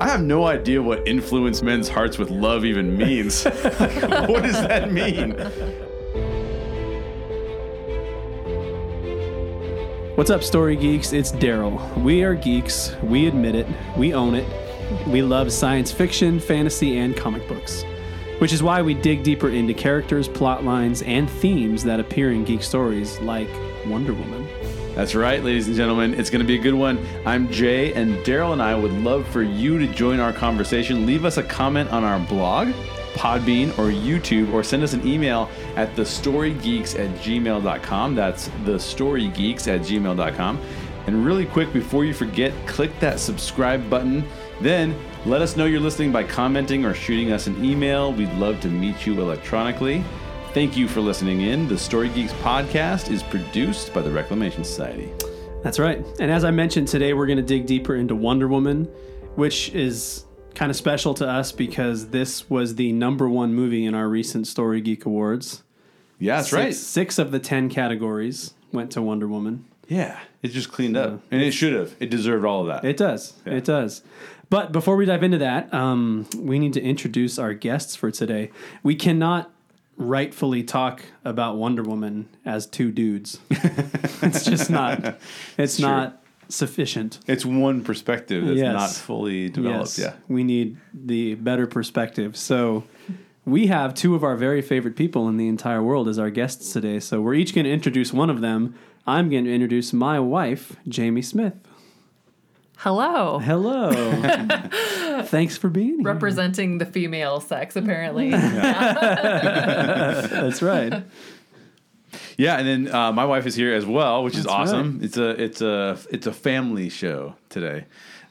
I have no idea what influence men's hearts with love even means. what does that mean? What's up, Story Geeks? It's Daryl. We are geeks. We admit it. We own it. We love science fiction, fantasy, and comic books, which is why we dig deeper into characters, plot lines, and themes that appear in geek stories like Wonder Woman. That's right, ladies and gentlemen. It's going to be a good one. I'm Jay, and Daryl and I would love for you to join our conversation. Leave us a comment on our blog, Podbean, or YouTube, or send us an email at thestorygeeks at gmail.com. That's thestorygeeks at gmail.com. And really quick, before you forget, click that subscribe button. Then let us know you're listening by commenting or shooting us an email. We'd love to meet you electronically. Thank you for listening in. The Story Geeks podcast is produced by the Reclamation Society. That's right. And as I mentioned today, we're going to dig deeper into Wonder Woman, which is kind of special to us because this was the number one movie in our recent Story Geek Awards. Yeah, that's six, right. Six of the ten categories went to Wonder Woman. Yeah, it just cleaned up, and it should have. It deserved all of that. It does. Yeah. It does. But before we dive into that, um, we need to introduce our guests for today. We cannot rightfully talk about Wonder Woman as two dudes. it's just not. It's not sufficient. it's one perspective that's Yes. not fully developed. Yes, Yeah. we need the better perspective. So. We have two of our very favorite people in the entire world as our guests today. So we're each going to introduce one of them. I'm going to introduce my wife, Jamie Smith. Hello. Hello. Thanks for being here. Representing the female sex, apparently. That's right. Yeah, and then uh, my wife is here as well, which is That's awesome. It's a it's a it's a family show today.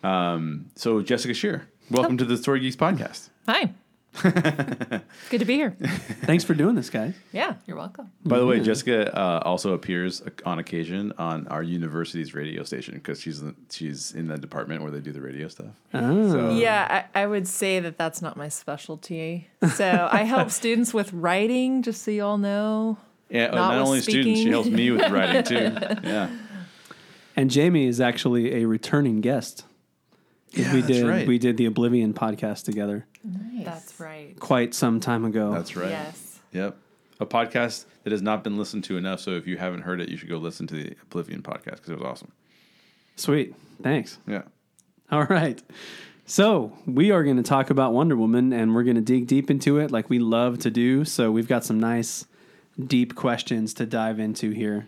Um, so Jessica Shear, welcome to the Story Geeks podcast. Hi. Good to be here. Thanks for doing this, guys. Yeah, you're welcome. By the way, Jessica uh, also appears on occasion on our university's radio station because she's in- she's in the department where they do the radio stuff. Oh. So, Yeah, I, I would say that that's not my specialty. So I help students with writing, just so you all know. yeah. uh, Not Not, with only students, she helps me with writing too. Yeah, And Jamie is actually a returning guest. Yeah, we that's did right. we did the Oblivion podcast together Nice. That's right. quite some time ago. That's right. Yes. Yep. A podcast that has not been listened to enough. So if you haven't heard it, you should go listen to the Oblivion podcast because it was awesome. Sweet. Thanks. Yeah. All right. So, we are going to talk about Wonder Woman and we're going to dig deep into it like we love to do. So, we've got some nice deep questions to dive into here.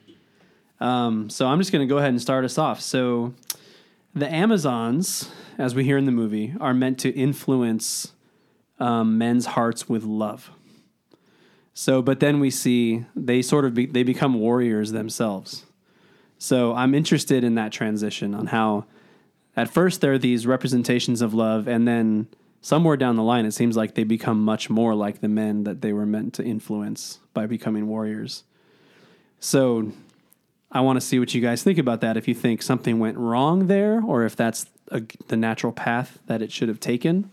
Um, so, I'm just going to go ahead and start us off. So, the Amazons, as we hear in the movie, are meant to influence um, men's hearts with love. So, but then we see they sort of be, they become warriors themselves. So, I'm interested in that transition on how at first there are these representations of love and then somewhere down the line it seems like they become much more like the men that they were meant to influence by becoming warriors so i want to see what you guys think about that if you think something went wrong there or if that's a, the natural path that it should have taken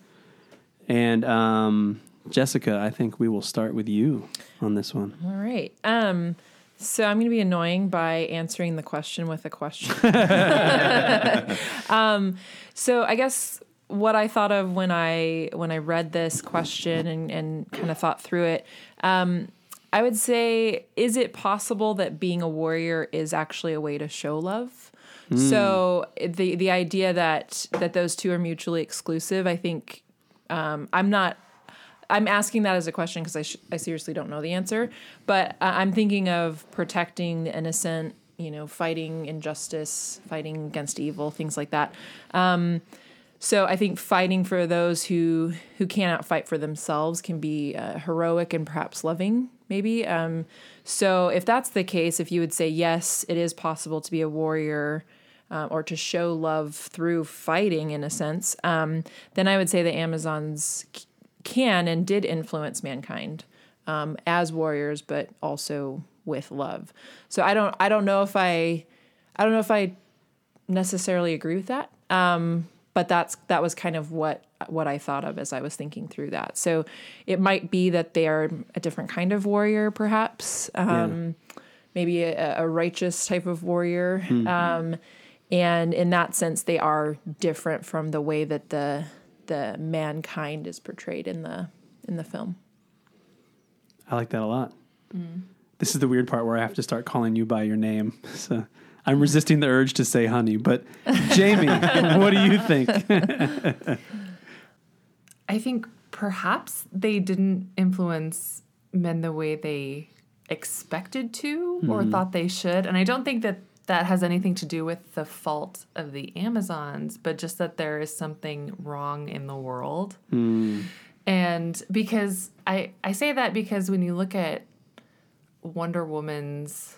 and um, jessica i think we will start with you on this one All right. Um, so I'm going to be annoying by answering the question with a question. um, so I guess what I thought of when I when I read this question and, and kind of thought through it, um, I would say, is it possible that being a warrior is actually a way to show love? So the the idea that that those two are mutually exclusive, I think um, I'm not I'm asking that as a question because I, sh- I seriously don't know the answer, but I- I'm thinking of protecting the innocent, you know, fighting injustice, fighting against evil, things like that. Um, so I think fighting for those who who cannot fight for themselves can be uh, heroic and perhaps loving, maybe. Um, so if that's the case, if you would say yes, it is possible to be a warrior. Uh, or to show love through fighting, in a sense, um, then I would say the Amazons c- can and did influence mankind um, as warriors, but also with love. So I don't I don't know if I I don't know if I necessarily agree with that. Um, but that's that was kind of what what I thought of as I was thinking through that. So it might be that they are a different kind of warrior, perhaps. Um, Maybe a, a righteous type of warrior. Um, and in that sense, they are different from the way that the the mankind is portrayed in the in the film. I like that a lot. This is the weird part where I have to start calling you by your name. So I'm resisting the urge to say honey. But Jamie, what do you think? I think perhaps they didn't influence men the way they expected to or hmm. thought they should. And I don't think that that has anything to do with the fault of the Amazons, but just that there is something wrong in the world. Hmm. And because I, I say that because when you look at Wonder Woman's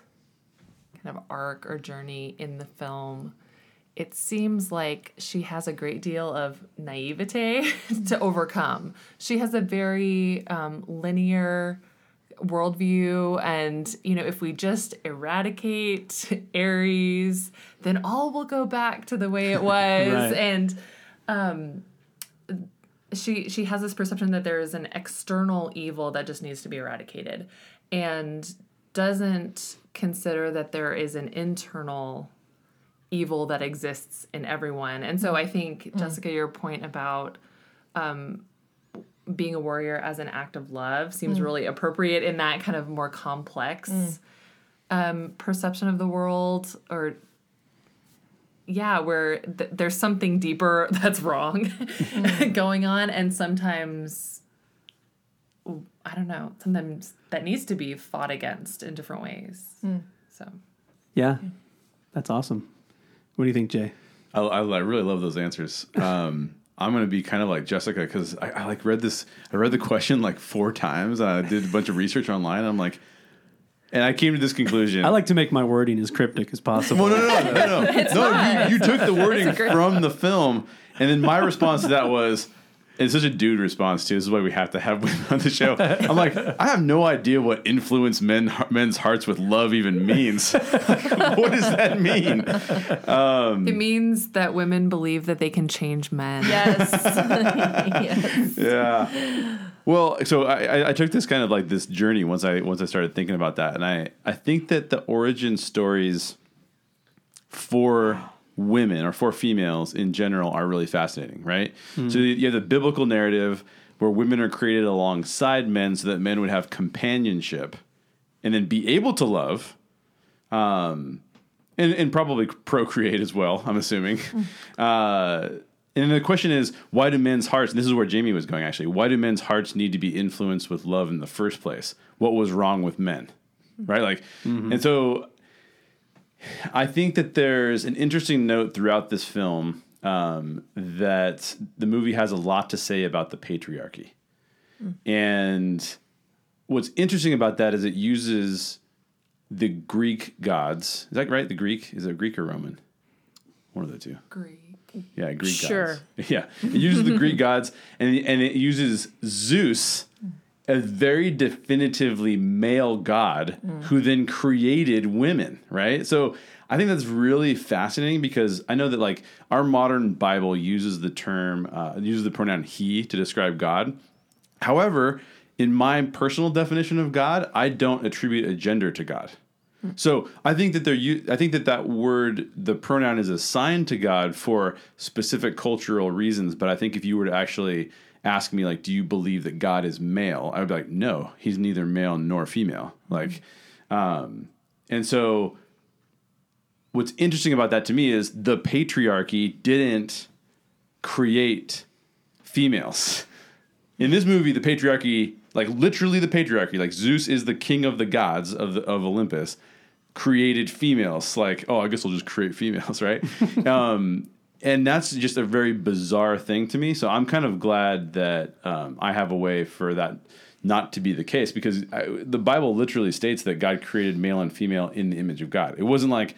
kind of arc or journey in the film, it seems like she has a great deal of naivete to overcome. She has a very um, linear worldview, and you know, if we just eradicate Ares, then all will go back to the way it was. Right. And um, she she has this perception that there is an external evil that just needs to be eradicated, and doesn't consider that there is an internal evil that exists in everyone. And so mm. I think, mm. Jessica, your point about um, being a warrior as an act of love seems mm. really appropriate in that kind of more complex um, perception of the world or yeah where th- there's something deeper that's wrong going on. And sometimes i don't know sometimes that needs to be fought against in different ways. So. Yeah, that's awesome. What do you think, Jay? I, I, I really love those answers. Um, I'm gonna be kind of like Jessica because I, I like read this. I read the question like four times. I did a bunch of research online. I'm like, and I came to this conclusion. I like to make my wording as cryptic as possible. Well, no, no, no, no, no. no you, you took the wording from the film, and then my response to that was, it's such a dude response too. This is why we have to have women on the show. I'm like, I have no idea what influence men men's hearts with love even means. What does that mean? Um, it means that women believe that they can change men Yes. yes. yeah. Well, so I, I- I took this kind of like this journey once I once I started thinking about that, and I I think that the origin stories for women or for females in general are really fascinating, right? So you have the biblical narrative where women are created alongside men so that men would have companionship and then be able to love um, and, and probably procreate as well, I'm assuming. Uh, and the question is, why do men's hearts, and this is where Jamie was going actually, why do men's hearts need to be influenced with love in the first place? What was wrong with men? Right? Like, and so I think that there's an interesting note throughout this film um, that the movie has a lot to say about the patriarchy. And what's interesting about that is it uses the Greek gods. Is that right? The Greek? Is it Greek or Roman? One of the two. Greek. Yeah, Greek Sure. gods. Yeah. It uses the Greek gods and and it uses Zeus, a very definitively male god who then created women, right? So I think that's really fascinating because I know that like our modern Bible uses the term uh, uses the pronoun he to describe God. However, in my personal definition of God, I don't attribute a gender to God. So I think that they're. I think that that word, the pronoun, is assigned to God for specific cultural reasons. But I think if you were to actually ask me, like, do you believe that God is male? I would be like, no, he's neither male nor female. Like, um, and so what's interesting about that to me is the patriarchy didn't create females. In this movie, the patriarchy, like literally the patriarchy, like Zeus is the king of the gods of the, of Olympus, created females. Like, oh, I guess we'll just create females, right? um, and that's just a very bizarre thing to me. So I'm kind of glad that um, I have a way for that not to be the case because I, the Bible literally states that God created male and female in the image of God. It wasn't like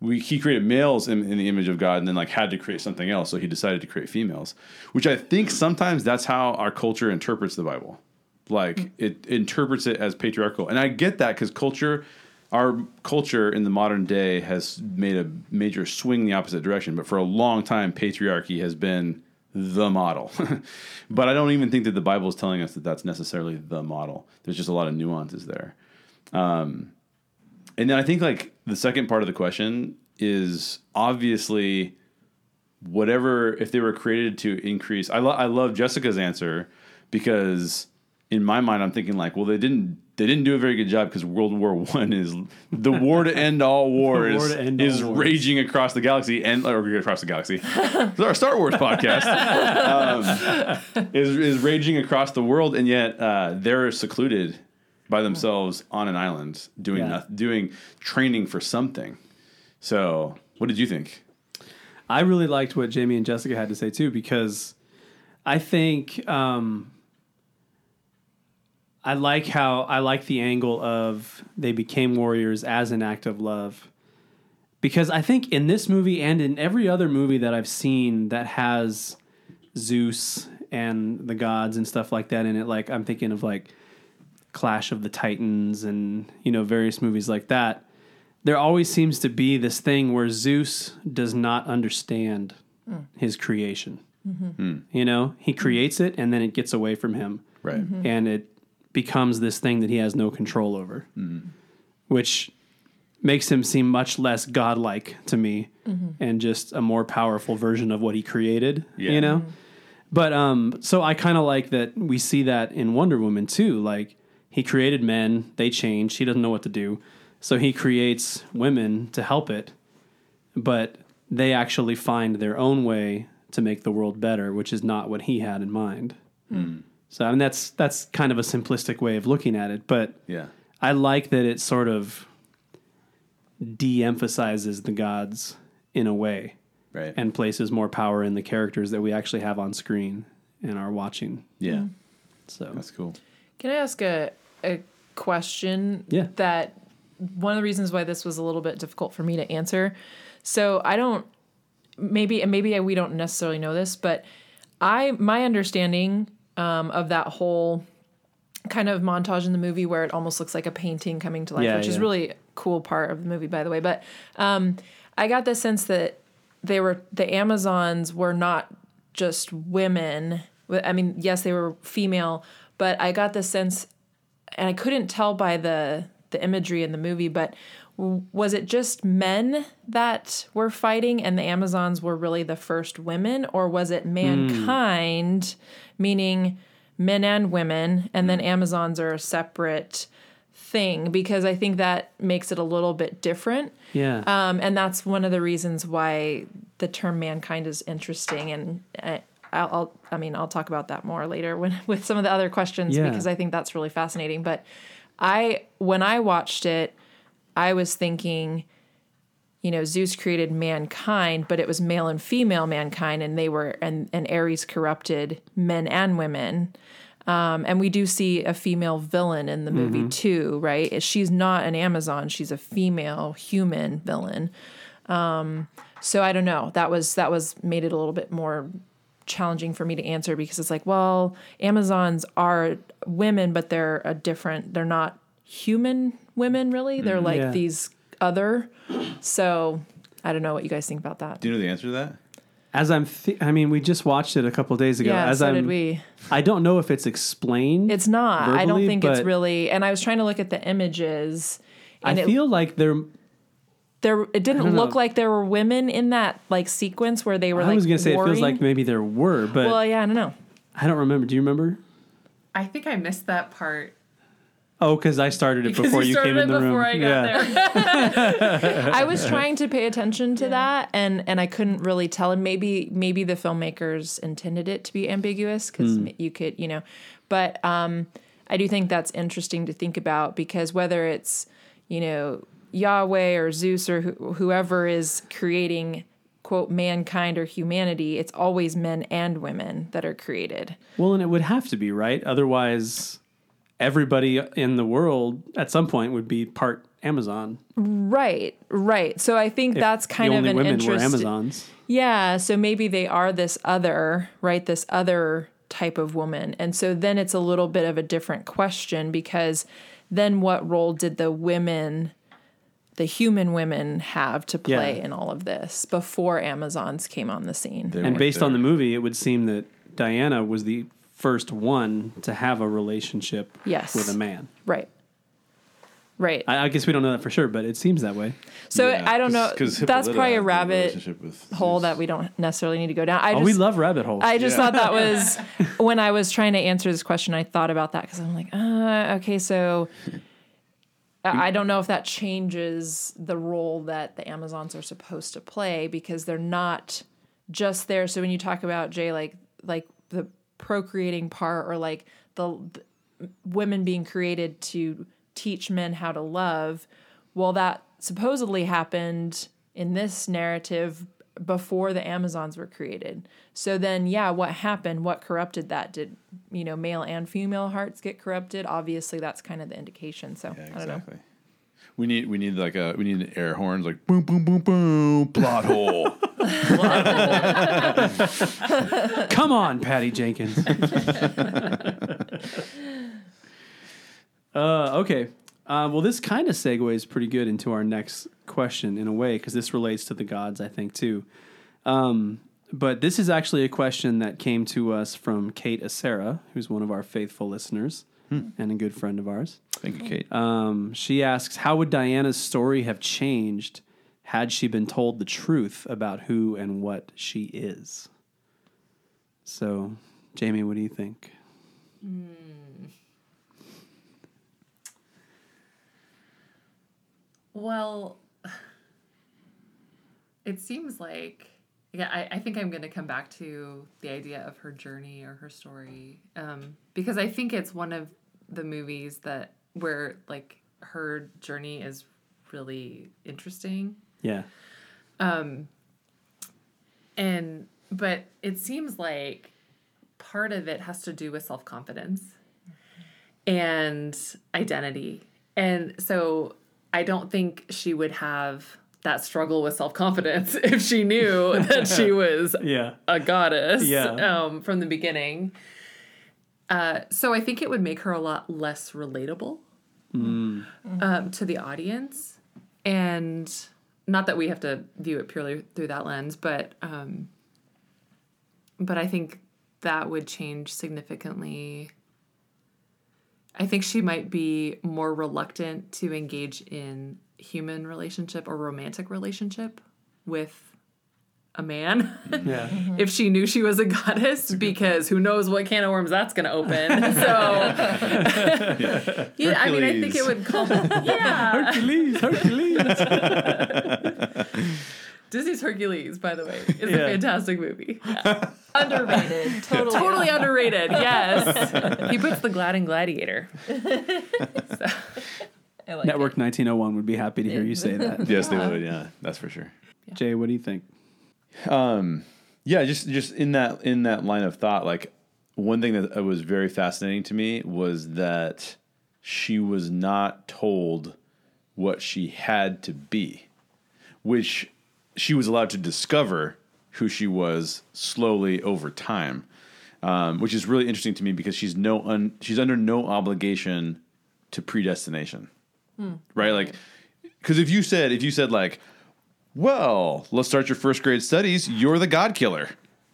we he created males in, in the image of God and then like had to create something else, so he decided to create females. Which I think sometimes that's how our culture interprets the Bible. Like it interprets it as patriarchal, and I get that because culture, our culture in the modern day has made a major swing in the opposite direction. But for a long time, patriarchy has been the model. but I don't even think that the Bible is telling us that that's necessarily the model. There's just a lot of nuances there. Um, and then I think like the second part of the question is obviously whatever if they were created to increase. I lo- I love Jessica's answer because in my mind I'm thinking like, well, they didn't they didn't do a very good job because World War One is the war to end all wars war end all is wars. raging across the galaxy and or across the galaxy. it's our Star Wars podcast um, is is raging across the world, and yet uh, they're secluded by themselves on an island doing Yeah. noth- doing training for something. So, what did you think? I really liked what Jamie and Jessica had to say too because I think um, I like how I like the angle of they became warriors as an act of love. Because I think in this movie and in every other movie that I've seen that has Zeus and the gods and stuff like that in it, like I'm thinking of like Clash of the Titans and you know various movies like that. There always seems to be this thing where Zeus does not understand mm. his creation. Mm-hmm. Hmm. You know, he creates it and then it gets away from him Right. Mm-hmm. and it becomes this thing that he has no control over, mm-hmm. which makes him seem much less godlike to me mm-hmm. and just a more powerful version of what he created. Yeah. You know, mm-hmm. but um, so I kind of like that we see that in Wonder Woman too. Like he created men, they change, He doesn't know what to do, so he creates women to help it, but they actually find their own way to make the world better, which is not what he had in mind. Mm. So I mean that's that's kind of a simplistic way of looking at it, but Yeah. I like that it sort of de-emphasizes the gods in a way Right. and places more power in the characters that we actually have on screen and are watching. yeah. Mm-hmm. So That's cool. Can I ask a a question? Yeah. That one of the reasons why this was a little bit difficult for me to answer. So I don't maybe and maybe we don't necessarily know this, but I my understanding um, of that whole kind of montage in the movie where it almost looks like a painting coming to life, Yeah, which is really cool part of the movie, by the way. But um, I got the sense that they were the Amazons were not just women. I mean, yes, they were female, but I got the sense, and I couldn't tell by the the imagery in the movie, but was it just men that were fighting and the Amazons were really the first women, or was it mankind, meaning men and women, and then Amazons are a separate thing? Because I think that makes it a little bit different. yeah. Um, and that's one of the reasons why the term mankind is interesting. And uh, I'll, I'll, I mean, I'll talk about that more later when with some of the other questions Yeah. because I think that's really fascinating. But I, when I watched it, I was thinking, you know, Zeus created mankind, but it was male and female mankind, and they were and and Ares corrupted men and women. Um, and we do see a female villain in the movie too, right? She's not an Amazon; she's a female human villain. Um, so I don't know. That was that was made it a little bit more challenging for me to answer because it's like, well, Amazons are women, but they're a different. They're not human women, really. They're mm-hmm. like Yeah. these other. So I don't know what you guys think about that. Do you know the answer to that? As I'm, th- I mean, we just watched it a couple days ago. Yeah, As so I'm, did we. I don't know if it's explained. It's not. I don't think it's really. And I was trying to look at the images, I and it, feel like there. there it didn't look know. like there were women in that like sequence where they were like. I like. was gonna say it feels like maybe there were, but Well, yeah, I don't know. I don't remember. Do you remember? I think I missed that part Oh, because I started it before you you, started came in the before room. I got yeah. there. I was trying to pay attention to that, and and I couldn't really tell. And maybe maybe the filmmakers intended it to be ambiguous because you could, you know, but um, I do think that's interesting to think about because whether it's you know Yahweh or Zeus or who, whoever is creating quote mankind or humanity, it's always men and women that are created. Well, and it would have to be right. Otherwise, everybody in the world at some point would be part Amazon. Right, right. So I think if that's kind the of only an women interest. were Amazons. Yeah, so maybe they are this other, right? This other type of woman. And so then it's a little bit of a different question because then what role did the women, the human women, have to play Yeah. in all of this before Amazons came on the scene? They And weren't based on the movie, it would seem that Diana was the first one to have a relationship Yes. with a man. Right. Right. I, I guess we don't know that for sure, but it seems that way. so Yeah, I don't know. 'cause That's probably a rabbit relationship hole that we don't necessarily need to go down. I oh, just, we love rabbit holes. I just Yeah. thought that was when I was trying to answer this question. I thought about that because I'm like, uh, okay, so I I don't know if that changes the role that the Amazons are supposed to play because they're not just there. So when you talk about Jay, like like the procreating part or like the, the women being created to teach men how to love, well, that supposedly happened in this narrative before the Amazons were created. So then, yeah, what happened? What corrupted that? Did you know male and female hearts get corrupted? Obviously, that's kind of the indication. So Yeah, I don't know. exactly. We need we need like a we need air horns like boom boom boom boom plot hole. Come on, Patty Jenkins. uh, okay. Uh, well, this kind of segues pretty good into our next question in a way, because this relates to the gods, I think, too. Um, but this is actually a question that came to us from Kate Acera, who's one of our faithful listeners and a good friend of ours. Thank you, Kate. Um, she asks, How would Diana's story have changed had she been told the truth about who and what she is? So, Jamie, what do you think? Well, it seems like yeah, I, I think I'm going to come back to the idea of her journey or her story um, because I think it's one of the movies that where like her journey is really interesting Yeah. Um, and but it seems like part of it has to do with self-confidence and identity and so i don't think she would have that struggle with self-confidence if she knew that she was Yeah. a goddess Yeah. um, from the beginning uh, so i think it would make her a lot less relatable um, to the audience and not that we have to view it purely through that lens but um, but i think that would change significantly. I think she might be more reluctant to engage in human relationship or romantic relationship with a man Yeah. if she knew she was a goddess because who knows what can of worms that's going to open so yeah i mean i think it would come yeah Hercules, Hercules. disney's hercules by the way is Yeah. a fantastic movie Underrated, totally. totally underrated yes he puts the glad in gladiator I like Network 1901 would be happy to hear you say that. yes, they would. Yeah, that's for sure. Jay, what do you think? Yeah, just just in that in that line of thought, like one thing that was very fascinating to me was that she was not told what she had to be, which she was allowed to discover who she was slowly over time, um, which is really interesting to me because she's no un, she's under no obligation to predestination, right? Like, because if you said if you said like well, let's start your first grade studies. You're the God killer.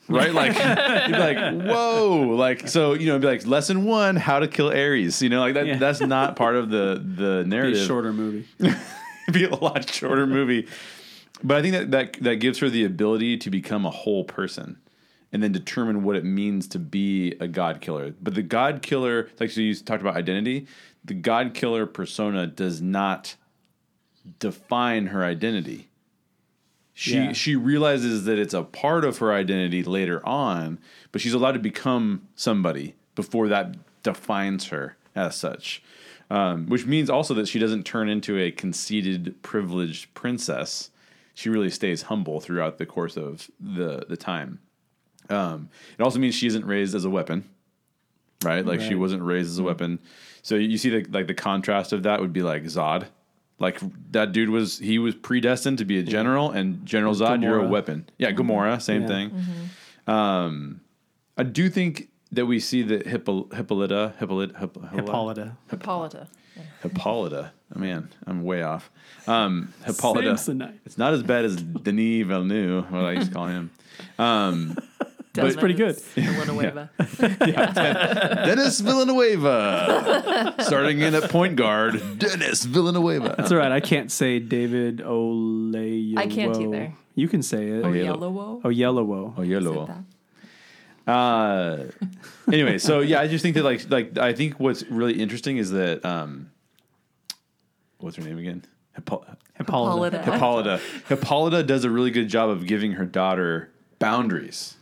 Right? Like, you'd be like, whoa. Like, so, you know, it'd be like lesson one, how to kill Ares. You know, like that, Yeah. that's not part of the, the Be narrative. a shorter movie. Be a lot shorter movie. But I think that, that that gives her the ability to become a whole person and then determine what it means to be a God killer. But the God killer, like so you talked about identity, the God killer persona does not define her identity. She Yeah. she realizes that it's a part of her identity later on, but she's allowed to become somebody before that defines her as such. Um, which means also that she doesn't turn into a conceited, privileged princess. She really stays humble throughout the course of the the time. Um, it also means she isn't raised as a weapon, right? Like she wasn't raised as a weapon. So you see the like the contrast of that would be like Zod. Like that dude was he was predestined to be a general, and General Zod, you're a weapon. Yeah, Gamora, same Yeah. thing. Um, I do think that we see that Hippo, Hippolyta, Hippolyta, Hipp- Hippolyta. Hippolyta. Hippolyta. Oh, man, I'm way off. Um, Hippolyta. Samsonite. It's not as bad as Denis Villeneuve, what I used to call him. Um, That's pretty good. Villanueva. Dennis Villanueva. Starting in at point guard, Dennis Villanueva. That's all right. I can't say David Olewo. I can't either. You can say it. Oh, yellow. yellow. Oh, Yellowo. Oh, yellow. Uh, anyway, so yeah, I just think that like like I think what's really interesting is that um, what's her name again? Hippo- Hippolyta. Hippolyta. Hippolyta. Hippolyta does a really good job of giving her daughter boundaries,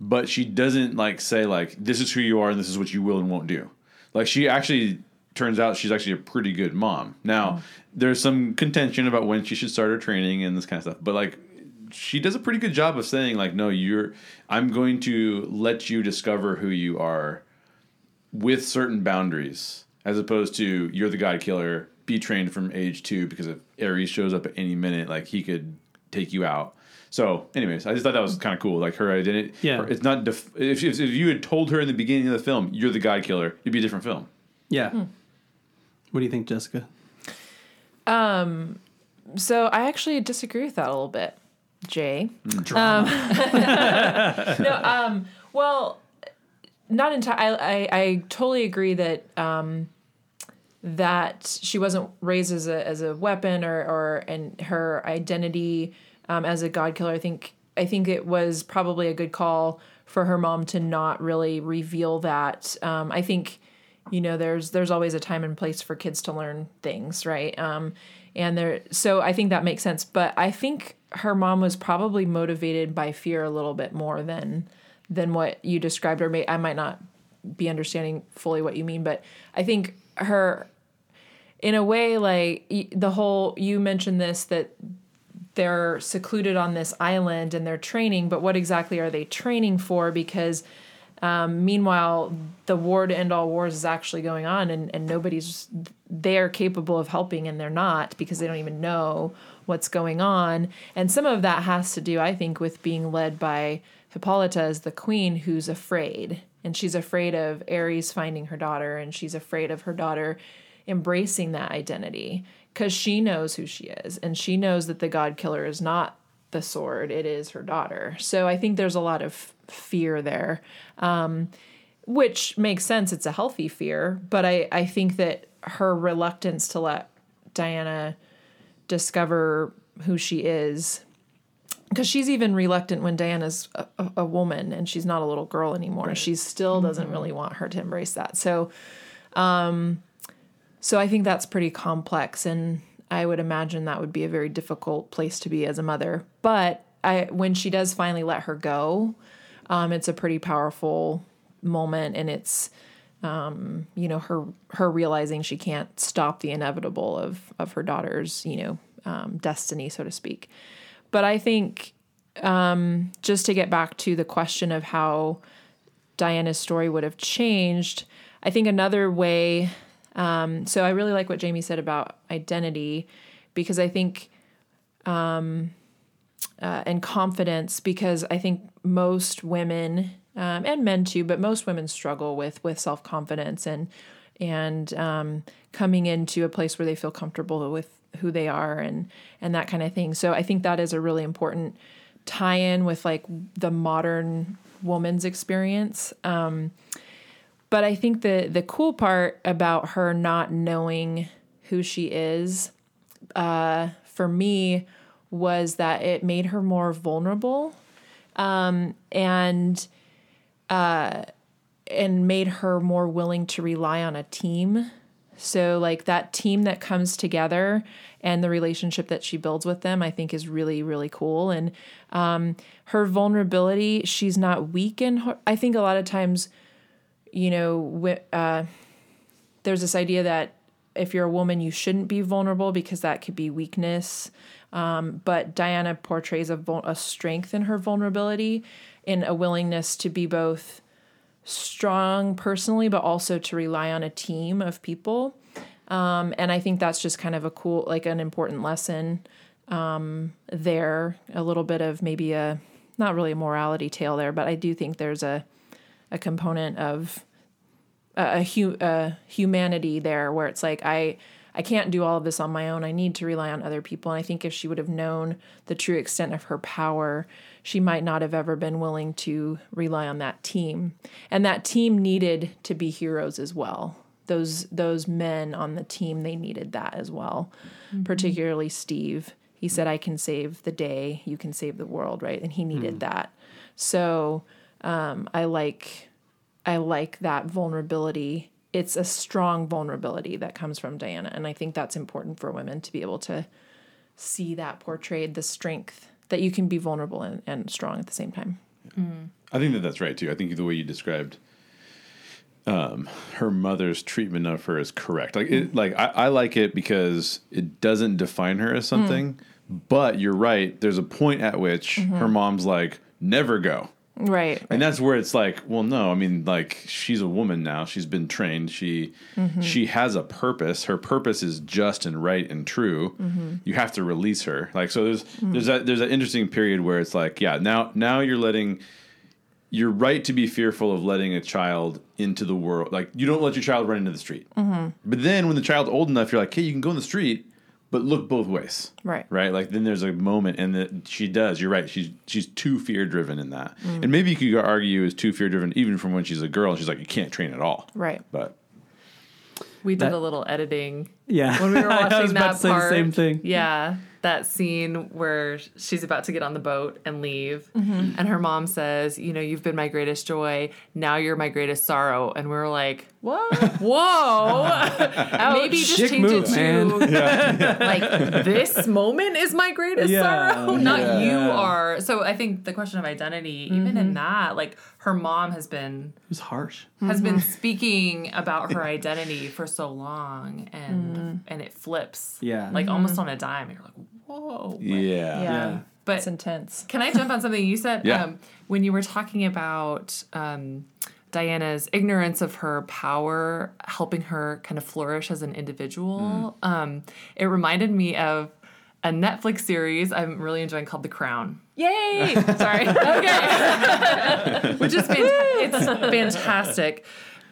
but she doesn't like say like this is who you are and this is what you will and won't do. Like she actually turns out she's actually a pretty good mom. Now mm. there's some contention about when she should start her training and this kind of stuff, but like she does a pretty good job of saying like no you're i'm going to let you discover who you are with certain boundaries as opposed to you're the god killer be trained from age two because if ares shows up at any minute like he could take you out so anyways i just thought that was kind of cool like her identity Yeah. her- it's not def- if, if, if you had told her in the beginning of the film you're the god killer it'd be a different film Yeah. What do you think, Jessica? Um. So I actually disagree with that a little bit, Jay. Um, no, um, well, not entirely. I, I, I totally agree that um, that she wasn't raised as a as a weapon or or and her identity um, as a god killer. I think I think it was probably a good call for her mom to not really reveal that. Um, I think you know there's there's always a time and place for kids to learn things, right? Um, and there so I think that makes sense. But I think her mom was probably motivated by fear a little bit more than than what you described or may I might not be understanding fully what you mean, but I think her in a way like the whole you mentioned this that they're secluded on this island and they're training, but what exactly are they training for? Because um, meanwhile, the war to end all wars is actually going on, and, and nobody's they are capable of helping, and they're not because they don't even know what's going on. And some of that has to do, I think, with being led by Hippolyta as the queen, who's afraid, and she's afraid of Ares finding her daughter, and she's afraid of her daughter embracing that identity because she knows who she is and she knows that the god killer is not the sword it is her daughter so i think there's a lot of fear there um, which makes sense it's a healthy fear but I, I think that her reluctance to let diana discover who she is because she's even reluctant when Diana's a, a, a woman and she's not a little girl anymore. She still doesn't really want her to embrace that. So, um, so I think that's pretty complex, and I would imagine that would be a very difficult place to be as a mother. But I, when she does finally let her go, um, it's a pretty powerful moment, and it's um, you know her her realizing she can't stop the inevitable of of her daughter's you know um, destiny, so to speak. But I think um, just to get back to the question of how Diana's story would have changed, I think another way. Um, so I really like what Jamie said about identity because I think um, uh, and confidence because I think most women um, and men too, but most women struggle with with self confidence and and um, coming into a place where they feel comfortable with who they are and and that kind of thing. So I think that is a really important tie-in with like the modern woman's experience. Um, but I think the the cool part about her not knowing who she is, uh, for me, was that it made her more vulnerable, um, and uh, and made her more willing to rely on a team. So like that team that comes together and the relationship that she builds with them, I think is really really cool. And um, her vulnerability, she's not weak in her. I think a lot of times, you know, uh, there's this idea that if you're a woman, you shouldn't be vulnerable because that could be weakness. Um, but Diana portrays a, a strength in her vulnerability, in a willingness to be both strong personally, but also to rely on a team of people. Um, and I think that's just kind of a cool, like an important lesson um, there. A little bit of maybe a, not really a morality tale there, but I do think there's a, a component of a, a, hu- a humanity there where it's like I, I can't do all of this on my own. I need to rely on other people. And I think if she would have known the true extent of her power, she might not have ever been willing to rely on that team. And that team needed to be heroes as well. Those those men on the team, they needed that as well. Mm-hmm. Particularly Steve. He said, I can save the day, you can save the world, right? And he needed hmm. that. So um, I like I like that vulnerability. It's a strong vulnerability that comes from Diana, and I think that's important for women to be able to see that portrayed, the strength that you can be vulnerable and, and strong at the same time. I think that that's right too. I think the way you described um, her mother's treatment of her is correct. Like, it, like I, I like it because it doesn't define her as something. But you're right. There's a point at which her mom's like, "Never go," Right. and that's where it's like, well, no. I mean, like she's a woman now. She's been trained. She mm-hmm. she has a purpose. Her purpose is just and right and true. Mm-hmm. You have to release her. Like so. There's mm-hmm. there's that there's that interesting period where it's like, yeah, now now you're letting you're right to be fearful of letting a child into the world. Like you don't let your child run into the street. But then when the child's old enough, you're like, hey, you can go in the street, but look both ways. Right. Right. Like then there's a moment, and that she does. You're right. She's she's too fear driven in that, and maybe you could argue is too fear driven even from when she's a girl. She's like, you can't train at all. Right. But We did That- a little editing Yeah. when we were I watching was about that to say the part. same thing. Yeah, that scene where she's about to get on the boat and leave, Mm-hmm. and her mom says, "You know, you've been my greatest joy. Now you're my greatest sorrow." And we were like, What? "Whoa, maybe just Chick change move, it to man. like this moment is my greatest Yeah, sorrow, not yeah. you are." So I think the question of identity, even Mm-hmm. in that, like her mom has been It was harsh. has been Mm-hmm. speaking about her identity for so long and Mm. and it flips Yeah. like almost on a dime you're like whoa Like, yeah, Yeah. Yeah. but It's intense. can i jump on something you said Yeah. um, when you were talking about um, diana's ignorance of her power helping her kind of flourish as an individual um, it reminded me of a netflix series i'm really enjoying called the crown. Yay! Sorry. Okay. Which is fanta- it's fantastic.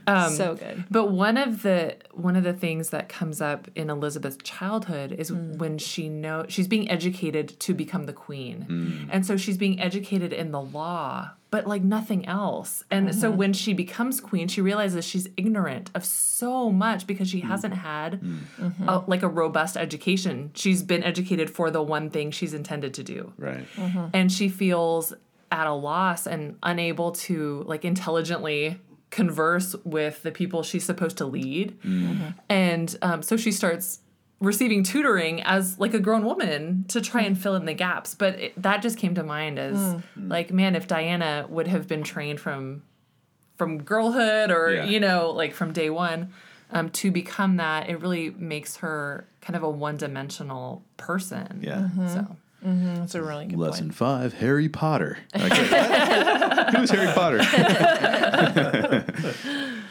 Um, so good. but one of the one of the things that comes up in Elizabeth's childhood is when she know she's being educated to become the queen. And so she's being educated in the law, but like nothing else. And so mm-hmm. when she becomes queen, she realizes she's ignorant of so much because she mm. hasn't had mm. a, mm-hmm. like a robust education. She's been educated for the one thing she's intended to do. Right. Mm-hmm. and she feels at a loss and unable to like intelligently converse with the people she's supposed to lead. Mm. And um, so she starts receiving tutoring as like a grown woman to try and fill in the gaps but it, that just came to mind as hmm. Hmm. like man if diana would have been trained from from girlhood or Yeah. you know like from day one um, to become that it really makes her kind of a one-dimensional person Yeah. Mm-hmm. so mm-hmm. That's a really good Lesson point. five: Harry Potter. Like, what? Who's Harry Potter?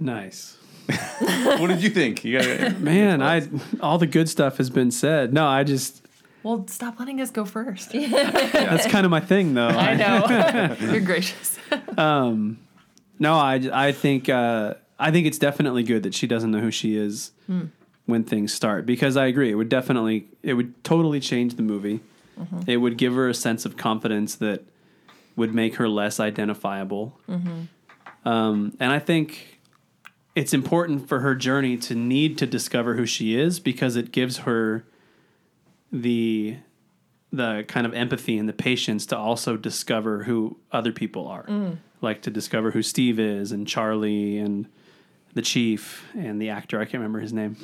Nice. what did you think? You got Man, I all the good stuff has been said. No, I just Well, stop letting us go first. that's kind of my thing though. I know. You're gracious. No, I, I think uh, I think it's definitely good that she doesn't know who she is when things start because I agree it would definitely it would totally change the movie. It would give her a sense of confidence that would make her less identifiable. Um, and I think it's important for her journey to need to discover who she is because it gives her the the kind of empathy and the patience to also discover who other people are. Like to discover who Steve is and Charlie and the chief and the actor. I can't remember his name.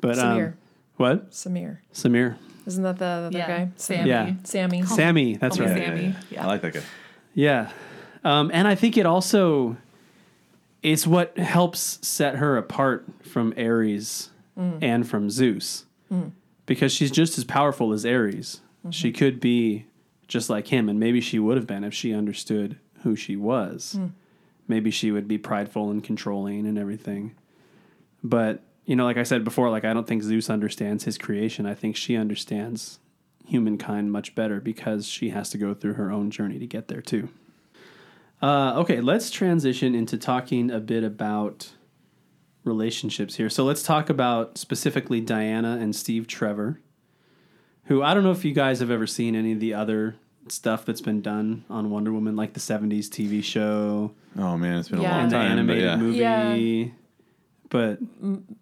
But Samir. um what? Samir. Samir. Isn't that the other guy? Sammy. Yeah. Sammy. Sammy, that's Call right. Sammy. yeah, Yeah. I like that guy. Yeah. Um, and I think it also it's what helps set her apart from Ares and from Zeus. Because she's just as powerful as Ares. She mm-hmm. could be just like him, and maybe she would have been if she understood who she was. Mm. Maybe she would be prideful and controlling and everything. But, you know, like I said before, like I don't think Zeus understands his creation. I think she understands humankind much better because she has to go through her own journey to get there too. Uh, okay, let's transition into talking a bit about relationships here. So let's talk about specifically Diana and Steve Trevor, who I don't know if you guys have ever seen any of the other stuff that's been done on Wonder Woman, like the 70s TV show Oh man, it's been Yeah. a long and the time. but animated yeah. movie. Yeah. But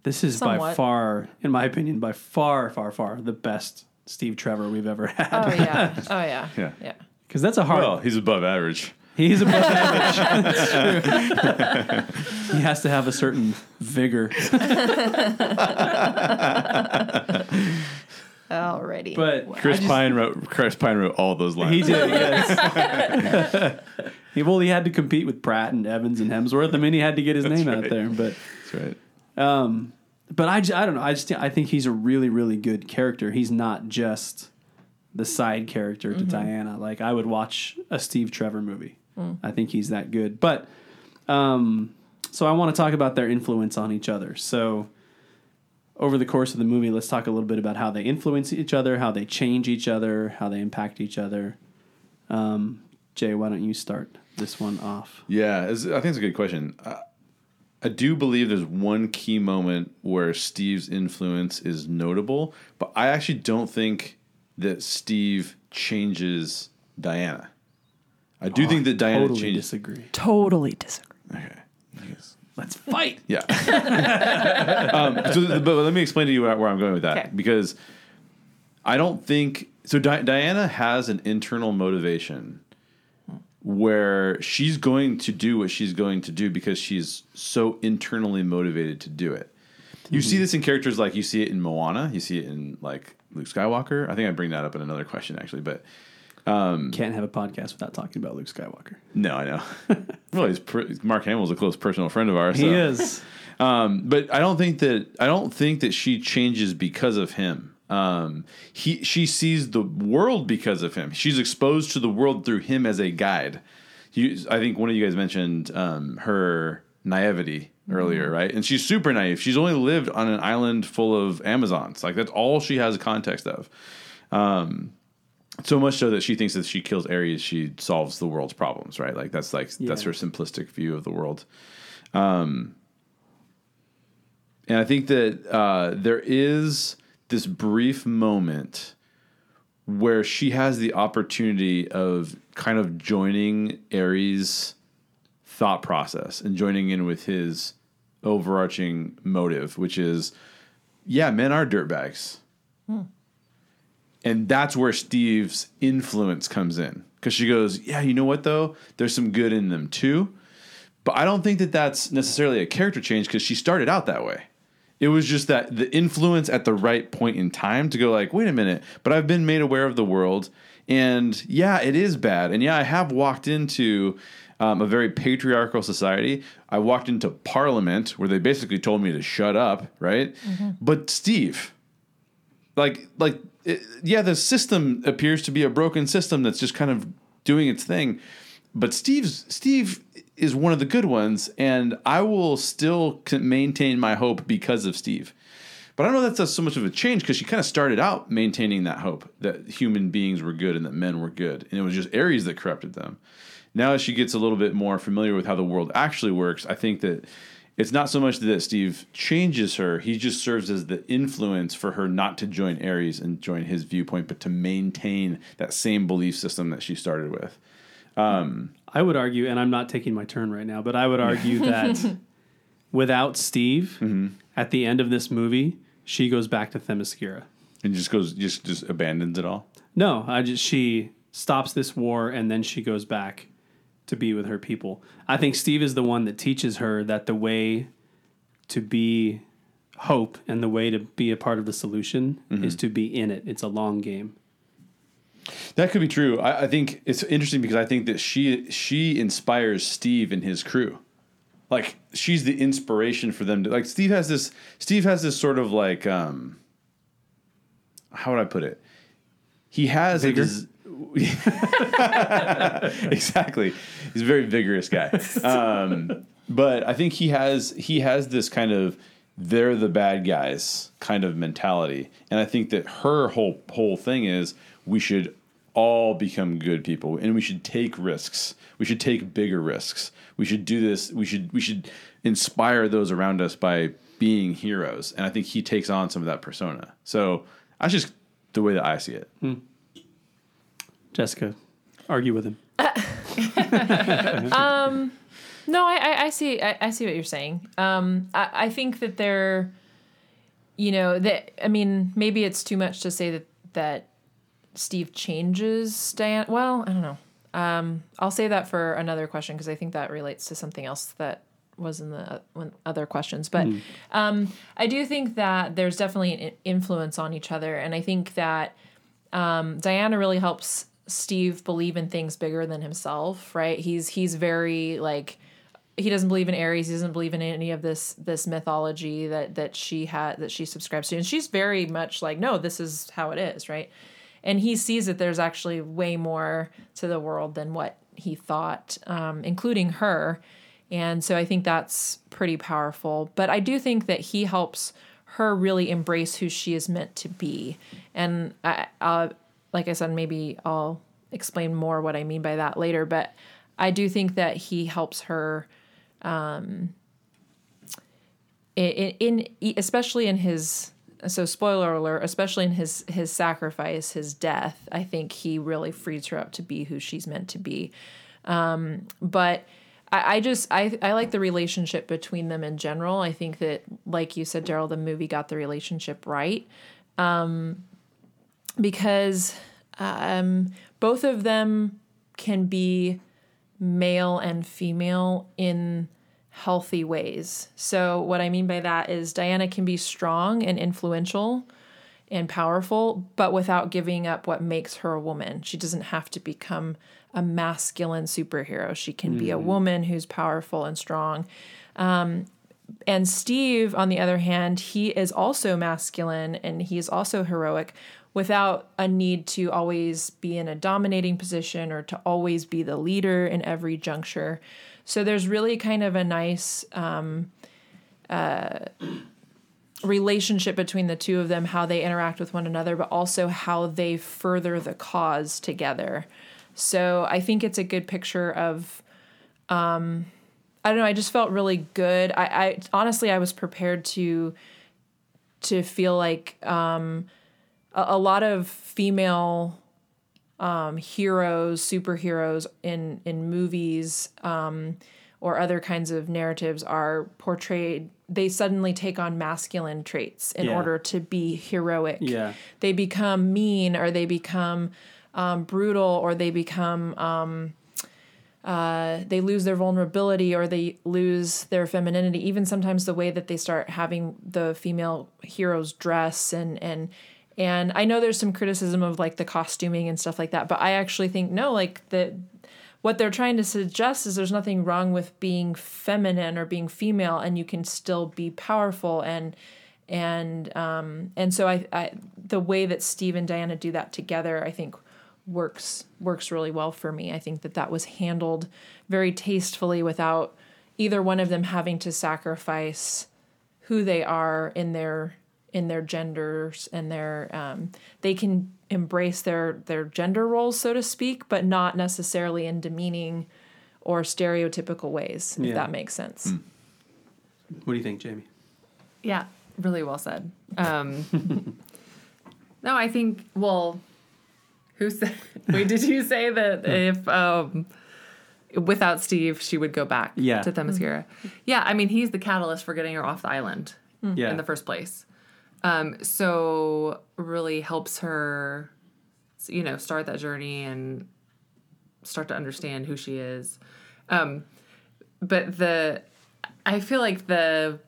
this is by far, in my opinion, by far, far, far the best Steve Trevor we've ever had. Oh yeah. Oh yeah. Yeah. Yeah. Because that's a hard. Well, he's above average. He's above average. That's true. he has to have a certain vigor. Alrighty. But Chris just- Pine wrote. Chris Pine wrote all those lines. He did, yes. he, well, he had to compete with Pratt and Evans and Hemsworth. I mean, he had to get his name out there. But, That's right. um, but I, I don't know. I just I think he's a really, really good character. He's not just the side character to Diana. Like I would watch a Steve Trevor movie. I think he's that good. But, um, so I want to talk about their influence on each other. So. Over the course of the movie, let's talk a little bit about how they influence each other, how they change each other, how they impact each other. Um, Jay, why don't you start this one off? Yeah, I think it's a good question. I, I do believe there's one key moment where Steve's influence is notable, but I actually don't think that Steve changes Diana. I do think that Diana totally changes. disagree. totally disagree. Okay. Yes. Let's fight. Yeah. um, so, th- but let me explain to you where, where I'm going with that Okay. because I don't think so. Di- Diana has an internal motivation where she's going to do what she's going to do because she's so internally motivated to do it. You see this in characters like you see it in Moana, you see it in like Luke Skywalker. I think I bring that up in another question actually, but Can't have a podcast without talking about Luke Skywalker. no, I know. well, he's per- Mark Hamill's a close personal friend of ours. He is. Um, but I don't think that I don't think that she changes because of him. Um, he she sees the world because of him. She's exposed to the world through him as a guide. You, I think one of you guys mentioned um, her naivety earlier, right? And she's super naive. She's only lived on an island full of Amazons. Like that's all she has a context of. Um, so much so that she thinks that if she kills Ares, she solves the world's problems, right? Like that's like that's her simplistic view of the world. Um, and I think that uh, there is this brief moment where she has the opportunity of kind of joining Ares' thought process and joining in with his overarching motive, which is, yeah, men are dirtbags. And that's where Steve's influence comes in. Because she goes, yeah, you know what, though? There's some good in them, too. But I don't think that that's necessarily a character change because she started out that way. It was just that the influence at the right point in time to go like, wait a minute, but I've been made aware of the world, and yeah, it is bad, and yeah, I have walked into um, a very patriarchal society. I walked into Parliament where they basically told me to shut up, right? But Steve, like like it, yeah the system appears to be a broken system that's just kind of doing its thing. But steve's steve is one of the good ones and i will still maintain my hope because of steve. But i don't know that's so much of a change because she kind of started out maintaining that hope that human beings were good and that men were good and it was just ares that corrupted them. Now as she gets a little bit more familiar with how the world actually works i think that it's not so much that Steve changes her; he just serves as the influence for her not to join Ares and join his viewpoint, but to maintain that same belief system that she started with. Um, I would argue, and I'm not taking my turn right now, but I would argue that without Steve, mm-hmm. at the end of this movie, she goes back to Themyscira. And just goes, just just abandons it all. No, I just she stops this war and then she goes back to be with her people. I think Steve is the one that teaches her that the way to be hope and the way to be a part of the solution is to be in it. It's a long game. That could be true. I, I think it's interesting because I think that she she inspires Steve and his crew. Like she's the inspiration for them to like Steve has this Steve has this sort of like um how would I put it? He has a des- exactly. He's a very vigorous guy. Um, but I think he has he has this kind of they're the bad guys kind of mentality, and I think that her whole whole thing is we should all become good people, and we should take risks. We should take bigger risks. We should do this. We should we should inspire those around us by being heroes, and I think he takes on some of that persona. So that's just the way that I see it. Jessica, argue with him. No, I, I, I see. I, I see what you're saying. Um, I, I think that they're, you know, that I mean, maybe it's too much to say that that Steve changes Diana. Well, I don't know. Um, I'll say that for another question because I think that relates to something else that was in the uh, other questions. But um, I do think that there's definitely an influence on each other, and I think that um, Diana really helps Steve believe in things bigger than himself. Right? He's he's very like he doesn't believe in Ares. He doesn't believe in any of this this mythology that that she had that she subscribes to, and she's very much like, no, this is how it is, right? And he sees that there's actually way more to the world than what he thought, um, including her. And so I think that's pretty powerful. But I do think that he helps her really embrace who she is meant to be. And I, uh, like I said, maybe I'll explain more what I mean by that later. But I do think that he helps her in, in especially in his so spoiler alert especially in his his sacrifice his death i think he really frees her up to be who she's meant to be um, but I, I just I, I like the relationship between them in general i think that like you said daryl the movie got the relationship right um, because um, both of them can be male and female in healthy ways. So, what I mean by that is Diana can be strong and influential and powerful, but without giving up what makes her a woman. She doesn't have to become a masculine superhero. She can be a woman who's powerful and strong. Um, and Steve, on the other hand, he is also masculine and he's also heroic without a need to always be in a dominating position or to always be the leader in every juncture. So there's really kind of a nice um, uh, relationship between the two of them, how they interact with one another, but also how they further the cause together. So I think it's a good picture of um, I don't know. I just felt really good. I, I honestly, I was prepared to to feel like um, a, a lot of female um, heroes, superheroes in in movies um, or other kinds of narratives are portrayed. They suddenly take on masculine traits in Yeah. order to be heroic. Yeah. They become mean, or they become um, brutal, or they become um, uh, they lose their vulnerability or they lose their femininity. Even sometimes the way that they start having the female heroes dress and and and I know there's some criticism of like the costuming and stuff like that, but I actually think no, like the what they're trying to suggest is there's nothing wrong with being feminine or being female, and you can still be powerful and and um and so I, I the way that Steve and Diana do that together, I think works works really well for me. I think that that was handled very tastefully without either one of them having to sacrifice who they are in their in their genders and their um, they can embrace their their gender roles so to speak but not necessarily in demeaning or stereotypical ways if Yeah. that makes sense What do you think, Jamie? Yeah, really well said. Um, no, I think. Well, who said? Wait, did you say that if um, without Steve, she would go back Yeah. to Themyscira? Yeah, I mean, he's the catalyst for getting her off the island Yeah. in the first place. Um, so really helps her, you know, start that journey and start to understand who she is. Um, but the, I feel like the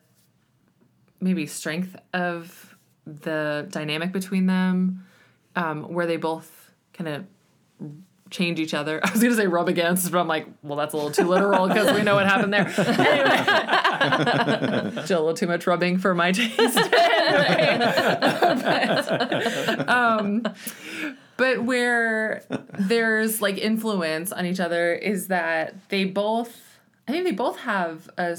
maybe strength of the dynamic between them, um, where they both kind of change each other. I was gonna say rub against, but I'm like, well, that's a little too literal because we know what happened there. Anyway, just a little too much rubbing for my taste. but, um, but where there's like influence on each other is that they both, I think they both have a,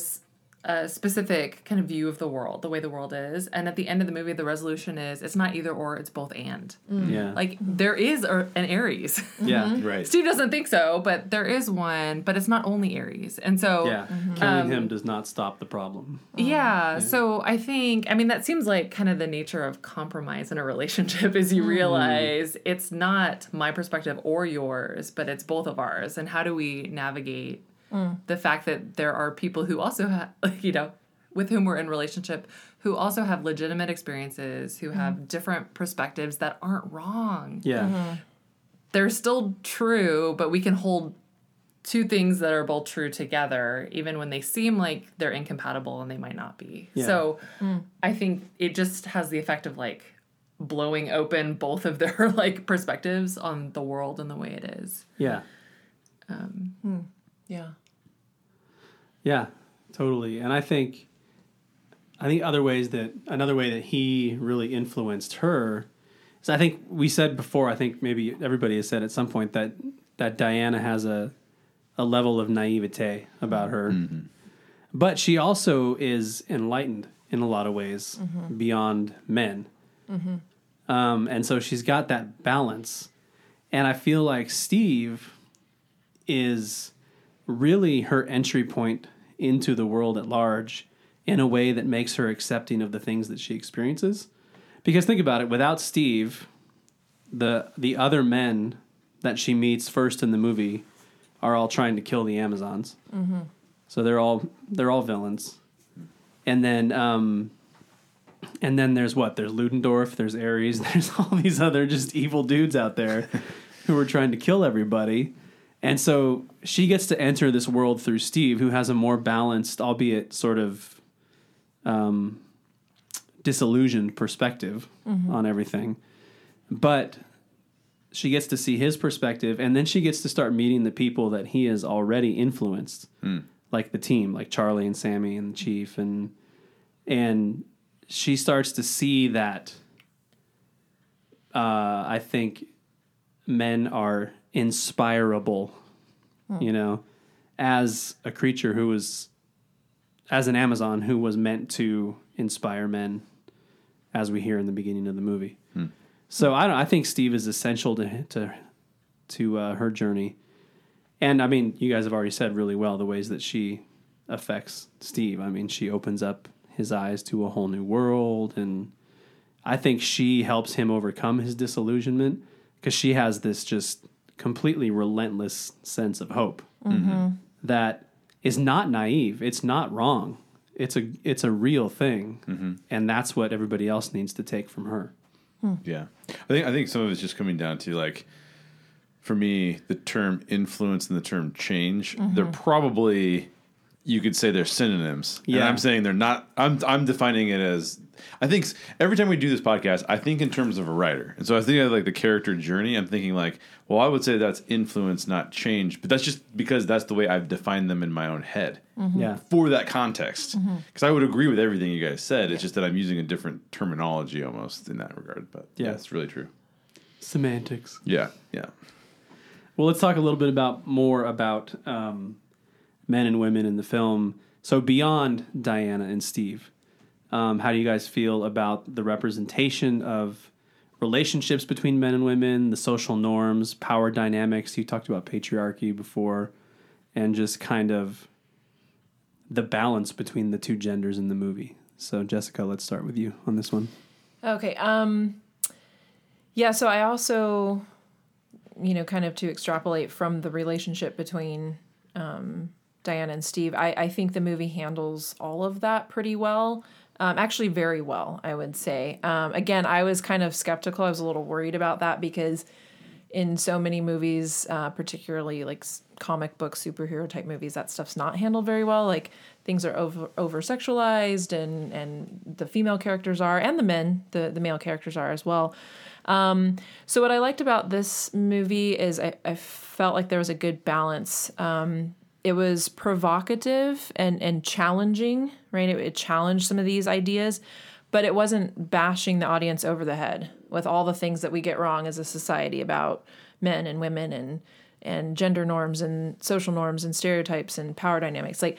a specific kind of view of the world, the way the world is, and at the end of the movie, the resolution is it's not either or, it's both and. Mm. Yeah. Like there is a, an Ares. yeah. Right. Steve doesn't think so, but there is one, but it's not only Ares, and so Yeah. Mm-hmm. Killing um, him does not stop the problem. yeah, so I think I mean that seems like kind of the nature of compromise in a relationship is you mm. realize it's not my perspective or yours, but it's both of ours. And how do we navigate Mm. the fact that there are people who also have you know with whom we're in relationship who also have legitimate experiences, who have mm-hmm. different perspectives that aren't wrong. Yeah. Mm-hmm. They're still true, but we can hold two things that are both true together, even when they seem like they're incompatible and they might not be. Yeah. So mm. I think it just has the effect of like blowing open both of their like perspectives on the world and the way it is. Yeah. Um, hmm. Yeah. Yeah, totally. And I think I think other ways that another way that he really influenced her is I think we said before, I think maybe everybody has said at some point that that Diana has a a level of naivete about her. Mm-hmm. But she also is enlightened in a lot of ways mm-hmm. beyond men. Mm-hmm. Um, and so she's got that balance. And I feel like Steve is really her entry point into the world at large in a way that makes her accepting of the things that she experiences. Because think about it, without Steve, the the other men that she meets first in the movie are all trying to kill the Amazons. So they're all they're all villains. And then um and then there's what? There's Ludendorff, there's Ares, there's all these other just evil dudes out there who are trying to kill everybody. And so she gets to enter this world through Steve, who has a more balanced, albeit sort of um, disillusioned perspective on everything. But she gets to see his perspective, and then she gets to start meeting the people that he has already influenced, like the team, like Charlie and Sammy and the Chief, and and she starts to see that. Uh, I think men are inspirable, you know, as a creature who was, as an Amazon who was meant to inspire men, as we hear in the beginning of the movie. So I don't. I think Steve is essential to to to uh, her journey, and I mean, you guys have already said really well the ways that she affects Steve. I mean, she opens up his eyes to a whole new world, and I think she helps him overcome his disillusionment because she has this just completely relentless sense of hope mm-hmm. that is not naive. It's not wrong. It's a it's a real thing, mm-hmm. and that's what everybody else needs to take from her. Hmm. Yeah, I think I think some of it's just coming down to like, for me, the term influence and the term change. Mm-hmm. They're probably you could say they're synonyms. And Yeah. I'm saying they're not. I'm I'm defining it as. I think every time we do this podcast, I think in terms of a writer, and so I think of like the character journey. I'm thinking like, well, I would say that's influence, not change, but that's just because that's the way I've defined them in my own head Yeah, for that context. Because I would agree with everything you guys said. It's just that I'm using a different terminology almost in that regard. But yeah, Yeah. it's really true. semantics. Yeah, yeah. Well, let's talk a little bit about more about um, men and women in the film. So beyond Diana and Steve, um, how do you guys feel about the representation of relationships between men and women, the social norms, power dynamics? You talked about patriarchy before, and just kind of the balance between the two genders in the movie. So, Jessica, let's start with you on this one. Okay. Um yeah, so I also you know, kind of to extrapolate from the relationship between um Diana and Steve, I, I think the movie handles all of that pretty well. Um, actually, very well, I would say. Um, again, I was kind of skeptical. I was a little worried about that because in so many movies, uh, particularly like comic book superhero type movies, that stuff's not handled very well. Like things are over over sexualized, and and the female characters are, and the men, the the male characters are as well. Um, so what I liked about this movie is I, I felt like there was a good balance. Um, it was provocative and and challenging, right? It, it challenged some of these ideas, but it wasn't bashing the audience over the head with all the things that we get wrong as a society about men and women and and gender norms and social norms and stereotypes and power dynamics. Like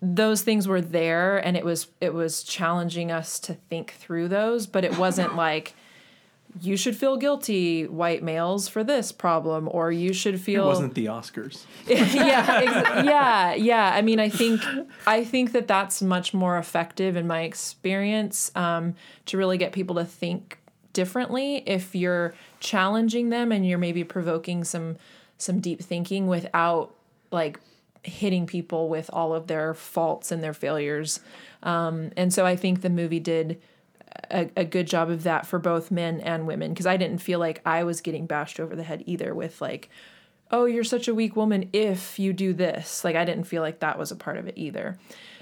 those things were there and it was it was challenging us to think through those but it wasn't like you should feel guilty white males for this problem or you should feel. It wasn't the Oscars. yeah, ex- yeah, yeah. I mean, I think I think that that's much more effective in my experience um, to really get people to think differently. If you're challenging them and you're maybe provoking some some deep thinking without like hitting people with all of their faults and their failures. Um, and so I think the movie did a, a good job of that for both men and women because I didn't feel like I was getting bashed over the head either with like, oh, you're such a weak woman if you do this. Like I didn't feel like that was a part of it either.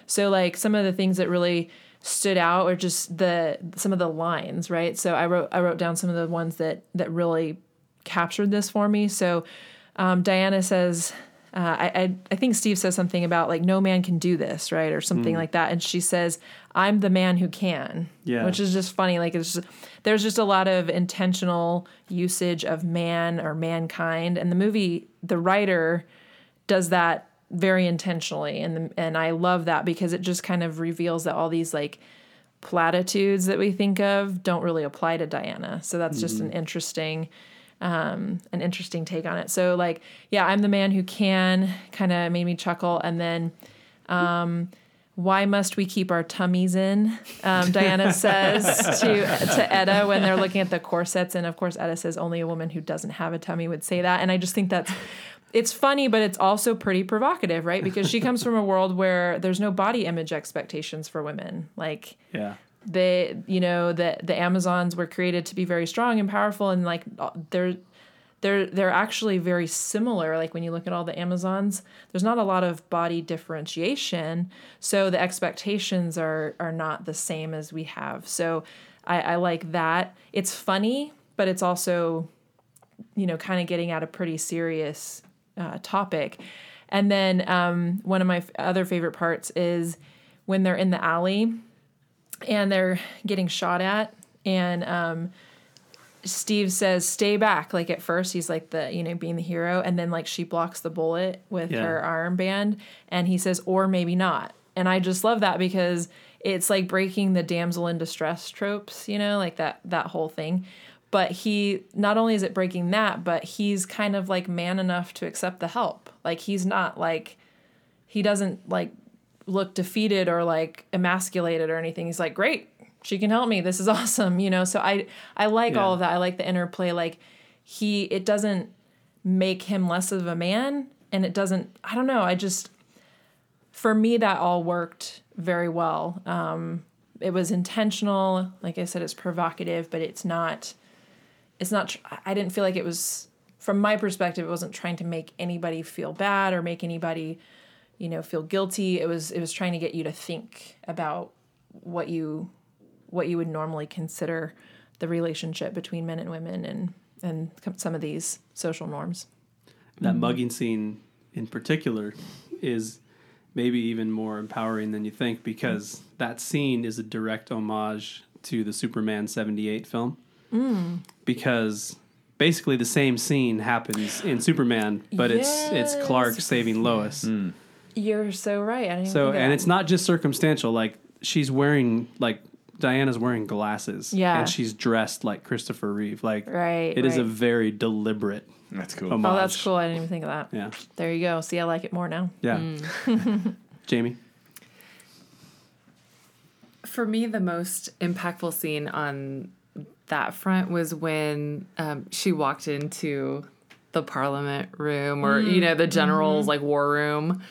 So like some of the things that really stood out are just the some of the lines, right? So I wrote I wrote down some of the ones that that really captured this for me. So um, Diana says, uh, I, I I think Steve says something about like no man can do this, right, or something like that, and she says, "I'm the man who can," Yeah. which is just funny. Like it's just, there's just a lot of intentional usage of man or mankind, and the movie, the writer does that very intentionally, and the, and I love that because it just kind of reveals that all these like platitudes that we think of don't really apply to Diana. So that's just an interesting um, an interesting take on it. So like, yeah, I'm the man who can kind of made me chuckle. And then, um, why must we keep our tummies in? Um, Diana says to to Etta when they're looking at the corsets, and of course Etta says only a woman who doesn't have a tummy would say that. And I just think that's it's funny, but it's also pretty provocative, right? Because she comes from a world where there's no body image expectations for women. Like Yeah. They you know the the amazons were created to be very strong and powerful and like they're they're they're actually very similar. Like when you look at all the amazons there's not a lot of body differentiation so the expectations are are not the same as we have. So i i like that. It's funny but it's also you know kind of getting at a pretty serious uh, topic. And then um, one of my f- other favorite parts is when they're in the alley and they're getting shot at. And um Steve says stay back. Like at first he's like the you know being the hero. And then like she blocks the bullet with Yeah. her armband. And he says or maybe not. And I just love that because it's like breaking the damsel in distress tropes you know like that that whole thing. But he not only is it breaking that but he's kind of like man enough to accept the help. Like he's not like he doesn't like look defeated or like emasculated or anything. He's like, great, she can help me. This is awesome, you know. So I I like all of that. I like the interplay. Like he, it doesn't make him less of a man, and it doesn't. I don't know. I just for me that all worked very well. Um, it was intentional. Like I said, it's provocative, but it's not. It's not. I didn't feel like it was. From my perspective, it wasn't trying to make anybody feel bad or make anybody you know feel guilty. It was it was trying to get you to think about what you what you would normally consider the relationship between men and women and and some of these social norms. That mm-hmm. mugging scene in particular is maybe even more empowering than you think because that scene is a direct homage to the Superman 78 film. Mm. Because basically the same scene happens in Superman, but it's it's Clark saving Lois. Hmm. You're so right I didn't So and it's not just circumstantial like she's wearing like Diana's wearing glasses Yeah. and she's dressed like Christopher Reeve. Like Right, it is a very deliberate That's cool. homage. oh that's cool i didn't even think of that Yeah. there you go see i like it more now Yeah. Mm. Jamie. For me, the most impactful scene on that front was when um, she walked into the parliament room or, you mm. know, the general's mm-hmm. like war room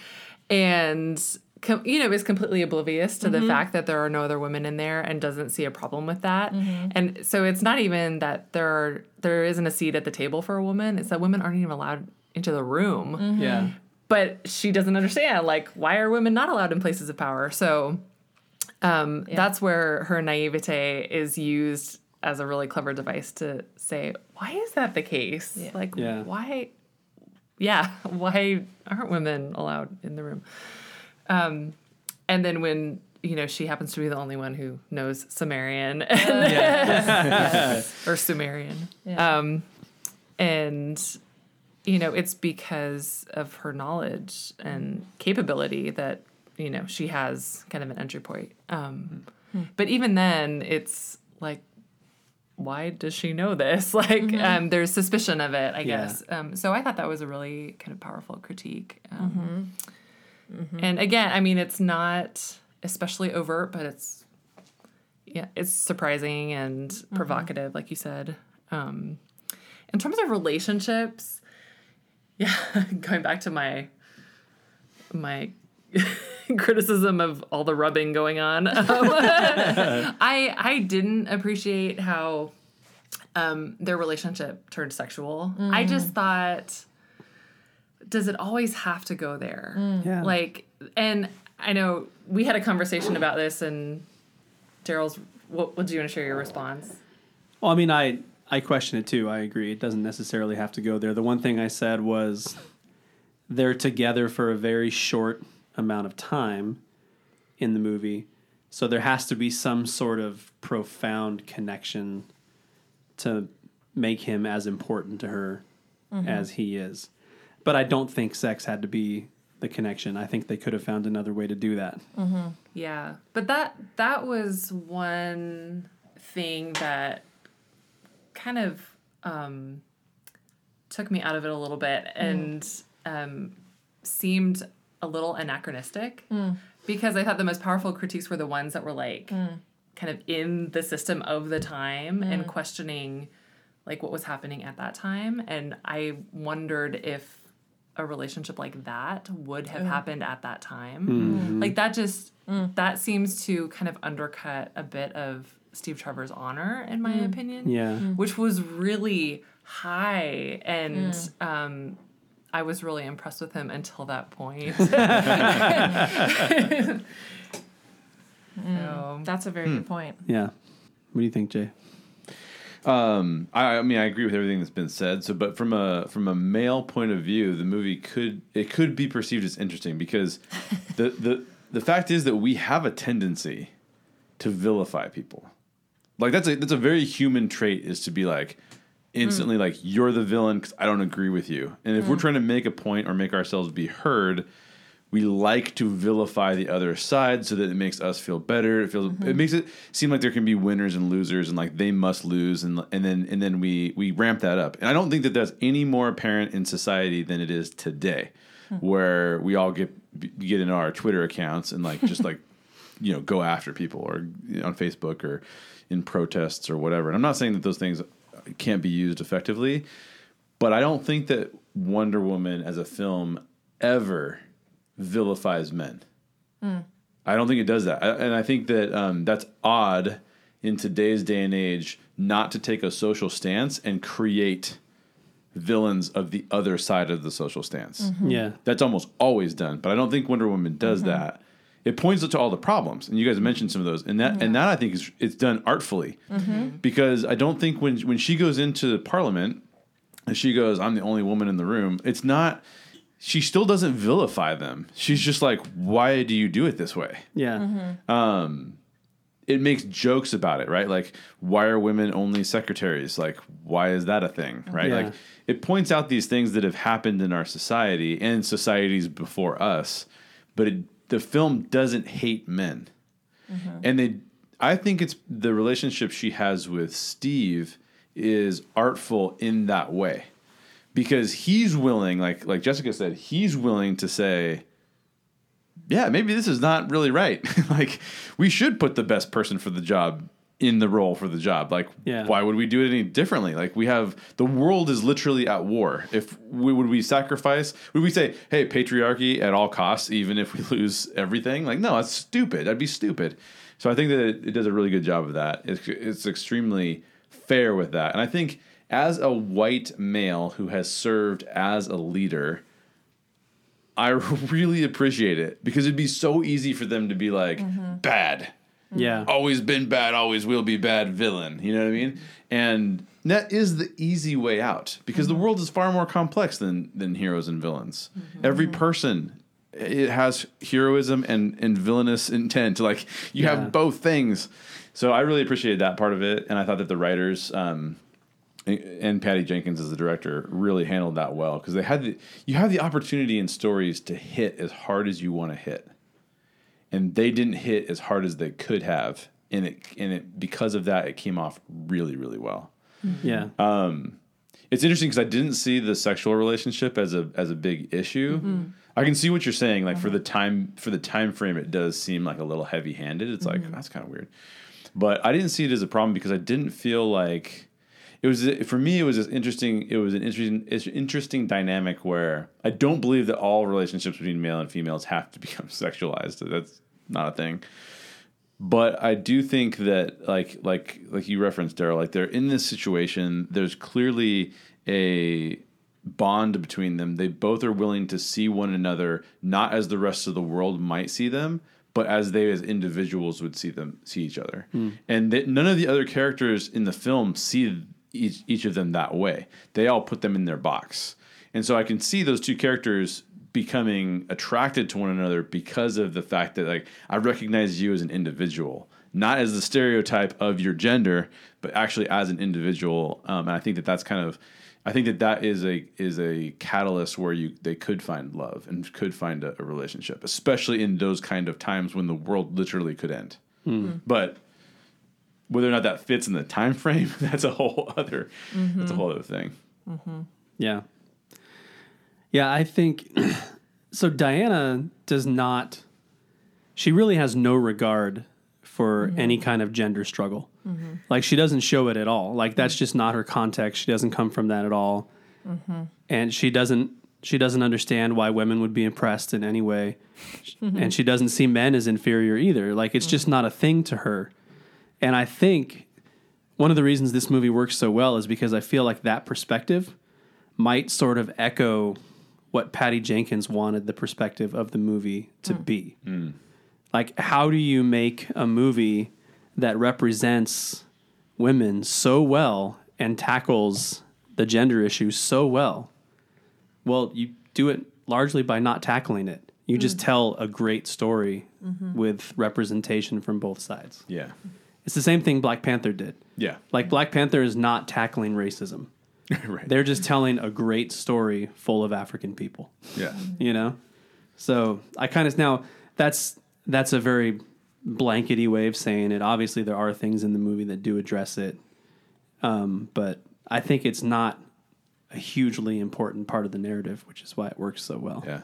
and, com- you know, is completely oblivious to the mm-hmm. fact that there are no other women in there and doesn't see a problem with that. Mm-hmm. And so it's not even that there are, there isn't a seat at the table for a woman, it's that women aren't even allowed into the room. Mm-hmm. Yeah. but she doesn't understand like why are women not allowed in places of power? So um, that's where her naivete is used as a really clever device to say why is that the case? Like Yeah. why yeah why aren't women allowed in the room? Um, and then when you know she happens to be the only one who knows sumerian or sumerian. Um, and you know it's because of her knowledge and capability that you know she has kind of an entry point. Um, But even then, it's like, why does she know this? Like, um, there's suspicion of it, I Yeah. guess. Um, so I thought that was a really kind of powerful critique. Um, And again, I mean, it's not especially overt, but it's yeah, it's surprising and provocative, like you said. Um, in terms of relationships, yeah, going back to my my criticism of all the rubbing going on, um, I I didn't appreciate how um, their relationship turned sexual. I just thought, does it always have to go there? Yeah. Like, and I know we had a conversation about this, and Daryl's. What, what do you want to share your response? Well, I mean, I I question it too. I agree. It doesn't necessarily have to go there. The one thing I said was they're together for a very short amount of time in the movie, so there has to be some sort of profound connection to make him as important to her as he is. But I don't think sex had to be the connection. I think they could have found another way to do that. Yeah, but that that was one thing that kind of um, took me out of it a little bit and um, seemed a little anachronistic mm. because I thought the most powerful critiques were the ones that were like mm. kind of in the system of the time and mm. questioning like what was happening at that time. And I wondered if a relationship like that would have happened at that time. Hmm. Mm-hmm. Like that just that seems to kind of undercut a bit of Steve Trevor's honor, in my opinion. Yeah. Which was really high and um I was really impressed with him until that point. So, That's a very good point. Yeah. What do you think, Jay? Um, I, I mean, I agree with everything that's been said. So, but from a from a male point of view, the movie could it could be perceived as interesting because the the the fact is that we have a tendency to vilify people. Like that's a that's a very human trait is to be like instantly hmm. like you're the villain because I don't agree with you. And if we're hmm. trying to make a point or make ourselves be heard, we like to vilify the other side so that it makes us feel better. It feels it mm-hmm. makes it seem like there can be winners and losers and like they must lose and and then and then we we ramp that up. And I don't think that that's any more apparent in society than it is today, hmm. where we all get get into our Twitter accounts and like just like you know go after people or you know, on Facebook or in protests or whatever. And I'm not saying that those things can't be used effectively, but I don't think that Wonder Woman as a film ever vilifies men. Hmm. I don't think it does that, I, and I think that um, that's odd in today's day and age not to take a social stance and create villains of the other side of the social stance. Mm-hmm. Yeah. That's almost always done, but I don't think Wonder Woman does mm-hmm. that. It points to all the problems, and you guys mentioned some of those, and that and that I think is it's done artfully, because I don't think when when she goes into Parliament, and she goes, "I'm the only woman in the room." It's not. She still doesn't vilify them. She's just like, "Why do you do it this way?" Yeah. Um it makes jokes about it, right? Like, why are women only secretaries? Like, why is that a thing, right? Yeah. Like, it points out these things that have happened in our society and societies before us, but it, the film doesn't hate men. Mm-hmm. And they, I think it's the relationship she has with Steve is artful in that way because he's willing, like like Jessica said, he's willing to say, yeah, maybe this is not really right. like, we should put the best person for the job in the role for the job. Like, Yeah. why would we do it any differently? Like, we have the world is literally at war. If we would we sacrifice, would we say, hey, patriarchy at all costs, even if we lose everything? Like, no, that's stupid. That'd be stupid. So I think that it, it does a really good job of that. It's, it's extremely fair with that. And I think as a white male who has served as a leader, I really appreciate it because it'd be so easy for them to be like mm-hmm. bad, Mm-hmm. Yeah. always been bad, always will be bad villain. You know what I mean? And that is the easy way out because the mm-hmm. world is far more complex than than heroes and villains. Mm-hmm. Every person it has heroism and and villainous intent. Like you Yeah. have both things. So I really appreciated that part of it, and I thought that the writers. Um, and Patty Jenkins as the director really handled that well because they had the you have the opportunity in stories to hit as hard as you want to hit, and they didn't hit as hard as they could have, and it and it because of that, it came off really really well. Yeah. Um, It's interesting because I didn't see the sexual relationship as a as a big issue. Mm-hmm. I can see what you're saying. Like for uh-huh. the time for the time frame, it does seem like a little heavy handed. It's like mm-hmm. that's kind of weird, but I didn't see it as a problem because I didn't feel like it was for me. It was just interesting. It was an interesting it's interesting dynamic where I don't believe that all relationships between male and females have to become sexualized. That's not a thing but I do think that like like like you referenced Daryl, like they're in this situation. There's clearly a bond between them. They both are willing to see one another not as the rest of the world might see them, but as they as individuals would see them see each other. Hmm. And that none of the other characters in the film see each each of them that way. They all put them in their box. And so I can see those two characters becoming attracted to one another because of the fact that like I recognize you as an individual, not as the stereotype of your gender, but actually as an individual. Um, and I think that that's kind of, I think that that is a is a catalyst where you they could find love and could find a, a relationship, especially in those kind of times when the world literally could end. But whether or not that fits in the time frame, that's a whole other that's a whole other thing. Mm-hmm. Yeah. Yeah, I think so. Diana does not, she really has no regard for mm-hmm. any kind of gender struggle. Mm-hmm. Like, she doesn't show it at all. Like, that's just not her context. She doesn't come from that at all. And she doesn't. She doesn't understand why women would be impressed in any way. And she doesn't see men as inferior either. Like, it's just not a thing to her. And I think one of the reasons this movie works so well is because I feel like that perspective might sort of echo what Patty Jenkins wanted the perspective of the movie to hmm. be. Hmm. Like, how do you make a movie that represents women so well and tackles the gender issue so well? Well, you do it largely by not tackling it. You just hmm. tell a great story mm-hmm. with representation from both sides. Yeah. It's the same thing Black Panther did. Yeah. Like Black Panther is not tackling racism. right. They're just telling a great story full of African people, Yeah. you know? So I kind of now that's that's a very blankety way of saying it. Obviously there are things in the movie that do address it. Um, but I think it's not a hugely important part of the narrative, which is why it works so well. Yeah.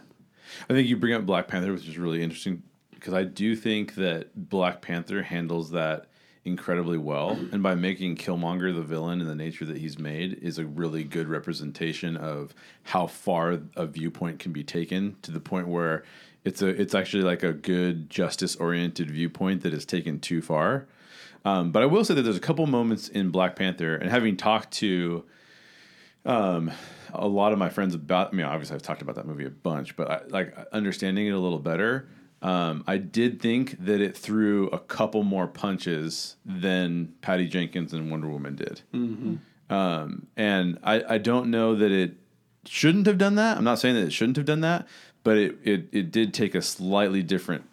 I think you bring up Black Panther, which is really interesting because I do think that Black Panther handles that incredibly well. And by making Killmonger the villain and the nature that he's made is a really good representation of how far a viewpoint can be taken to the point where it's a it's actually like a good justice oriented viewpoint that is taken too far. Um, but I will say that there's a couple moments in Black Panther, and having talked to um, a lot of my friends about. I mean, obviously, I've talked about that movie a bunch, but I, like understanding it a little better. Um, I did think that it threw a couple more punches than Patty Jenkins and Wonder Woman did. Um, and I, I don't know that it shouldn't have done that. I'm not saying that it shouldn't have done that, but it, it, it did take a slightly different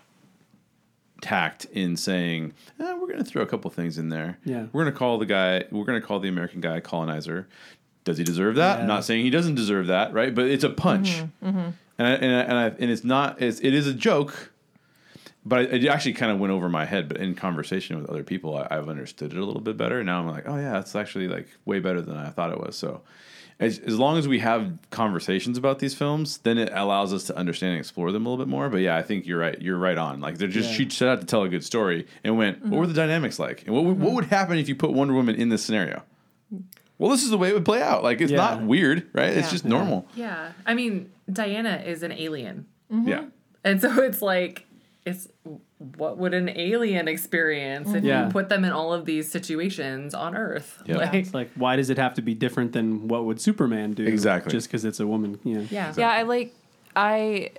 tact in saying eh, we're going to throw a couple things in there. Yeah. we're going to call the guy. We're going to call the American guy a colonizer. Does he deserve that? I'm not saying he doesn't deserve that, right? But it's a punch, and I, and I, and, I, and it's not. It's, it is a joke, but it actually kind of went over my head. But in conversation with other people, I, I've understood it a little bit better. Now I'm like, oh yeah, that's actually like way better than I thought it was. So. As, as long as we have conversations about these films, then it allows us to understand and explore them a little bit more. But yeah, I think you're right. You're right on. Like they're just Yeah. she set out to tell a good story and went, what were mm-hmm. the dynamics like, and what would, what mm-hmm. would happen if you put Wonder Woman in this scenario? Well, this is the way it would play out. Like it's Yeah. not weird, right? It's just normal. Yeah. I mean, Diana is an alien. Mm-hmm. Yeah. And so it's like, it's what would an alien experience if Yeah. you put them in all of these situations on Earth? Yeah. Like, It's like, why does it have to be different than what would Superman do? Exactly. Just because it's a woman. You know? yeah. Yeah, I like I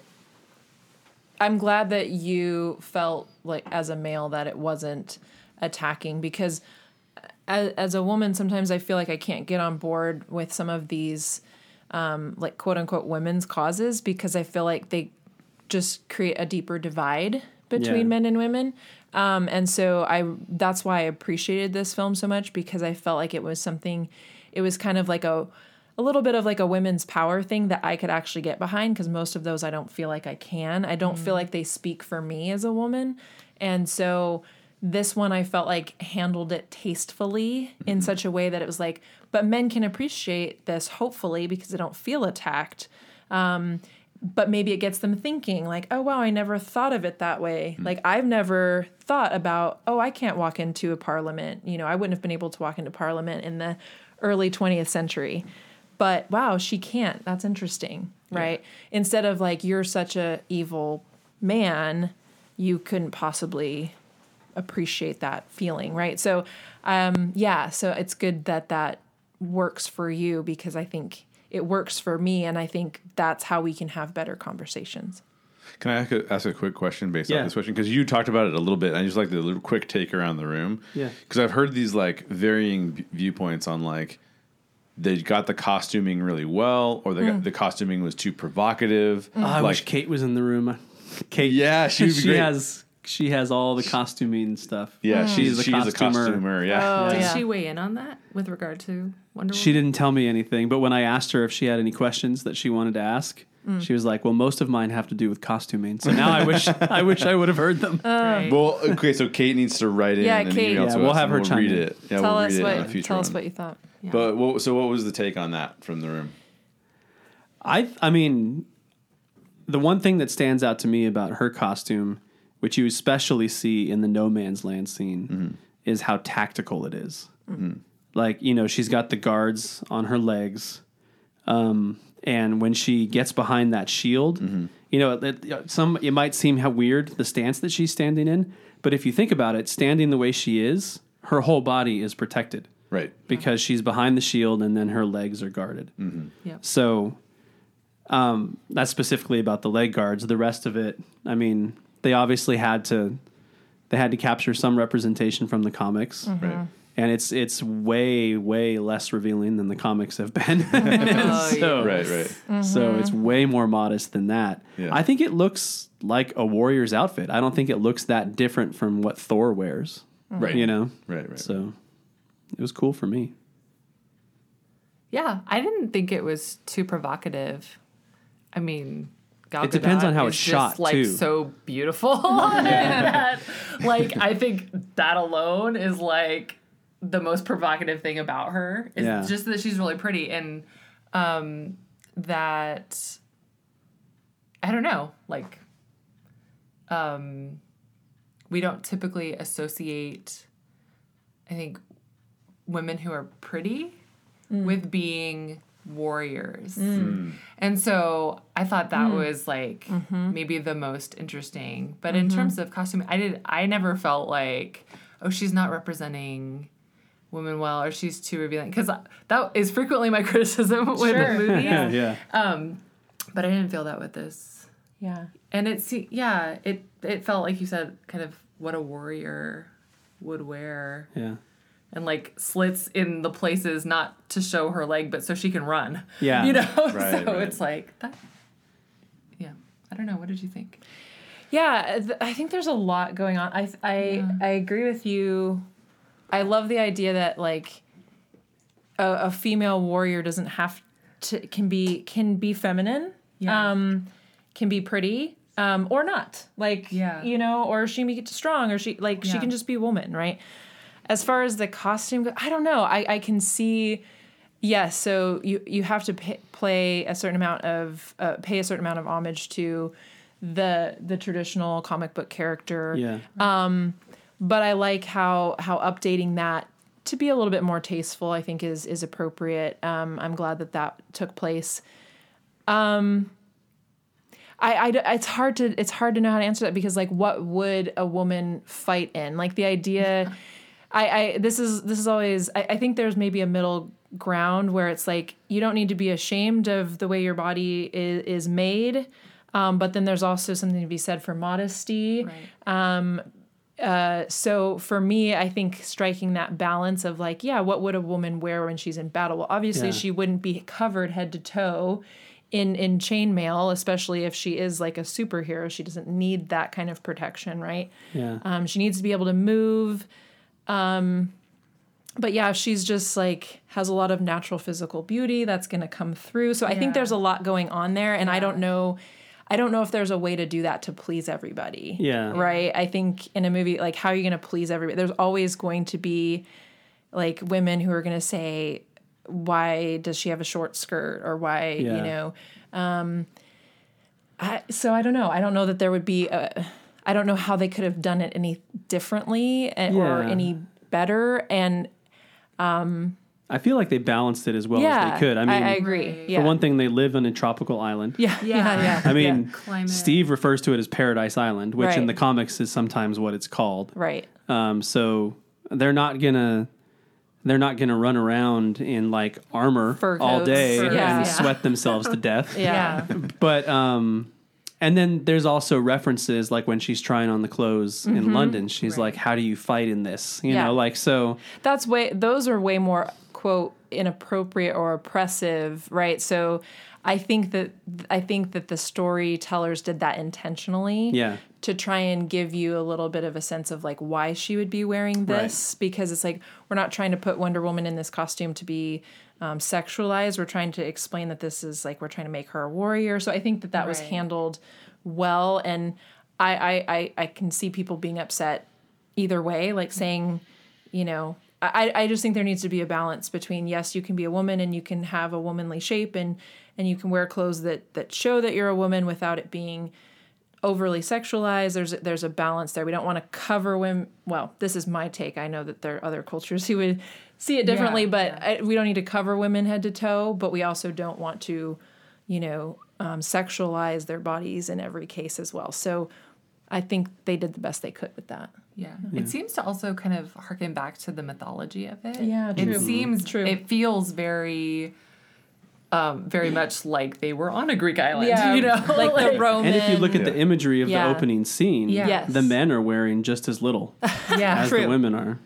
I'm glad that you felt like as a male that it wasn't attacking because as, as a woman sometimes I feel like I can't get on board with some of these um, like quote unquote women's causes because I feel like they just create a deeper divide between Yeah. men and women. Um, and so I that's why I appreciated this film so much because I felt like it was something it was kind of like a a little bit of like a women's power thing that I could actually get behind because most of those I don't feel like I can. I don't feel like they speak for me as a woman. And so this one I felt like handled it tastefully in such a way that it was like, but men can appreciate this hopefully because they don't feel attacked. Um, but maybe it gets them thinking like oh wow i never thought of it that way. Like i've never thought about oh i can't walk into a parliament. You know i wouldn't have been able to walk into parliament in the early 20th century. But wow she can't. That's interesting right? Instead of like you're such a evil man you couldn't possibly appreciate that feeling right? So um yeah so it's good that that works for you because i think it works for me and i think that's how we can have better conversations Can I ask a, ask a quick question based Yeah. on this question? Because you talked about it a little bit. I just like the little quick take around the room. Yeah. Because I've heard these like varying v- viewpoints on like they got the costuming really well, or they got, mm. the costuming was too provocative. Oh, I like, wish Kate was in the room. Kate, Yeah, she would be she great. has she has all the costuming stuff. Yeah, mm. she's, She's a she's a costumer. costumer. Yeah. Oh, Did she weigh in on that with regard to Wonder Woman? She didn't tell me anything, but when I asked her if she had any questions that she wanted to ask, mm. she was like, "Well, most of mine have to do with costuming." So now I wish I wish I would have heard them. Oh. Right. Well, okay, so Kate needs to write in. Yeah, and Kate. email Yeah, to we'll us have and her we'll read in. it. Yeah, tell we'll us read it in a what future tell us one. what you thought But what, so, what was the take on that from the room? I I mean, the one thing that stands out to me about her costume, which you especially see in the No Man's Land scene, is how tactical it is. Like you know, she's got the guards on her legs, um, and when she gets behind that shield, you know, it, it- some it might seem how weird the stance that she's standing in, but if you think about it, standing the way she is, her whole body is protected Right. because she's behind the shield and then her legs are guarded. Yep. So um, that's specifically about the leg guards. The rest of it, I mean, they obviously had to they had to capture some representation from the comics. Mm-hmm. Right. And it's it's way way less revealing than the comics have been. Oh, so Right. Right. so mm-hmm. it's way more modest than that. Yeah. I think it looks like a warrior's outfit. I don't think it looks that different from what Thor wears. Mm-hmm. Right. You know. Right. Right. So it was cool for me. Yeah, I didn't think it was too provocative. I mean, Gal It depends Gadot on how it's just, shot, like too. so beautiful. that, like I think that alone is like the most provocative thing about her. Is Yeah. just that she's really pretty and um, that I don't know, like um, we don't typically associate. I think women who are pretty with being warriors. Mm. And so I thought that mm. was like mm-hmm. maybe the most interesting. But in mm-hmm. terms of costume, I did I never felt like oh she's not representing women well or she's too revealing because that is frequently my criticism with Sure. movies. yeah. Um, but I didn't feel that with this. yeah And it se- yeah, it it felt like you said kind of what a warrior would wear Yeah. And like slits in the places not to show her leg but so she can run. Yeah. You know? Right, so right. it's like that Yeah. I don't know, what did you think? Yeah, th- I think there's a lot going on. I I I agree with you. I love the idea that like a, a female warrior doesn't have to can be can be feminine, Yeah. um, can be pretty, um, or not. Like Yeah. you know, or she can be strong, or she like she can just be a woman, right? As far as the costume, go- I don't know. I I can see. Yes, so you you have to pay, play a certain amount of uh, pay a certain amount of homage to the the traditional comic book character. Yeah. Um, But I like how how updating that to be a little bit more tasteful. I think is is appropriate. Um, I'm glad that that took place. Um, I, I, it's hard to it's hard to know how to answer that because like what would a woman fight in like the idea I, I this is this is always I, I think there's maybe a middle ground where it's like you don't need to be ashamed of the way your body is, is made um, but then there's also something to be said for modesty Right. so for me, I think striking that balance of like, yeah, what would a woman wear when she's in battle? Well, obviously Yeah. she wouldn't be covered head to toe in in chainmail, especially if she is like a superhero. She doesn't need that kind of protection, right? Yeah. Um, she needs to be able to move. Um, but yeah, she's just like has a lot of natural physical beauty that's going to come through. So I think there's a lot going on there, and I don't know. I don't know if there's a way to do that to please everybody. Yeah. Right. I think in a movie, like, how are you going to please everybody? There's always going to be like women who are going to say, why does she have a short skirt? Or why, Yeah. you know, um, I, so I don't know. I don't know that there would be a, I don't know how they could have done it any differently and, or any better. And I feel like they balanced it as well yeah, as they could. I mean, I, agree. Right. Yeah. for one thing, they live on a tropical island. yeah, yeah, yeah, Yeah. I mean, Climate. Steve refers to it as Paradise Island, which in the comics is sometimes what it's called. Right. Um, so they're not gonna they're not gonna run around in like armor all day Fur and yeah. sweat themselves to death. Yeah. Yeah. But um, and then there's also references like when she's trying on the clothes in London, she's Right. like, "How do you fight in this?" You Mm-hmm. Yeah. know, like so. That's way those are way more quote inappropriate or oppressive, right? So I think that I think that the storytellers did that intentionally. Yeah. To try and give you a little bit of a sense of like why she would be wearing this because it's like we're not trying to put Wonder Woman in this costume to be um, sexualized. We're trying to explain that this is like we're trying to make her a warrior. So I think that that was handled well, and I, I I I can see people being upset either way, like saying, you know, I, I just think there needs to be a balance between yes, you can be a woman and you can have a womanly shape and and you can wear clothes that that show that you're a woman without it being overly sexualized. There's there's a balance there. We don't want to cover women. Well, this is my take. I know that there are other cultures who would see it differently, Yeah, but yeah. I, we don't need to cover women head to toe. But we also don't want to, you know, um, sexualize their bodies in every case as well. So I think they did the best they could with that. Yeah. It seems to also kind of harken back to the mythology of it. Yeah, true. It seems True. It feels very um, very much like they were on a Greek island. Yeah, You know? like the Roman. And if you look at the imagery of Yeah. the opening scene, Yeah. Yes. the men are wearing just as little yeah. as the women are.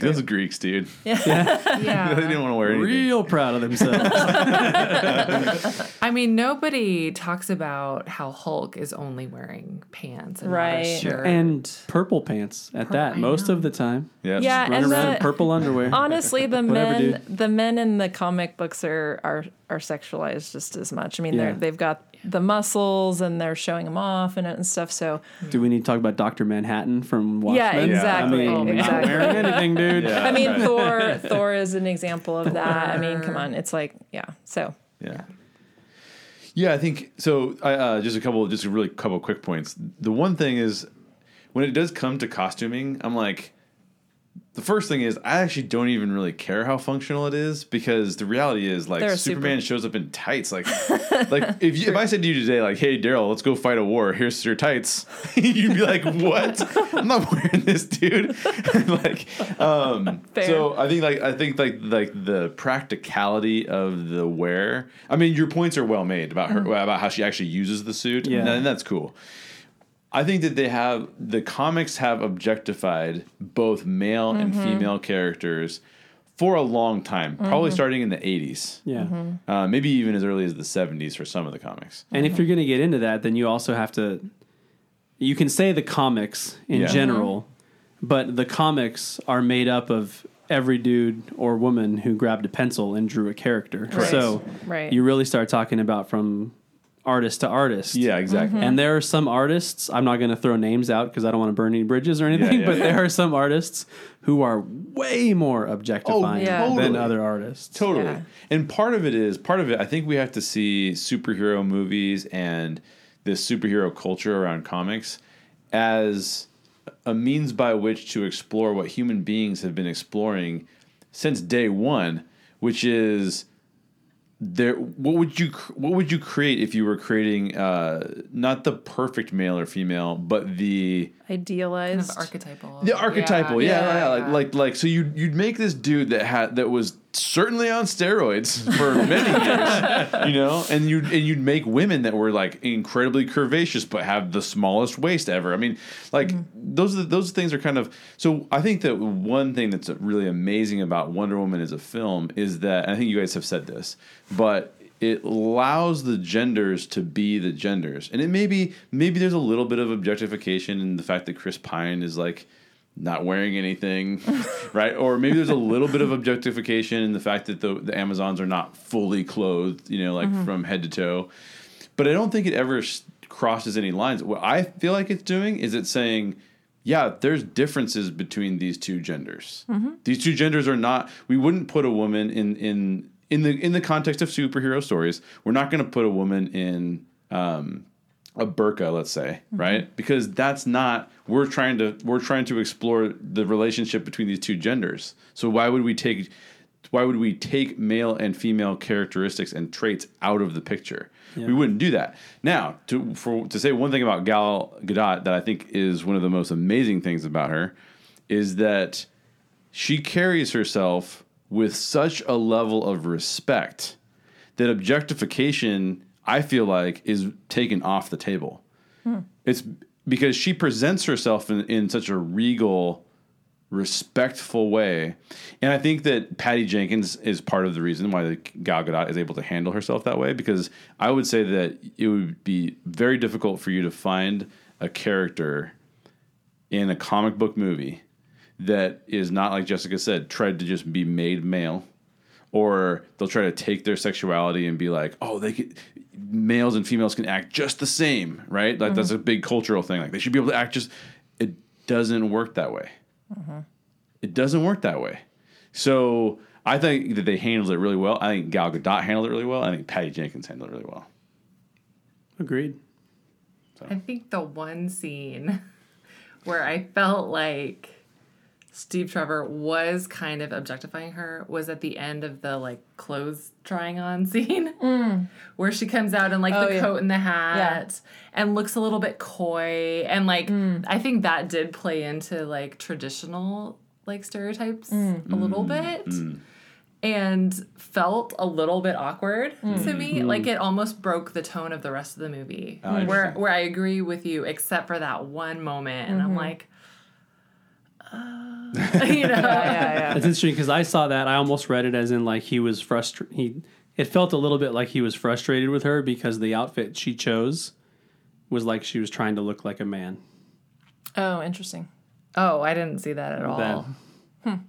Those Greeks, dude. they Yeah. Yeah. they didn't want to wear anything. Real proud of themselves. I mean, nobody talks about how Hulk is only wearing pants and not Right. a shirt. and purple pants at that I most know. of the time. Yeah. Yeah, Run and around the- in purple underwear. Honestly, the Whatever, men, the men in the comic books are are are sexualized just as much. I mean, Yeah. they've got the muscles and they're showing them off and, and stuff. So Do we need to talk about Doctor Manhattan from Watchmen? yeah, exactly, I mean, not wearing anything, dude. Yeah. I mean, Thor Thor is an example of that. I mean, come on, it's like yeah. So Yeah. Yeah, I think so. I, uh, just a couple, just a really couple quick points. The one thing is, when it does come to costuming, I'm like, the first thing is I actually don't even really care how functional it is because the reality is like They're Superman super- shows up in tights. Like, like if you, if I said to you today, like, hey Daryl, let's go fight a war. Here's your tights. You'd be like, what? I'm not wearing this, dude. like, um, Fair. so I think like I think like like the practicality of the wear. I mean, your points are well made about her about how she actually uses the suit. Yeah. and that's cool. I think that they have the comics have objectified both male and mm-hmm. female characters for a long time, probably mm-hmm. starting in the 80s. Yeah. Mm-hmm. Uh, maybe even as early as the 70s for some of the comics. And if you're going to get into that, then you also have to. You can say the comics in Yeah. general, but the comics are made up of every dude or woman who grabbed a pencil and drew a character. Right. So Right. you really start talking about from artist to artist. Yeah, exactly. And there are some artists, I'm not going to throw names out because I don't want to burn any bridges or anything, yeah, but yeah. there are some artists who are way more objectifying oh, yeah. than other artists. Totally. Yeah. And part of it is part of it. I think we have to see superhero movies and this superhero culture around comics as a means by which to explore what human beings have been exploring since day one, which is there. What would you What would you create if you were creating uh, not the perfect male or female, but the kind idealized. of archetypal. the archetypal, yeah, yeah, yeah, Like, yeah. like like so you you'd make this dude that had that was certainly on steroids for many years, you know, and you and you'd make women that were like incredibly curvaceous but have the smallest waist ever. I mean, like mm-hmm. those are the, those things are kind of so. I think that one thing that's really amazing about Wonder Woman as a film is that and I think you guys have said this, but it allows the genders to be the genders and it maybe maybe there's a little bit of objectification in the fact that chris pine is like not wearing anything, right? Or maybe there's a little bit of objectification in the fact that the, the Amazons are not fully clothed, you know, like from head to toe. But I don't think it ever s- crosses any lines. What I feel like it's doing is it's saying, yeah, there's differences between these two genders. These two genders are not. We wouldn't put a woman in in in the in the context of superhero stories. We're not going to put a woman in. Um, a burqa, let's say, mm-hmm. right? Because that's not we're trying to we're trying to explore the relationship between these two genders. So why would we take why would we take male and female characteristics and traits out of the picture? We wouldn't do that. Now, to for to say one thing about Gal Gadot that I think is one of the most amazing things about her is that she carries herself with such a level of respect that objectification I feel like is taken off the table. Hmm. It's because she presents herself in, in such a regal, respectful way, and I think that Patty Jenkins is part of the reason why the Gal Gadot is able to handle herself that way. Because I would say that it would be very difficult for you to find a character in a comic book movie that is not like Jessica said, tried to just be made male or they'll try to take their sexuality and be like, oh, they could, males and females can act just the same, right? Like that's mm-hmm. a big cultural thing. Like they should be able to act just. It doesn't work that way. Mm-hmm. It doesn't work that way. So I think that they handled it really well. I think Gal Gadot handled it really well. I think Patty Jenkins handled it really well. Agreed. I think the one scene where I felt like Steve Trevor was kind of objectifying her was at the end of the like clothes trying on scene mm. where she comes out in like Oh, the yeah. coat and the hat and looks a little bit coy and like mm. I think that did play into like traditional like stereotypes mm. a little bit and felt a little bit awkward to me. Like it almost broke the tone of the rest of the movie Oh, where where I agree with you except for that one moment and I'm mm-hmm. like uh, you know Yeah, yeah. It's interesting because I saw that. I almost read it as in like he was frustrated. He it felt a little bit like he was frustrated with her because the outfit she chose was like she was trying to look like a man. Oh, interesting. oh I didn't see that at all That, hmm.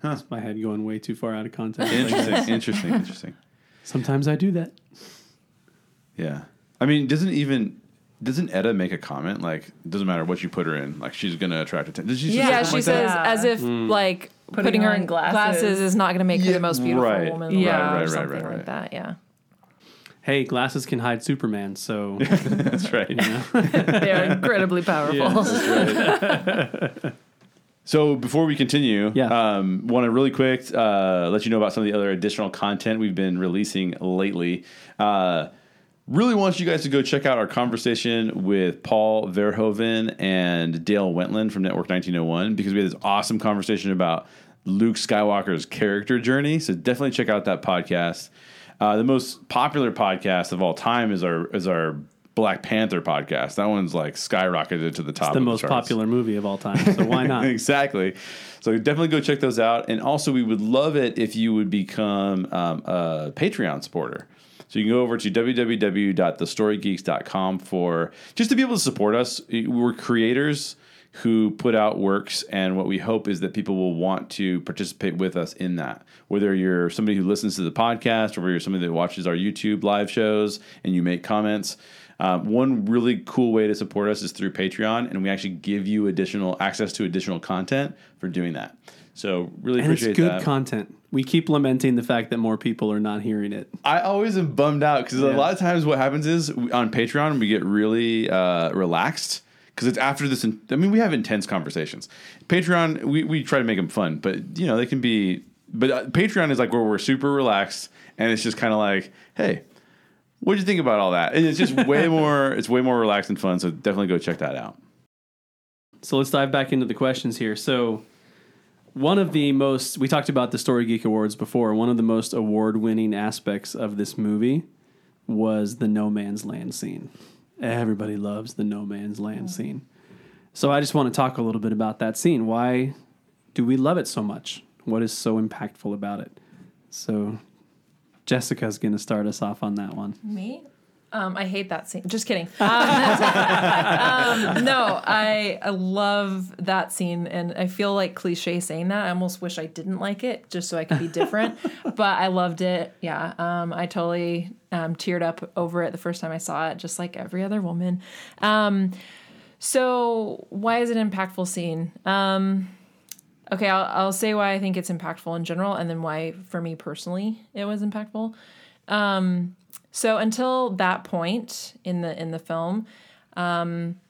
That's my head going way too far out of context. Interesting, interesting, interesting. Sometimes I do that. Yeah. I mean, doesn't even doesn't Etta make a comment like doesn't matter what you put her in, like she's gonna attract attention? Did she say Yeah, she like says that? As if like putting, her in glasses. is not going to make her the most beautiful right. woman in the Yeah. world Right, or right, something right, like right. that. Yeah. Hey, glasses can hide Superman, so That's right. they're incredibly powerful So before we continue, Yeah. um, want to really quick uh, let you know about some of the other additional content we've been releasing lately. Uh, really want you guys to go check out our conversation with Paul Verhoeven and Dale Wentland from Network 1901 because we had this awesome conversation about Luke Skywalker's character journey. So definitely check out that podcast. Uh, the most popular podcast of all time is our is our Black Panther podcast. That one's like skyrocketed to the top. the of most the popular movie of all time. So why not? exactly. So definitely go check those out. And also, we would love it if you would become um, a Patreon supporter. So you can go over to www.thestorygeeks.com for just to be able to support us. We're creators who put out works, and what we hope is that people will want to participate with us in that. Whether you're somebody who listens to the podcast, or whether you're somebody that watches our YouTube live shows and you make comments. Um, one really cool way to support us is through Patreon, and we actually give you additional access to additional content for doing that. So really And it's good that. content. We keep lamenting the fact that more people are not hearing it. I always am bummed out because a lot of times what happens is we- on Patreon we get really uh, relaxed because it's after this. In, I mean, we have intense conversations. Patreon, we, we try to make them fun, but you know they can be. But uh, Patreon is like where we're super relaxed, and it's just kind of like, hey, what do you think about all that? And it's just way more. It's way more relaxed and fun. So definitely go check that out. So let's dive back into the questions here. So, one of the most, we talked about the Story Geek Awards before. One of the most award winning aspects of this movie was the no man's land scene. Everybody loves the no man's land scene. So, I just want to talk a little bit about that scene. Why do we love it so much? What is so impactful about it? So, Jessica's going to start us off on that one. Me? Um, I hate that scene. Just kidding. Um, um, no, I, I love that scene, and I feel like cliche saying that. I almost wish I didn't like it, just so I could be different. but I loved it. Yeah, um, I totally um, teared up over it the first time I saw it, just like every other woman. Um, so, why is it an impactful scene? Um, okay, I'll, I'll say why I think it's impactful in general, and then why, for me personally, it was impactful. So until that point in the in the film, um,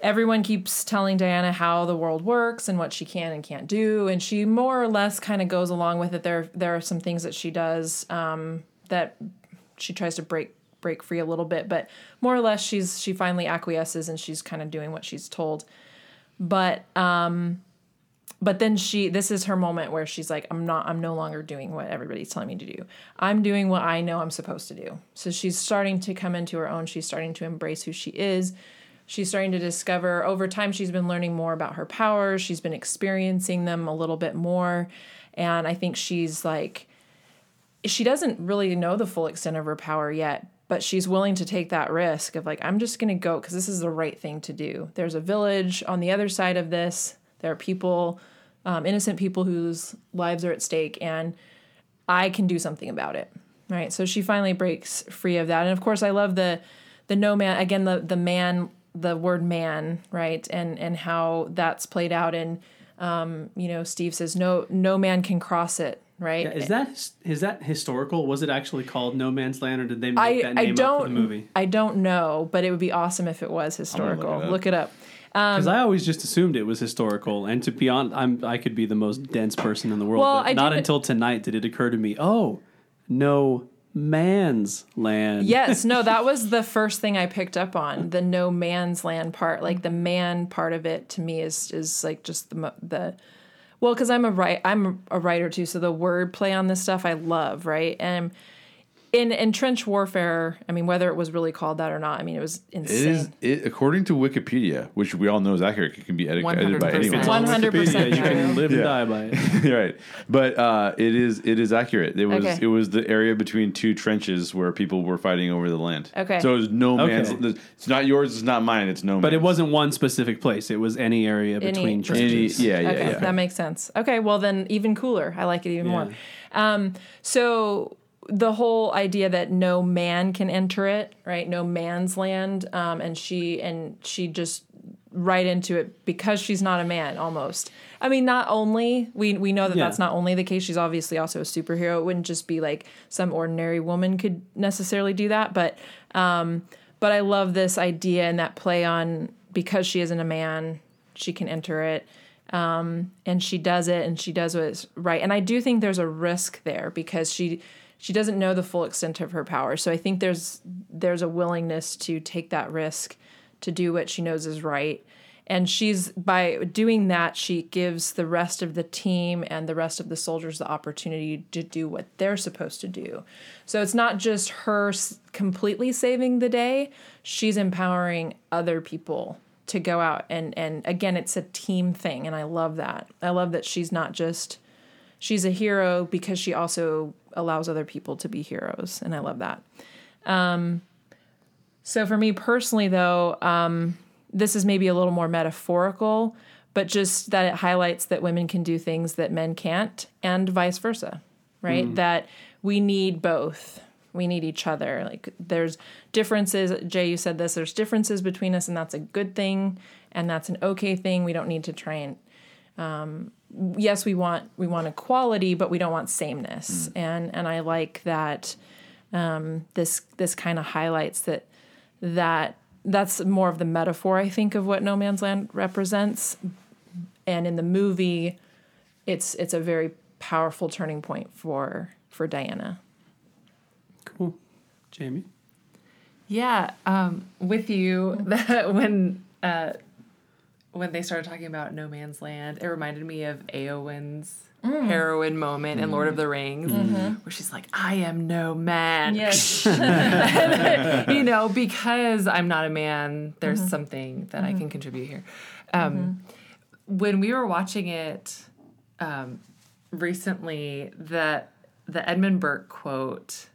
everyone keeps telling Diana how the world works and what she can and can't do, and she more or less kind of goes along with it. There there are some things that she does um, that she tries to break break free a little bit, but more or less she's she finally acquiesces and she's kind of doing what she's told. But um, but then she this is her moment where she's like i'm not i'm no longer doing what everybody's telling me to do. I'm doing what i know i'm supposed to do. So she's starting to come into her own. She's starting to embrace who she is. She's starting to discover over time she's been learning more about her powers she's been experiencing them a little bit more. And i think she's like she doesn't really know the full extent of her power yet but she's willing to take that risk of like i'm just going to go because this is the right thing to do. There's a village on the other side of this there are people, um, innocent people whose lives are at stake, and I can do something about it. Right. So she finally breaks free of that. And of course, I love the the no man again the the man the word man right and and how that's played out in um, you know Steve says no no man can cross it right Yeah, is that is that historical? Was it actually called No Man's Land, or did they make I, that I name don't up for the movie? I don't know, but it would be awesome if it was historical. it up. look it up. Because um, I always just assumed it was historical, and to be honest, I'm I could be the most dense person in the world. Well, but I not did- until tonight did it occur to me. Oh, no man's land. Yes, no, that was the first thing I picked up on the no man's land part. Like the man part of it to me is is like just the mo- the well, because I'm a write I'm a writer too, so the word play on this stuff I love, right? And in in trench warfare, I mean, whether it was really called that or not, I mean, it was It insane. is it, according to Wikipedia, which we all know is accurate. It can be edited, edited by 100%. anyone. 100% You can true. live and die by it. right, but uh, it is it is accurate. It was Okay. it was the area between two trenches where people were fighting over the land. Okay. so it was no Okay. It's not yours. It's not mine. It's no. Man's. But it wasn't one specific place. It was any area between Any- trenches. yeah, yeah, okay, yeah. that makes sense. Okay, well then even cooler. I like it even more. Um, so the whole idea that no man can enter it, right? No man's land, um, and she and she just right into it because she's not a man almost. I mean, not only we we know that Yeah. that's not only the case. She's obviously also a superhero. It wouldn't just be like some ordinary woman could necessarily do that, but um, but I love this idea and that play on because she isn't a man, she can enter it um, and she does it and she does what's right and i do think there's a risk there because she she doesn't know the full extent of her power. So i think there's there's a willingness to take that risk to do what she knows is right. And she's by doing that she gives the rest of the team and the rest of the soldiers the opportunity to do what they're supposed to do. So it's not just her completely saving the day. She's empowering other people to go out and and again it's a team thing and I love that. I love that she's not just she's a hero because she also allows other people to be heroes and I love that. Um so for me personally though, um this is maybe a little more metaphorical, but just that it highlights that women can do things that men can't and vice versa, right? That we need both. We need each other. Like there's differences. Jay, you said this. There's differences between us, and that's a good thing, and that's an okay thing. We don't need to try and um, yes, we want we want equality, but we don't want sameness. And and I like that um, this this kind of highlights that that that's more of the metaphor I think of what No Man's Land represents. And in the movie, it's it's a very powerful turning point for for Diana. Cool. Jamie? Yeah, um, with you that when uh, when they started talking about No Man's Land, it reminded me of Eowyn's heroine moment in Lord of the Rings, where she's like, "I am no man." Yes. you know, because I'm not a man, there's something that I can contribute here. Um, When we were watching it um, recently, that the Edmund Burke quote,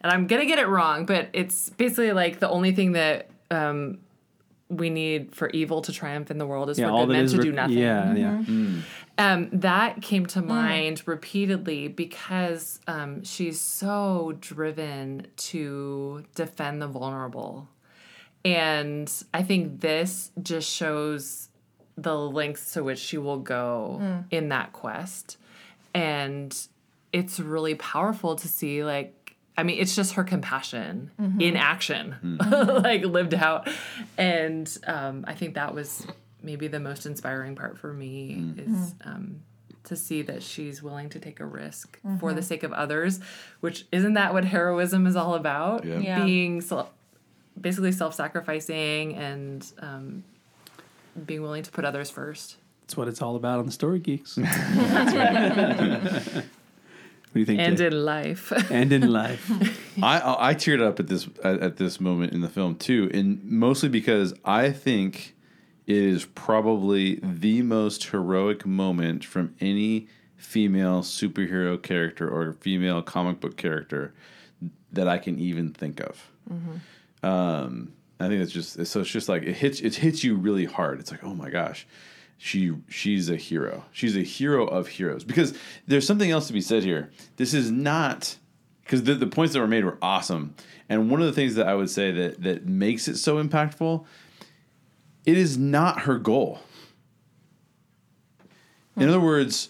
and I'm gonna get it wrong, but it's basically like the only thing that um, we need for evil to triumph in the world is Yeah, for good men to re- do nothing. Yeah, yeah. Um, that came to mind repeatedly because um, she's so driven to defend the vulnerable. And I think this just shows the lengths to which she will go in that quest. And it's really powerful to see, like, I mean, it's just her compassion in action, like lived out. And um, I think that was maybe the most inspiring part for me is um, to see that she's willing to take a risk for the sake of others, which isn't that what heroism is all about? Yeah. Yeah. Being self, basically self-sacrificing and um, being willing to put others first. That's what it's all about on the Story Geeks. what do you think? And Jay? in life. and in life. I I I teared up at this at, at this moment in the film too, and mostly because I think it is probably the most heroic moment from any female superhero character or female comic book character that I can even think of. Um, I think it's just so it's just like it hits it hits you really hard. It's like oh my gosh, she she's a hero. She's a hero of heroes because there's something else to be said here. This is not because the, the points that were made were awesome. And one of the things that I would say that that makes it so impactful, it is not her goal. In other words,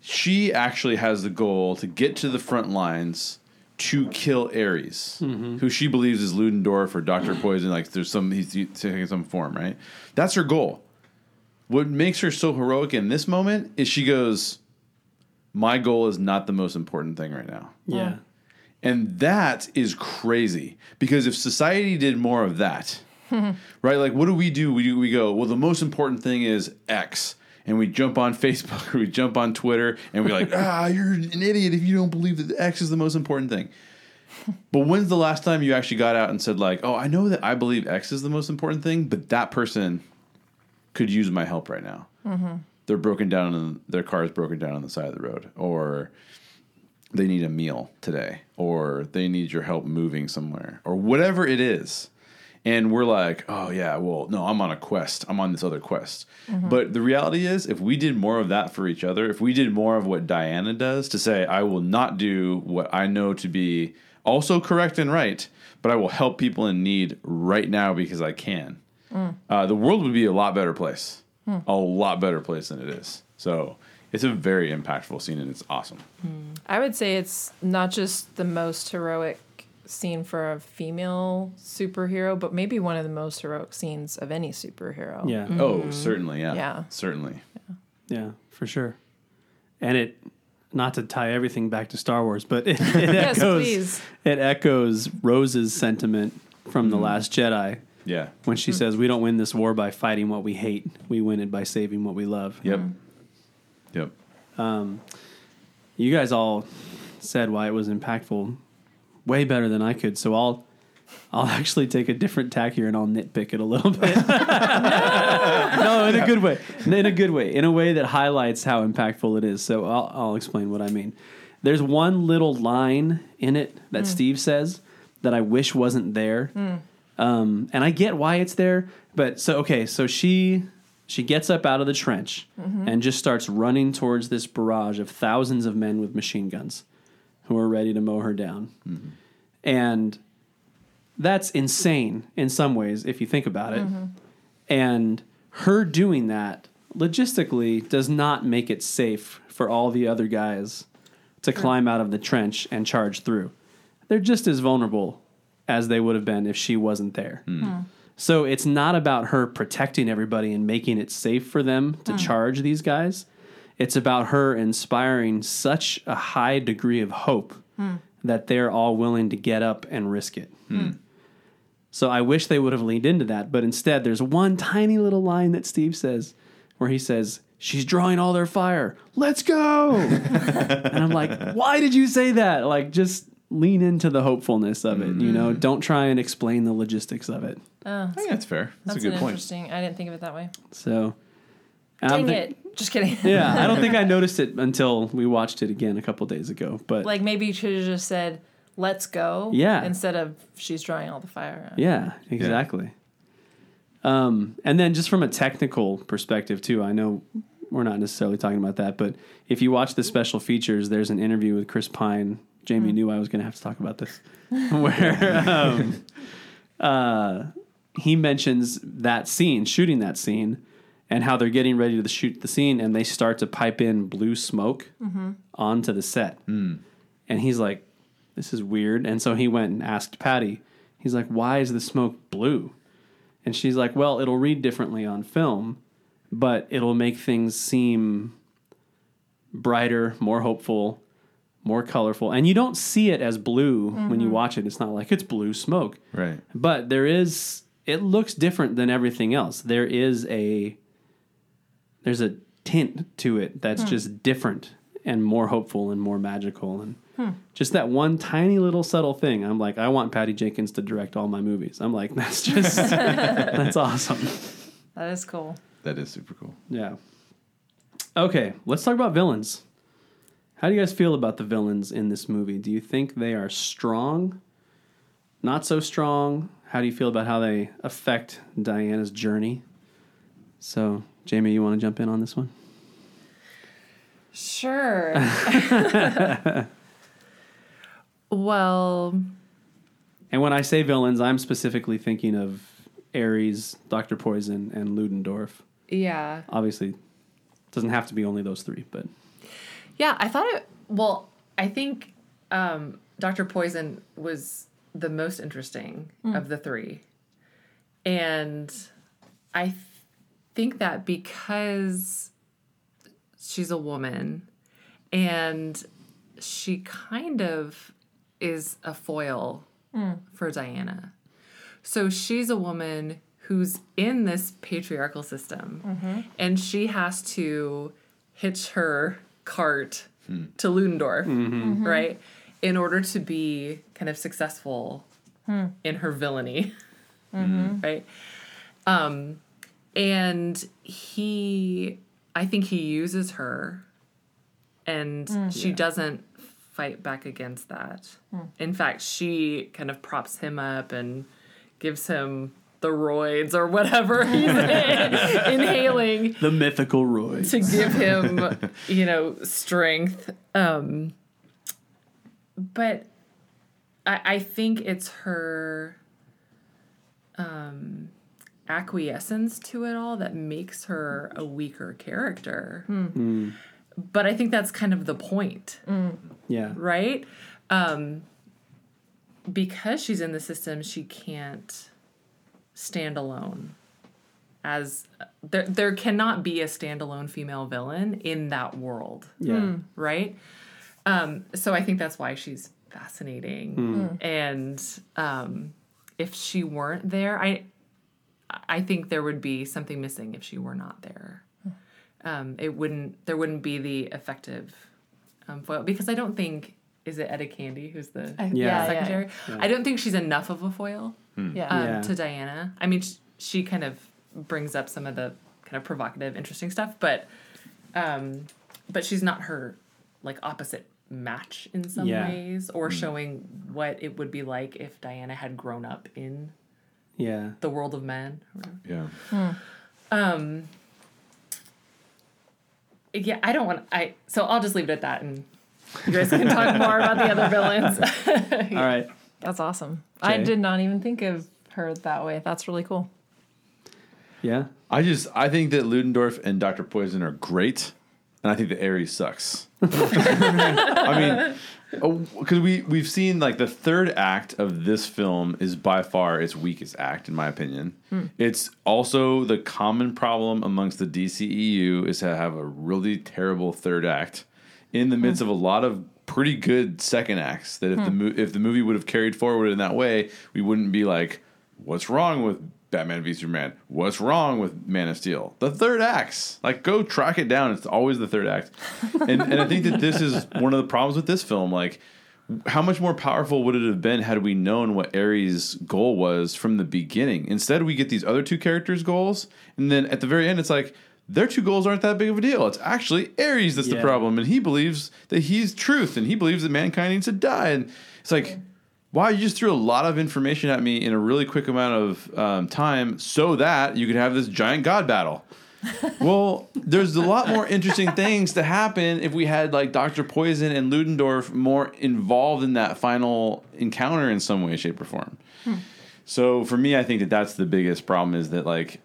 she actually has the goal to get to the front lines to kill Ares, mm-hmm. who she believes is Ludendorff or Doctor Poison. Like there's some he's taking some form, right? That's her goal. What makes her so heroic in this moment is she goes, "My goal is not the most important thing right now." Yeah. And that is crazy because if society did more of that, right? Like, what do we do? We do, we go, well, the most important thing is X. And we jump on Facebook or we jump on Twitter and we're like, ah, you're an idiot if you don't believe that X is the most important thing. But when's the last time you actually got out and said, like, oh, I know that I believe X is the most important thing, but that person could use my help right now. Mm-hmm. They're broken down and their car is broken down on the side of the road. Or they need a meal today or they need your help moving somewhere or whatever it is. And we're like oh yeah well no i'm on a quest. I'm on this other quest. Mm-hmm. But the reality is if we did more of that for each other if we did more of what diana does to say i will not do what i know to be also correct and right but i will help people in need right now because i can uh, the world would be a lot better place a lot better place than it is so it's a very impactful scene and it's awesome I would say it's not just the most heroic scene for a female superhero, but maybe one of the most heroic scenes of any superhero. Yeah. Oh, certainly, yeah. Yeah. Certainly. Yeah, for sure. And it, not to tie everything back to Star Wars, but it, it Yes, echoes. please. It echoes Rose's sentiment from the Last Jedi Yeah. when she hmm. says, "We don't win this war by fighting what we hate. We win it by saving what we love." Yep. Hmm. Yep. Um, you guys all said why it was impactful, way better than I could. So I'll, I'll actually take a different tack here and I'll nitpick it a little bit. no, in a good way. In a good way. In a way that highlights how impactful it is. So I'll, I'll explain what I mean. There's one little line in it that hmm. Steve says that I wish wasn't there. Um, and I get why it's there, but so okay, so she she gets up out of the trench mm-hmm. and just starts running towards this barrage of thousands of men with machine guns who are ready to mow her down. Mm-hmm. And that's insane in some ways if you think about it. Mm-hmm. And her doing that logistically does not make it safe for all the other guys to climb out of the trench and charge through. They're just as vulnerable as they would have been if she wasn't there. Hmm. So it's not about her protecting everybody and making it safe for them to charge these guys. It's about her inspiring such a high degree of hope hmm. that they're all willing to get up and risk it. Hmm. So I wish they would have leaned into that, but instead there's one tiny little line that Steve says where he says, She's drawing all their fire. Let's go. and I'm like, why did you say that? Like just lean into the hopefulness of it, you know? Don't try and explain the logistics of it. I think that's fair. That's, That's a good an point. interesting. I didn't think of it that way. So and I don't Dang think- it! Just kidding. Yeah, I don't think I noticed it until we watched it again a couple days ago. But like maybe you should have just said, let's go. Yeah. Instead of she's drawing all the fire. Yeah, exactly. Um, and then just from a technical perspective too, I know we're not necessarily talking about that, but if you watch the special features, there's an interview with Chris Pine. Jamie knew I was going to have to talk about this, where um, uh, he mentions that scene, shooting that scene, and how they're getting ready to shoot the scene, and they start to pipe in blue smoke onto the set, and he's like, "This is weird," and so he went and asked Patty. He's like, "Why is the smoke blue?" And she's like, "Well, it'll read differently on film, but it'll make things seem brighter, more hopeful, more colorful. And you don't see it as blue when you mm-hmm. watch it. It's not like it's blue smoke. Right. But there is it looks different than everything else. There is a there's a tint to it that's hmm. just different and more hopeful and more magical and hmm. just that one tiny little subtle thing. I'm like, I want Patty Jenkins to direct all my movies. I'm like, that's just that's awesome. That is cool. That is super cool. Yeah. Okay, let's talk about villains. How do you guys feel about the villains in this movie? Do you think they are strong? Not so strong? How do you feel about how they affect Diana's journey? So, Jamie, you want to jump in on this one? Sure. Well, And when I say villains, I'm specifically thinking of Ares, Dr. Poison, and Ludendorff. yeah. Obviously, doesn't have to be only those three, but Yeah, I thought it. Well, I think um, Dr. Poison was the most interesting hmm. of the three. And I th- think that because she's a woman and she kind of is a foil hmm. for Diana. So she's a woman who's in this patriarchal system mm-hmm. and she has to hitch her cart hmm. to Ludendorff, mm-hmm. Mm-hmm. right? In order to be kind of successful hmm. in her villainy, mm-hmm. right? Um, and he, I think he uses her and hmm. she doesn't fight back against that. In fact, she kind of props him up and gives him the roids or whatever he's inhaling the mythical Roy. to give him, you know, strength. Um, but I, I think it's her um, acquiescence to it all that makes her a weaker character. But I think that's kind of the point, Yeah. right? Um, because she's in the system, she can't stand alone. As there, there cannot be a standalone female villain in that world Yeah. right? Um, so I think that's why she's fascinating. And um, if she weren't there, I I think there would be something missing if she were not there. Um, it wouldn't there wouldn't be the effective um, foil because I don't think is it Etta Candy who's the Yeah. yeah, secretary. I don't think she's enough of a foil Yeah. um, Yeah. to Diana. I mean, sh- she kind of brings up some of the kind of provocative, interesting stuff, but um, but she's not her like opposite match in some Yeah. ways, or showing what it would be like if Diana had grown up in Yeah. the world of men. Or whatever. Yeah. Um, yeah, I don't want. I so I'll just leave it at that, and you guys can talk more about the other villains. All right. That's awesome. I did not even think of her that way. That's really cool. Yeah. I just I think that Ludendorff and Dr. Poison are great, and I think that Ares sucks. I mean, uh, because we we've seen like the third act of this film is by far its weakest act, in my opinion. Hmm. It's also the common problem amongst the DCEU is to have a really terrible third act in the midst hmm. of a lot of pretty good second acts. That if the hmm. mo- if the movie would have carried forward in that way, we wouldn't be like, what's wrong with Batman v Superman? What's wrong with Man of Steel? The third acts. Like, go track it down. It's always the third act. And, and I think that this is one of the problems with this film. Like, how much more powerful would it have been had we known what Ares' goal was from the beginning? Instead, we get these other two characters' goals, and then at the very end, it's like their two goals aren't that big of a deal. It's actually Ares that's the problem, and he believes that he's truth, and he believes that mankind needs to die. And it's like, wow, you just threw a lot of information at me in a really quick amount of um, time, so that you could have this giant god battle. well, there's a lot more interesting things to happen if we had like Doctor Poison and Ludendorff more involved in that final encounter in some way, shape, or form. So for me, I think that that's the biggest problem is that like,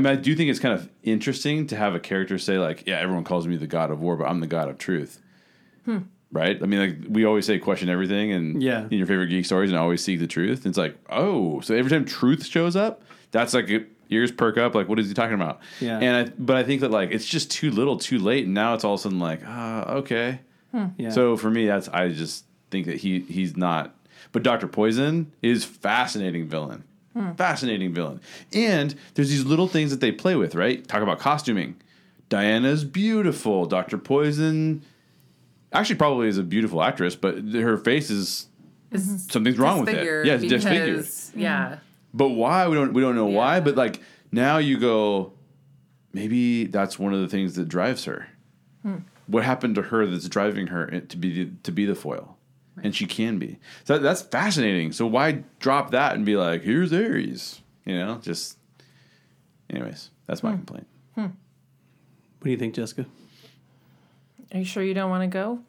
I mean, I do think it's kind of interesting to have a character say like, yeah, everyone calls me the god of war, but I'm the god of truth. Right? I mean, like we always say, question everything, and Yeah. in your favorite geek stories, and always seek the truth. it's like, oh, so every time truth shows up, that's like ears perk up. Like, what is he talking about? Yeah. And I, but I think that like it's just too little, too late, and now it's all of a sudden like, ah, okay. Yeah. So for me, that's I just think that he he's not. But Doctor Poison is fascinating villain, fascinating villain. And there's these little things that they play with, right? Talk about costuming. Diana's beautiful. Doctor Poison, actually, probably is a beautiful actress, but her face is something's wrong with it. Yeah, it's disfigured. Yeah. But why we don't we don't know why. But like now you go, maybe that's one of the things that drives her. What happened to her that's driving her eh, to be to be the foil, and she can be. So that's fascinating. So why drop that and be like, here's Ares? You know, just. Anyways, that's my complaint. What do you think, Jessica? Are you sure you don't want to go?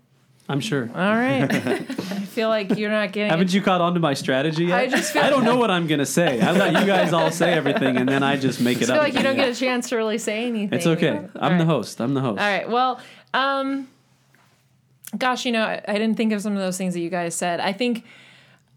I'm sure. All right. I feel like you're not getting. Haven't it. you caught on to my strategy yet? I just feel- I don't know what I'm gonna say. I let you guys all say everything, and then I just make it I feel up. like you don't get a chance to really say anything. It's okay. All I'm the host. I'm the host. All right. Well, um, gosh, you know, I, I didn't think of some of those things that you guys said. I think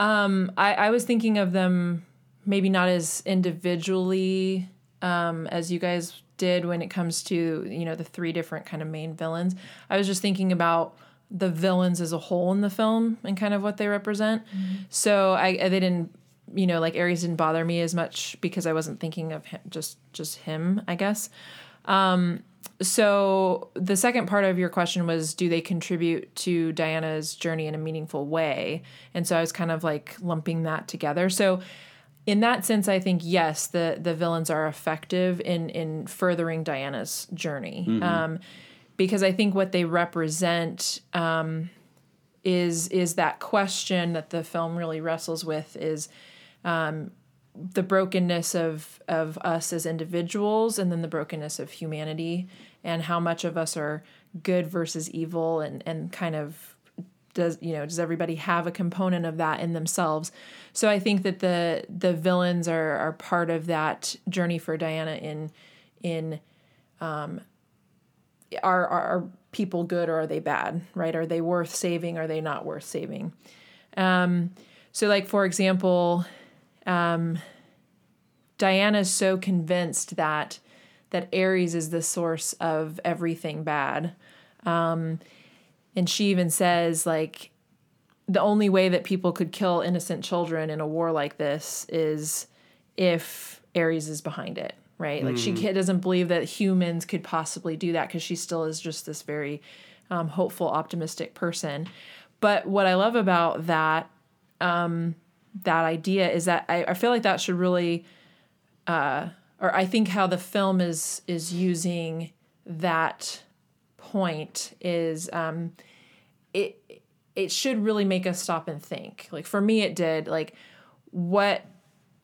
um, I, I was thinking of them maybe not as individually um, as you guys did when it comes to you know the three different kind of main villains. I was just thinking about the villains as a whole in the film and kind of what they represent. So I, they didn't you know like Ares didn't bother me as much because I wasn't thinking of him, just just him, I guess. So the second part of your question was do they contribute to Diana's journey in a meaningful way? And so I was kind of like lumping that together. So in that sense I think yes, the the villains are effective in in furthering Diana's journey. Um because I think what they represent um is is that question that the film really wrestles with is the brokenness of of us as individuals and then the brokenness of humanity and how much of us are good versus evil and and kind of does you know does everybody have a component of that in themselves? So i think that the the villains are are part of that journey for diana in in um are are, people good or are they bad right? Are they worth saving? Are they not worth saving? Um so like for example Diana's so convinced that that Ares is the source of everything bad. Um, and she even says like the only way that people could kill innocent children in a war like this is if Ares is behind it, right? Like she doesn't believe that humans could possibly do that because she still is just this very um, hopeful, optimistic person. But what I love about that that idea is that I, I feel like that should really uh, or I think how the film is is using that point is um, it it should really make us stop and think. Like for me, it did. Like what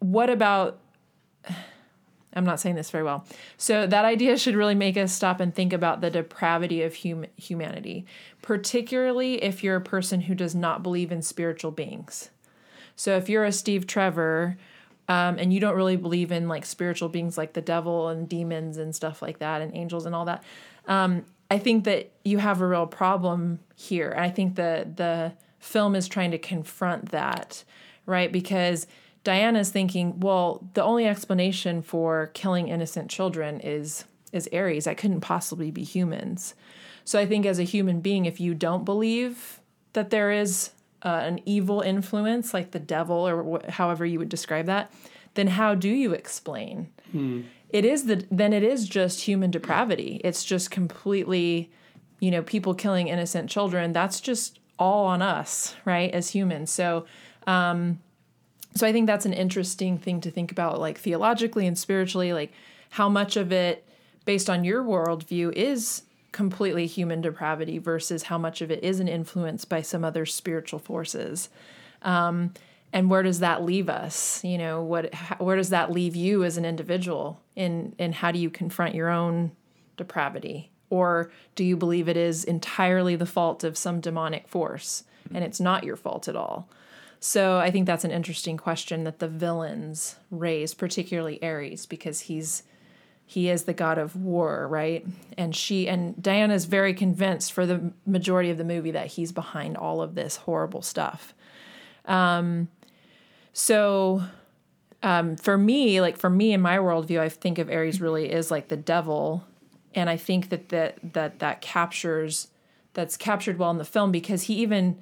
what about I'm not saying this very well. So that idea should really make us stop and think about the depravity of hum- humanity, particularly if you're a person who does not believe in spiritual beings. So if you're a Steve Trevor um, and you don't really believe in like spiritual beings like the devil and demons and stuff like that and angels and all that, um, I think that you have a real problem here. And I think that the film is trying to confront that, right? Because Diana's thinking, well, the only explanation for killing innocent children is is Ares. That couldn't possibly be humans. So I think as a human being, if you don't believe that there is uh, an evil influence like the devil or wh- however you would describe that, then how do you explain? It is the then it is just human depravity. It's just completely, you know, people killing innocent children. That's just all on us, right, as humans. So um, so I think that's an interesting thing to think about, like theologically and spiritually, like how much of it based on your worldview, is completely human depravity versus how much of it is an influence by some other spiritual forces. Um, and where does that leave us? You know, what where does that leave you as an individual? In in how do you confront your own depravity? Or do you believe it is entirely the fault of some demonic force and it's not your fault at all? So I think that's an interesting question that the villains raise, particularly Ares, because he's he is the god of war, right? And she and Diana is very convinced for the majority of the movie that he's behind all of this horrible stuff. Um, so um, for me, like for me in my worldview, I think of Ares really is like the devil, and I think that that that that captures that's captured well in the film because he even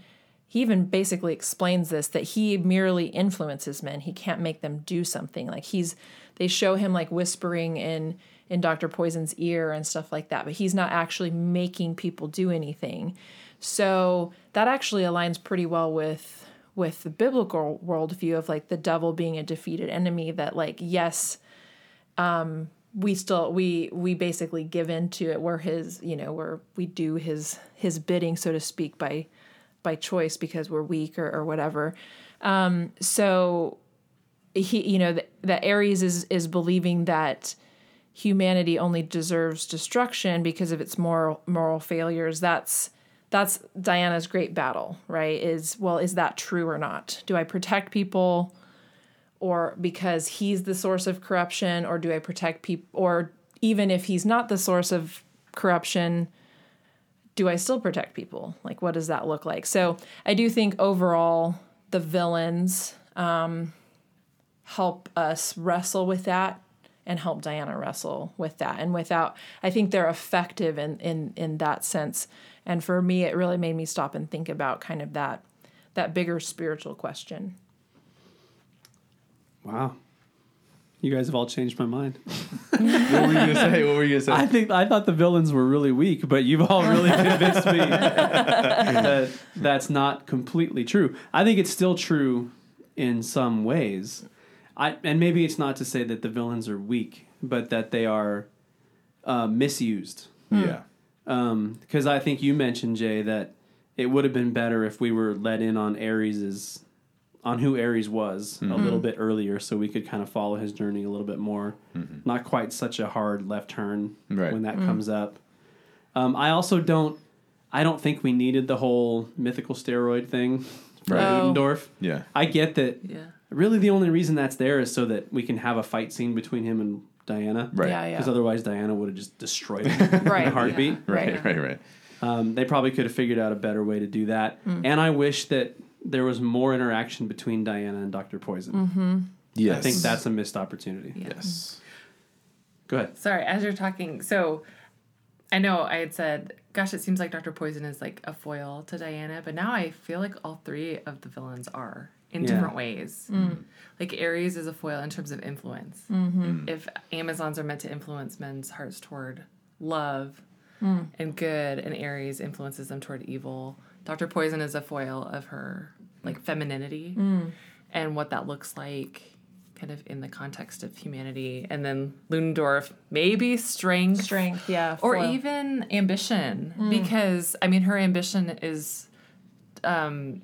he even basically explains this that he merely influences men. He can't make them do something. Like he's they show him like whispering in in Dr. Poison's ear and stuff like that, but he's not actually making people do anything. So that actually aligns pretty well with with the biblical worldview of like the devil being a defeated enemy that like yes um we still we we basically give into it we're his you know we're we do his his bidding so to speak by by choice because we're weak or, or whatever um so he you know that, ares is is believing that humanity only deserves destruction because of its moral moral failures that's that's Diana's great battle, right? Is well, is that true or not? Do I protect people or because he's the source of corruption or do I protect people or even if he's not the source of corruption, do I still protect people? Like what does that look like? So, I do think overall the villains um, help us wrestle with that and help Diana wrestle with that. And without, I think they're effective in in in that sense. And for me, it really made me stop and think about kind of that that bigger spiritual question. Wow. You guys have all changed my mind. what were you gonna say? What were you gonna say? I think I thought the villains were really weak, but you've all really convinced me that that's not completely true. I think it's still true in some ways. I and maybe it's not to say that the villains are weak, but that they are uh, misused. Hmm. Yeah. Um, because I think you mentioned Jay that it would have been better if we were let in on Ares's on who Ares was a hmm. little hmm. bit earlier, so we could kind of follow his journey a little bit more. Mm-hmm. Not quite such a hard left turn Right. when that comes up. Um, I also don't. I don't think we needed the whole mythical steroid thing for Right. Oh. Ludendorff. Yeah. I get that. Yeah. Really, the only reason that's there is so that we can have a fight scene between him and Diana. Right. Yeah, yeah. Because otherwise, Diana would have just destroyed him Right. in a heartbeat. Right. Right. Right. Right. Um, they probably could have figured out a better way to do that. Mm. And I wish that there was more interaction between Diana and Dr. Poison. Mm-hmm. Yes. I think that's a missed opportunity. Yeah. Yes. Go ahead. Sorry, as you're talking, so I know I had said, gosh, it seems like Dr. Poison is like a foil to Diana, but now I feel like all three of the villains are in Yeah. different ways. Mm. Like Ares is a foil in terms of influence. Mm-hmm. Mm. If Amazons are meant to influence men's hearts toward love mm. and good, and Ares influences them toward evil, Dr. Poison is a foil of her like femininity and what that looks like kind of in the context of humanity and then Ludendorff maybe strength Strength, yeah. or even ambition because i mean her ambition is um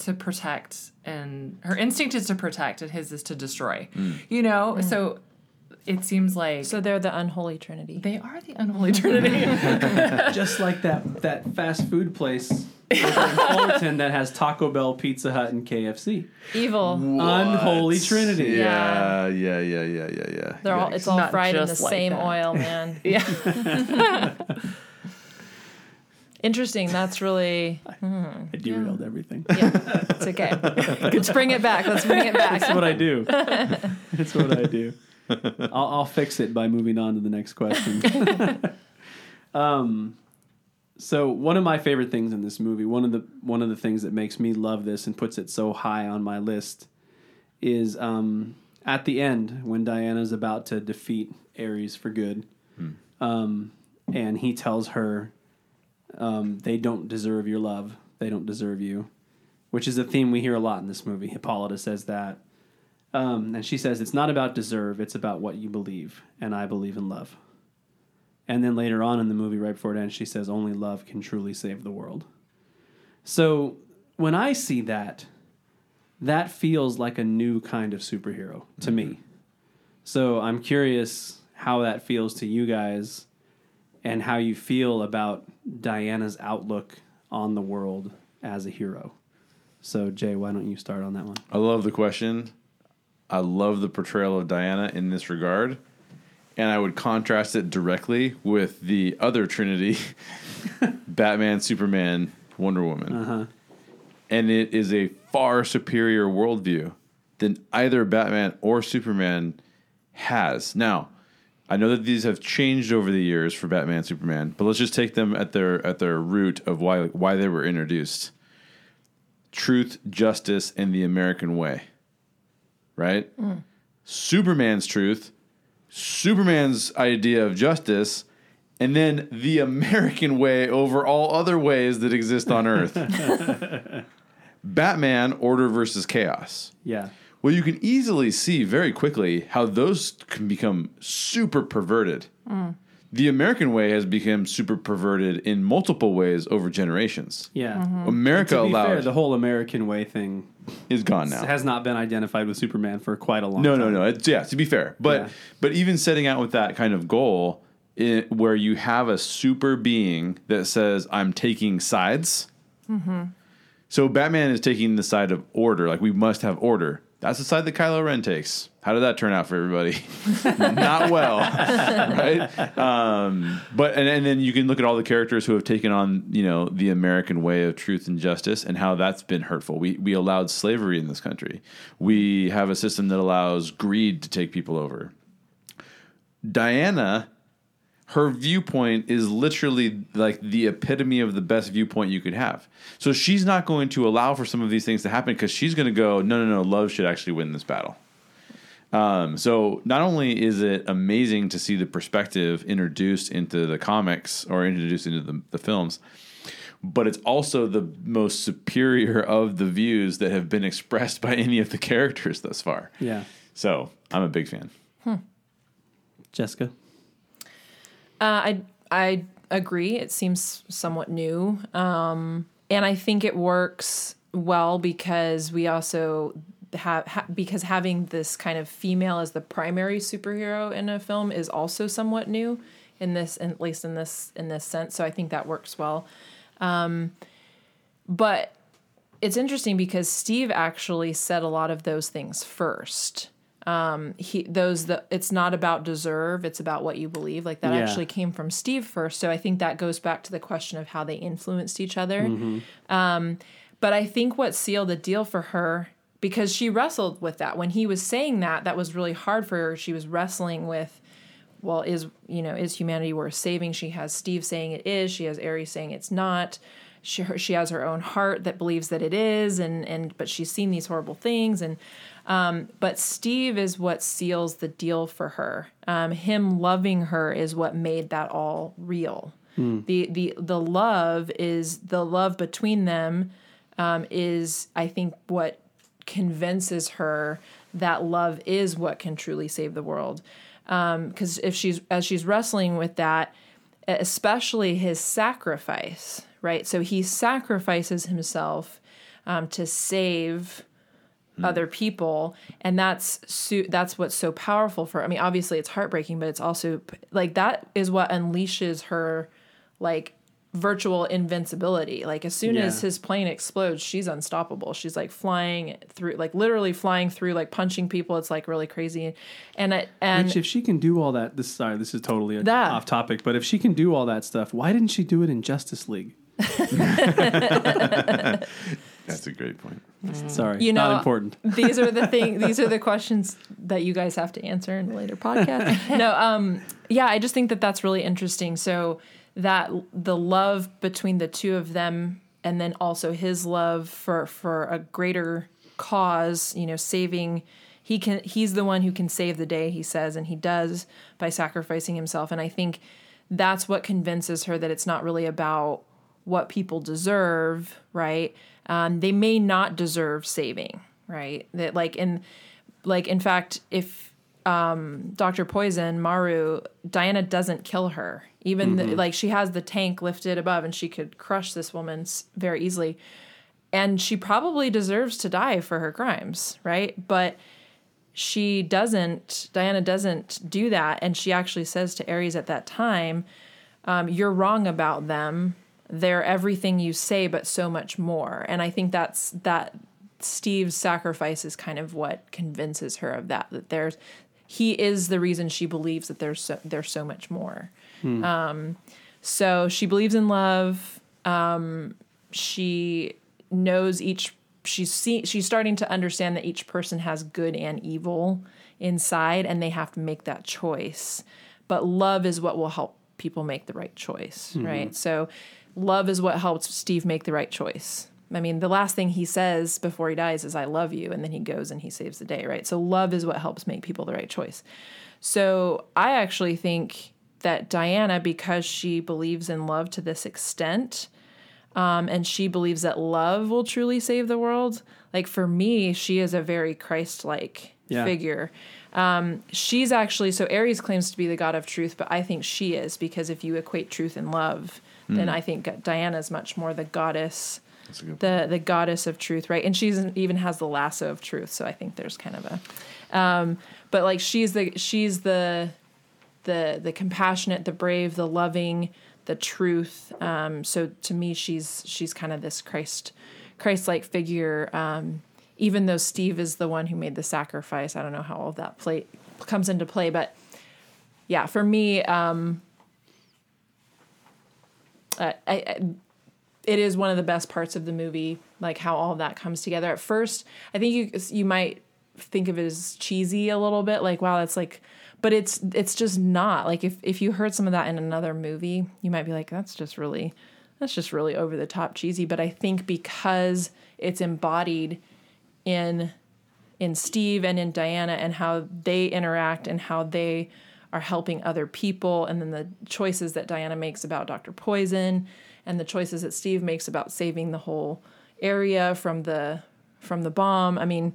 to protect and her instinct is to protect and his is to destroy mm. you know mm. so it seems like So they're the unholy trinity. they are the unholy trinity Just like that that fast food place in Fullerton that has Taco Bell, Pizza Hut, and KFC. Evil. Unholy Trinity. Yeah. Yeah. Yeah. Yeah. Yeah. Yeah. They're all it's all Not fried in the like same that. oil, man. yeah Interesting. That's really I derailed everything. yeah. It's okay. Let's bring it back. Let's bring it back. That's what I do. That's what I do. I'll, I'll fix it by moving on to the next question. um, so one of my favorite things in this movie, one of the one of the things that makes me love this and puts it so high on my list, is um, at the end when Diana's about to defeat Ares for good, um, and he tells her, um, "They don't deserve your love. They don't deserve you," which is a theme we hear a lot in this movie. Hippolyta says that. Um, and she says, It's not about deserve, it's about what you believe. And I believe in love. And then later on in the movie, right before it ends, she says, Only love can truly save the world. So when I see that, that feels like a new kind of superhero to me. So I'm curious how that feels to you guys and how you feel about Diana's outlook on the world as a hero. So, Jay, why don't you start on that one? I love the question. I love the portrayal of Diana in this regard. And I would contrast it directly with the other Trinity Batman, Superman, Wonder Woman. Uh-huh. And it is a far superior worldview than either Batman or Superman has. Now, I know that these have changed over the years for Batman, Superman, but let's just take them at their at their root of why why they were introduced. Truth, justice, and the American way. Right? Mm. Superman's truth, Superman's idea of justice, and then the American way over all other ways that exist on Earth. Batman, order versus chaos. Yeah. Well, you can easily see very quickly how those can become super perverted. Mm. The American way has become super perverted in multiple ways over generations. Yeah. Mm-hmm. America To be allowed fair, the whole American way thing is gone now. has not been identified with Superman for quite a long No, time. no, no. It's, yeah, to be fair, but Yeah. but even setting out with that kind of goal, it, where you have a super being that says, "I'm taking sides." Mm-hmm. So Batman is taking the side of order, like we must have order. That's the side that Kylo Ren takes. How did that turn out for everybody? Not well, right? Um, but and, and then you can look at all the characters who have taken on, you know, the American way of truth and justice, and how that's been hurtful. We we allowed slavery in this country. We have a system that allows greed to take people over. Diana, her viewpoint is literally like the epitome of the best viewpoint you could have. So she's not going to allow for some of these things to happen because she's going to go, no, no, no, love should actually win this battle. Um, so not only is it amazing to see the perspective introduced into the comics or introduced into the, the films, but it's also the most superior of the views that have been expressed by any of the characters thus far. Yeah. So I'm a big fan. Hmm. Jessica. Uh, I I agree. It seems somewhat new, um, and I think it works well because we also have ha- because having this kind of female as the primary superhero in a film is also somewhat new in this, at least in this in this sense. So I think that works well. Um, but it's interesting because Steve actually said a lot of those things first um he those that it's not about deserve it's about what you believe. Like that Yeah. actually came from steve first. So i think that goes back to the question of how they influenced each other. Mm-hmm. um but i think what sealed the deal for her because she wrestled with that. When he was saying that that was really hard for her. She was wrestling with well is you know is humanity worth saving? She has steve saying it is. She has ares saying it's not she, her, she has her own heart that believes that it is and and but she's seen these horrible things and um, but Steve is what seals the deal for her. Um, him loving her is what made that all real. The the the love is the love between them um, is I think what convinces her that love is what can truly save the world. Because if she's as she's wrestling with that, especially his sacrifice, right? So he sacrifices himself um, to save other people and that's su- that's what's so powerful for i mean obviously it's heartbreaking but it's also like that is what unleashes her like virtual invincibility. Like as soon as his plane explodes she's unstoppable. She's like flying through like literally flying through like punching people. It's like really crazy. And I, and Which, if she can do all that, this sorry, this is totally That- off topic, but if she can do all that stuff, why didn't she do it in Justice League? That's a great point. Sorry, You know, not important. these are the thing these are the questions that you guys have to answer in a later podcast no um yeah i just think that that's really interesting so that the love between the two of them and then also his love for for a greater cause you know saving he can he's the one who can save the day he says and he does by sacrificing himself and i think that's what convinces her that it's not really about what people deserve right um, they may not deserve saving right that like in like in fact, if um, Doctor Poison Maru Diana doesn't kill her, even the, like she has the tank lifted above and she could crush this woman very easily, and she probably deserves to die for her crimes, right? But she doesn't. Diana doesn't do that, and she actually says to Ares at that time, um, "You're wrong about them." They're everything you say, but so much more. And I think that's that Steve's sacrifice is kind of what convinces her of that. That there's he is the reason she believes that there's so, there's so much more. Um, so she believes in love. Um, she knows each. She's see, she's starting to understand that each person has good and evil inside, and they have to make that choice. But love is what will help people make the right choice, right? So, love is what helps Steve make the right choice. I mean, the last thing he says before he dies is "I love you," and then he goes and he saves the day, right? So, love is what helps make people the right choice. So, I actually think that Diana, because she believes in love to this extent, um, and she believes that love will truly save the world. Like for me, she is a very Christ-like Yeah. figure. Um, she's actually so Ares claims to be the god of truth, but I think she is because if you equate truth and love, then I think Diana's much more the goddess, the the goddess of truth, right? And she's even has the lasso of truth, so I think there's kind of a, um, but like she's the she's the the the compassionate, the brave, the loving, the truth. Um, so to me, she's she's kind of this Christ Christ like figure. Um, even though Steve is the one who made the sacrifice, I don't know how all of that play comes into play, but yeah, for me, um, I, I, it is one of the best parts of the movie, like how all that comes together. At first, I think you you might think of it as cheesy a little bit, like wow, that's like, but it's it's just not. Like if if you heard some of that in another movie, you might be like, that's just really that's just really over the top cheesy. But I think because it's embodied in in Steve and in Diana and how they interact and how they are helping other people and then the choices that Diana makes about Dr. Poison and the choices that Steve makes about saving the whole area from the from the bomb. I mean,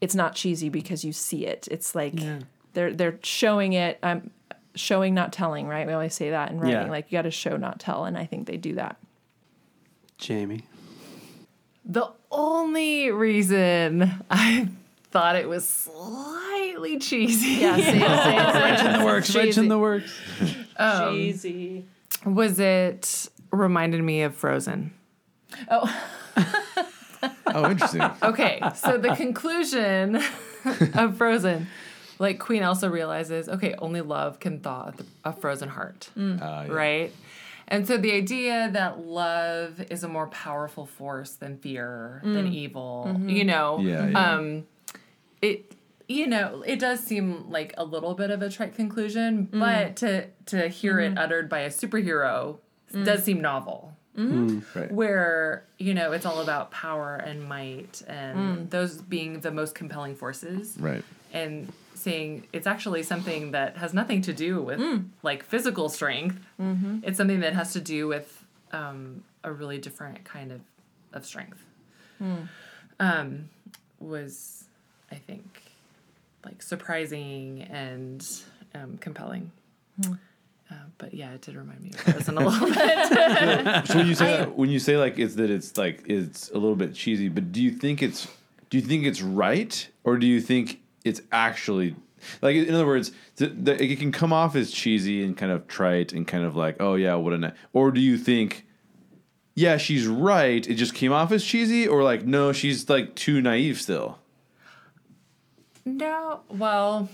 it's not cheesy because you see it. It's like Yeah. they're they're showing it. I'm showing not telling, right? We always say that in writing. Yeah. Like you got to show not tell and I think they do that. Jamie. The only reason I thought it was slightly cheesy Yeah, same, Wrench in the works. Wrench in the works. cheesy. was it reminded me of Frozen. Oh, oh, interesting. Okay, so the conclusion of Frozen, like Queen Elsa realizes, okay, only love can thaw a frozen heart, Uh, yeah. right? And so the idea that love is a more powerful force than fear, than evil, you know, Yeah, yeah. um, it you know it does seem like a little bit of a trite conclusion, mm. but to to hear it mm-hmm. uttered by a superhero mm. does seem novel. Mm-hmm. Mm, right. where you know it's all about power and might and those being the most compelling forces Right. and saying it's actually something that has nothing to do with like physical strength. Mm-hmm. It's something that has to do with um, a really different kind of of strength. Hmm. Um, was i think like surprising and um, compelling. Uh, but yeah, it did remind me of Frozen a little bit. So when you say that, when you say like it's that it's like it's a little bit cheesy, but do you think it's do you think it's right? Or do you think it's actually like in other words, the, the, it can come off as cheesy and kind of trite and kind of like oh yeah what a night or do you think yeah she's right it just came off as cheesy? Or like no she's like too naive still No, well,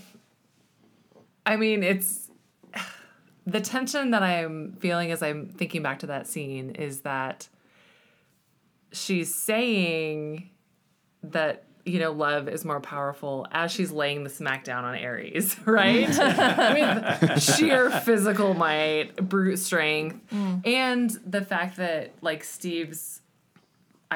I mean, it's the tension that I'm feeling as I'm thinking back to that scene is that she's saying that you know love is more powerful as she's laying the smackdown on Ares, right? With sheer physical might, brute strength, mm. and the fact that like Steve's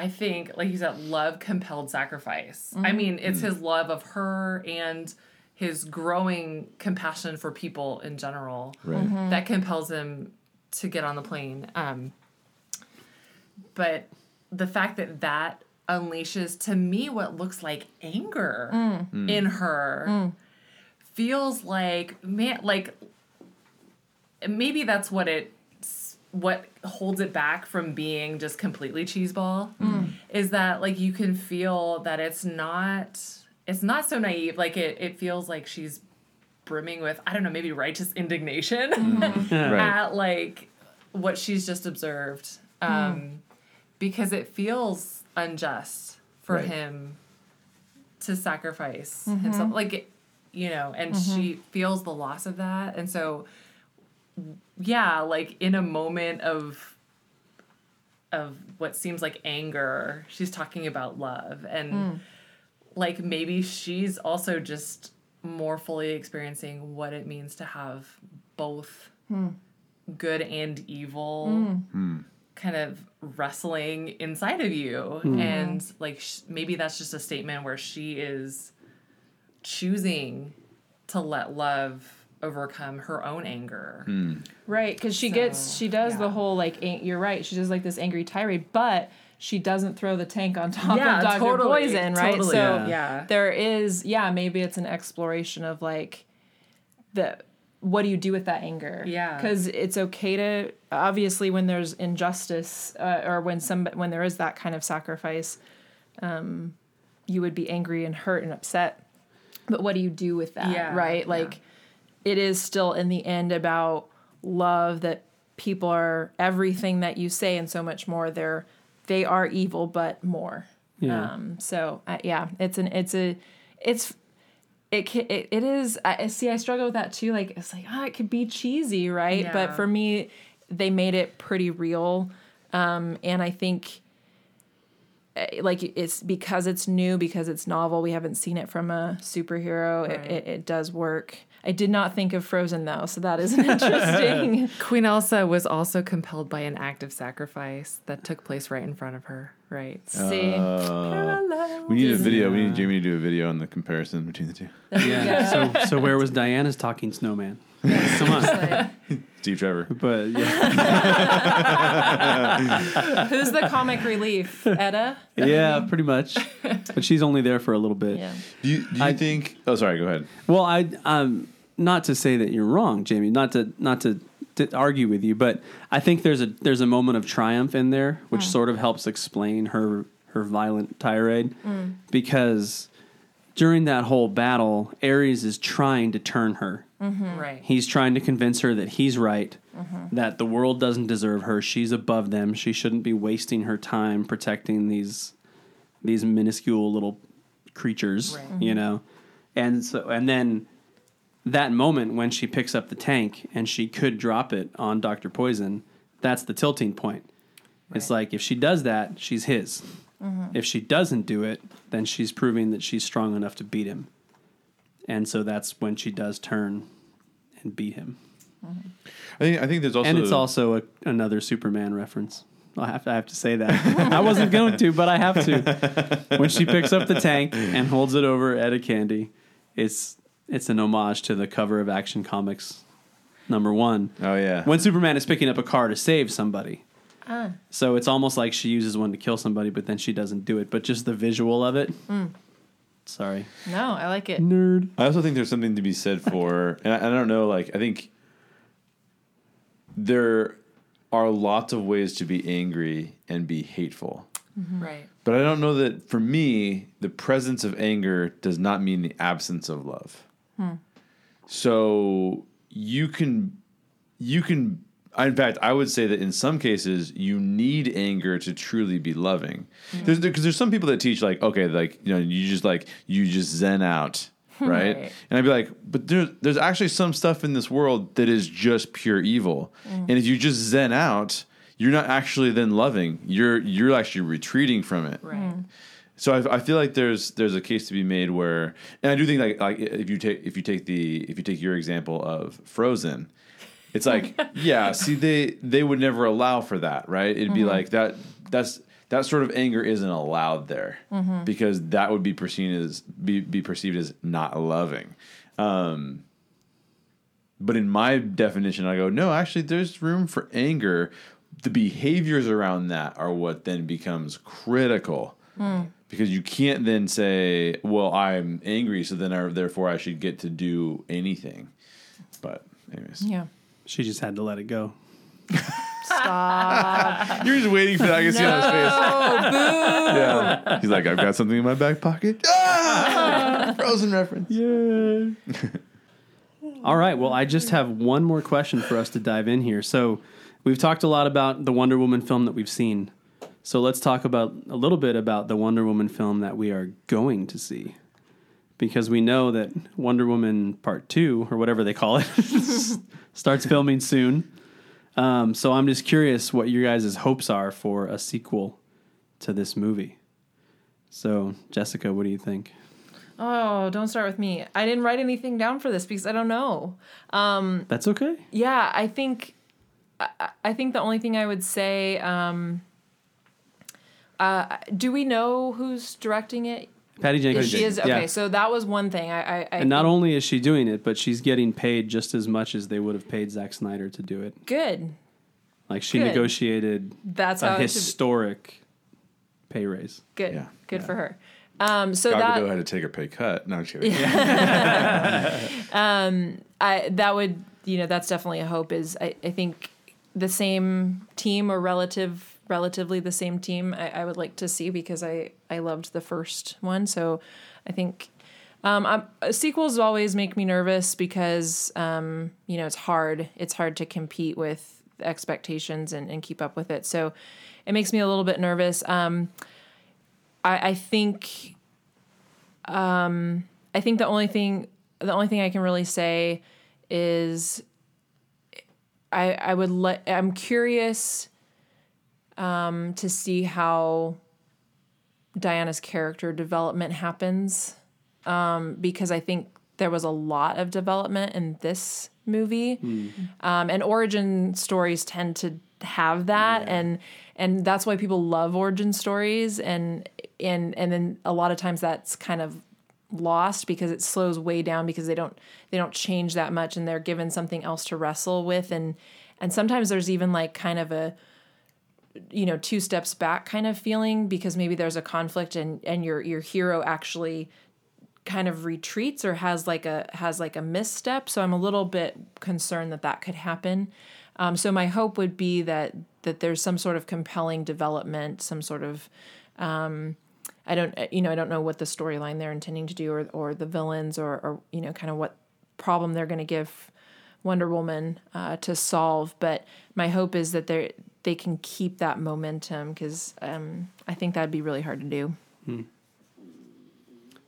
I think, like you said, love compelled sacrifice. I mm-hmm. mean, it's mm-hmm. his love of her and his growing compassion for people in general right. Mm-hmm. That compels him to get on the plane. Um, but the fact that that unleashes to me what looks like anger mm. in mm. her mm. feels like man like maybe that's what it what holds it back from being just completely cheeseball mm. is that like you can feel that it's not it's not so naive. Like it it feels like she's brimming with i don't know maybe righteous indignation mm. Right. at like what she's just observed. Mm. Um because it feels unjust for Right. him to sacrifice mm-hmm. himself. Like you know and mm-hmm. she feels the loss of that. And so yeah like in a moment of of what seems like anger she's talking about love. And hmm. like maybe she's also just more fully experiencing what it means to have both hmm. good and evil hmm. kind of wrestling inside of you. And like sh- maybe that's just a statement where she is choosing to let love overcome her own anger Right, because she gets she does the whole like an- you're right. She does like this angry tirade, but she doesn't throw the tank on top Yeah, of Doctor totally, Poison, right? totally. So Yeah. Yeah. there is yeah maybe it's an exploration of like the what do you do with that anger? Yeah. because it's okay to obviously when there's injustice uh, or when some when there is that kind of sacrifice, um, you would be angry and hurt and upset. But what do you do with that? Yeah, right, yeah. like it is still in the end about love that people are everything that you say and so much more. They're they are evil but more. Yeah. um so uh, yeah it's an it's a it's it ca- it, it is I I- see I struggle with that too. Like it's like ah it could be cheesy right? Yeah. but for me they made it pretty real. Um and I think eh, like it's because it's new because it's novel. We haven't seen it from a superhero. Right. it, it, it does work i did not think of frozen though so that is interesting Queen Elsa was also compelled by an act of sacrifice that took place right in front of her, right? see Uh, we need a video. We need Jamie to do a video on the comparison between the two. Yeah. so so where was Diana's talking snowman? Come on. Steve Trevor. But yeah, who's the comic relief Etta yeah, pretty much. But she's only there for a little bit. yeah Do you, do you I- think? Oh, sorry. Go ahead. Well, I um not to say that you're wrong, Jamie, not to not to, to argue with you, but I think there's a there's a moment of triumph in there which sort of helps explain her her violent tirade because during that whole battle, Ares is trying to turn her. Mm-hmm. Right. He's trying to convince her that he's right, mm-hmm. that the world doesn't deserve her. She's above them. She shouldn't be wasting her time protecting these these minuscule little creatures, Right. Mm-hmm. you know. And so and then that moment when she picks up the tank and she could drop it on Dr. Poison, that's the tilting point. It's like if she does that, she's his. If she doesn't do it, then she's proving that she's strong enough to beat him. And so that's when she does turn and beat him. I think. I think there's also. and it's also a, another Superman reference. I have to, I have to say that. I wasn't going to, but I have to. When she picks up the tank and holds it over Etta Candy, it's it's an homage to the cover of Action Comics number one. Oh yeah. When Superman is picking up a car to save somebody. Ah. So it's almost like she uses one to kill somebody, but then she doesn't do it. But just the visual of it. Hmm. Sorry. no i like it Nerd. I also think there's something to be said for, and I, I don't know, like I think there are lots of ways to be angry and be hateful. Mm-hmm. Right. But I don't know that for me, the presence of anger does not mean the absence of love. Hmm. So you can, you can, in fact, I would say that in some cases you need anger to truly be loving. Mm-hmm. There's because there's some people that teach like, okay, like you know, you just like you just zen out, right? Right. And I'd be like, but there's there's actually some stuff in this world that is just pure evil, mm. and if you just zen out, you're not actually then loving. You're you're actually retreating from it. Right. Mm. So I, I feel like there's there's a case to be made where, and I do think like like if you take if you take the if you take your example of Frozen, it's like yeah, see they they would never allow for that, right? It'd be mm-hmm. like that that's that sort of anger isn't allowed there mm-hmm. because that would be perceived as be be perceived as not loving. Um, but in my definition, I go, no, actually, there's room for anger. The behaviors around that are what then becomes critical mm. Because you can't then say, "Well, I'm angry, so then I, therefore I should get to do anything." But anyways, Yeah. She just had to let it go. Stop. you're just waiting for that. I can see on his face. oh, boo. Yeah, he's like, "I've got something in my back pocket." Ah! Frozen reference. Yeah. All right. Well, I just have one more question for us to dive in here. So, we've talked a lot about the Wonder Woman film that we've seen. So, let's talk about a little bit about the Wonder Woman film that we are going to see. Because we know that Wonder Woman Part 2, or whatever they call it, starts filming soon. Um, so, I'm just curious what your guys' hopes are for a sequel to this movie. So, Jessica, what do you think? Oh, don't start with me. I didn't write anything down for this because I don't know. That's okay. Yeah, I think I, I think the only thing I would say um uh do we know who's directing it? Patty Jenkins. she is okay, Yeah. so that was one thing. I I, I And not only is she doing it, but she's getting paid just as much as they would have paid Zack Snyder to do it. good. Like she Good. negotiated That's a how it should be. historic pay raise. Good. Yeah. Good for her. Um so Gal that Gadot had to take a pay cut. No, I'm just kidding. I that would you know that's definitely a hope is I, I think the same team or relative relatively the same team I, I would like to see because I I loved the first one. So I think um I'm, sequels always make me nervous because um you know it's hard. It's hard to compete with expectations and, and keep up with it. So it makes me a little bit nervous. Um I I think um I think the only thing the only thing I can really say is I I would let I'm curious um to see how Diana's character development happens um because I think there was a lot of development in this movie. Um and origin stories tend to have that and and that's why people love origin stories and and and then a lot of times that's kind of lost because it slows way down because they don't they don't change that much and they're given something else to wrestle with and and sometimes there's even like kind of a you know two steps back kind of feeling because maybe there's a conflict and and your your hero actually kind of retreats or has like a has like a misstep so i'm a little bit concerned that that could happen um, so my hope would be that that there's some sort of compelling development some sort of I don't, you know, I don't know what the storyline they're intending to do, or or the villains, or or you know, kind of what problem they're going to give Wonder Woman uh, to solve. But my hope is that they they can keep that momentum because um, I think that'd be really hard to do.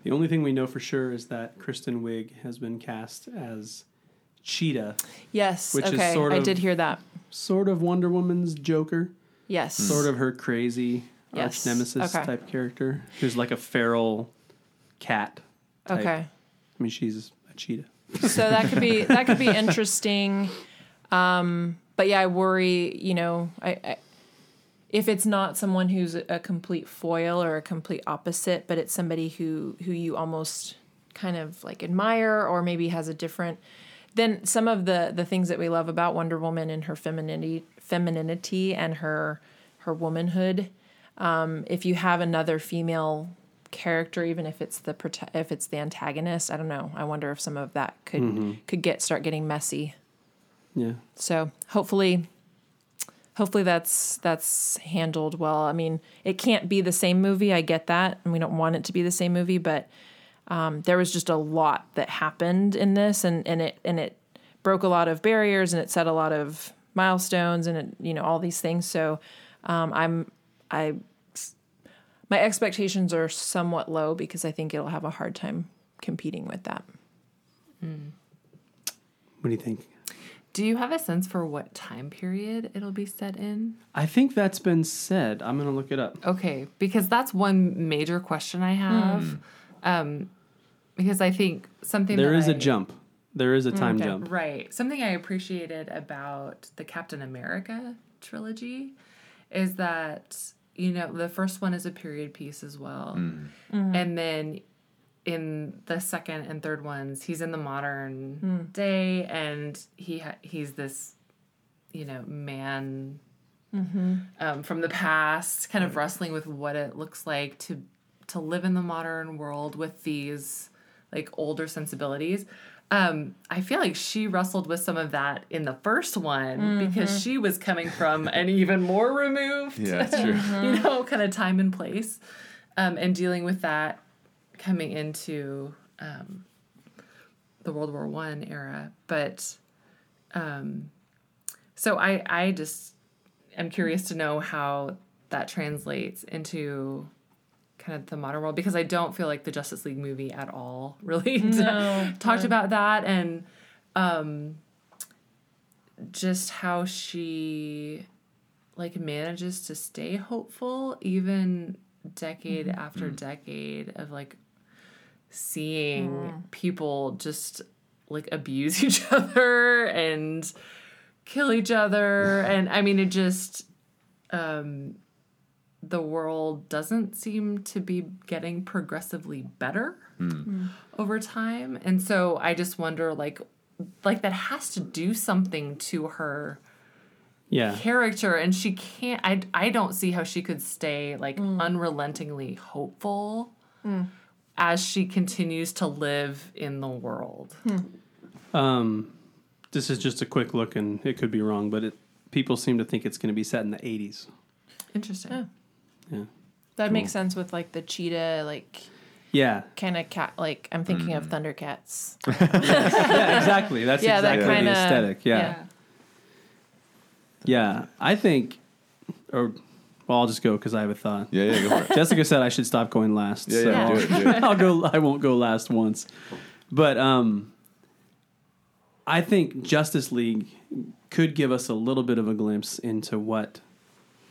The only thing we know for sure is that Kristen Wiig has been cast as Cheetah, Yes, Which is okay, sort I did hear that. sort of Wonder Woman's Joker, Yes, sort of her crazy Yes. arch nemesis Okay. type character, who's like a feral cat. type. Okay, I mean, she's a cheetah. so that could be that could be interesting. Um, but yeah, I worry. You know, I, I if it's not someone who's a complete foil or a complete opposite, but it's somebody who who you almost kind of like admire or maybe has a different then some of the the things that we love about Wonder Woman and her femininity femininity and her her womanhood um, if you have another female character even if it's the if it's the antagonist I don't know I wonder if some of that could could get start getting messy Yeah. so hopefully hopefully that's that's handled well. I mean, it can't be the same movie. I get that, and we don't want it to be the same movie, but um, there was just a lot that happened in this, and and it and it broke a lot of barriers, and it set a lot of milestones, and it, you know all these things. So um, I'm I my expectations are somewhat low because I think it'll have a hard time competing with that. What do you think? Do you have a sense for what time period it'll be set in? I think that's been said. I'm gonna look it up. Okay, because that's one major question I hmm. have. Um, because I think something There that is a a jump. There is a hmm. time Okay. jump. Right. Something I appreciated about the Captain America trilogy is that, you know, the first one is a period piece as well. Hmm. And then in the second and third ones, he's in the modern day and he ha- he's this, you know, man um, from the past, kind of wrestling with what it looks like to to live in the modern world with these like older sensibilities. Um, I feel like she wrestled with some of that in the first one because she was coming from an even more removed, Yeah, true. you know, kind of time and place, um, and dealing with that coming into um, the World War One era. But um, so I, I just am curious to know how that translates into kind of the modern world because I don't feel like the Justice League movie at all really No, talked about that. And um, just how she like manages to stay hopeful even decade after decade of like seeing hmm. people just like abuse each other and kill each other. And i mean it just um the world doesn't seem to be getting progressively better hmm. Hmm. over time. And so i just wonder like like that has to do something to her Yeah. character. And she can't I, I don't see how she could stay like unrelentingly hopeful as she continues to live in the world Um, this is just a quick look, and it could be wrong, but it, people seem to think it's going to be set in the 80s. interesting Oh. Yeah. That Cool. makes sense with like the cheetah, like Yeah. kind of cat. Like I'm thinking of Thundercats. yeah, exactly. That's Yeah, that exactly kinda- the aesthetic. Yeah. yeah. I think, or, well, I'll just go because I have a thought. Yeah, yeah, go for it. Jessica said I should stop going last. Yeah, so yeah, do it, do it. I'll go. I won't go last once, but um, I think Justice League could give us a little bit of a glimpse into what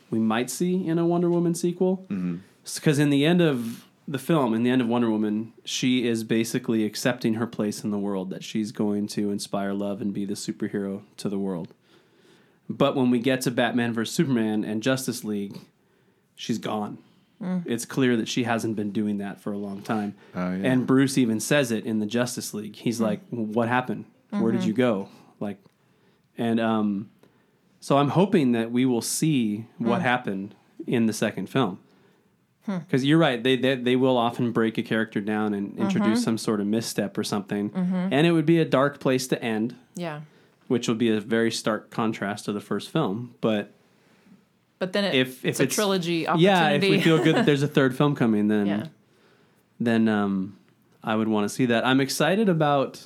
we might see in a Wonder Woman sequel. Because in the end of the film, in the end of Wonder Woman, she is basically accepting her place in the world that she's going to inspire love and be the superhero to the world. But when we get to Batman vs Superman and Justice League, she's gone. Mm. It's clear that she hasn't been doing that for a long time. Oh, yeah. And Bruce even says it in the Justice League. He's mm. like, "What happened? Where did mm-hmm. you go?" Like, and um, so I'm hoping that we will see what mm. happened in the second film. Hmm. Because you're right, they, they they will often break a character down and introduce mm-hmm. some sort of misstep or something, mm-hmm. and it would be a dark place to end, Yeah, which will be a very stark contrast to the first film. But but then it, If- if it's a trilogy opportunity. yeah, if we feel good that there's a third film coming, then yeah, then um, I would want to see that. I'm excited about.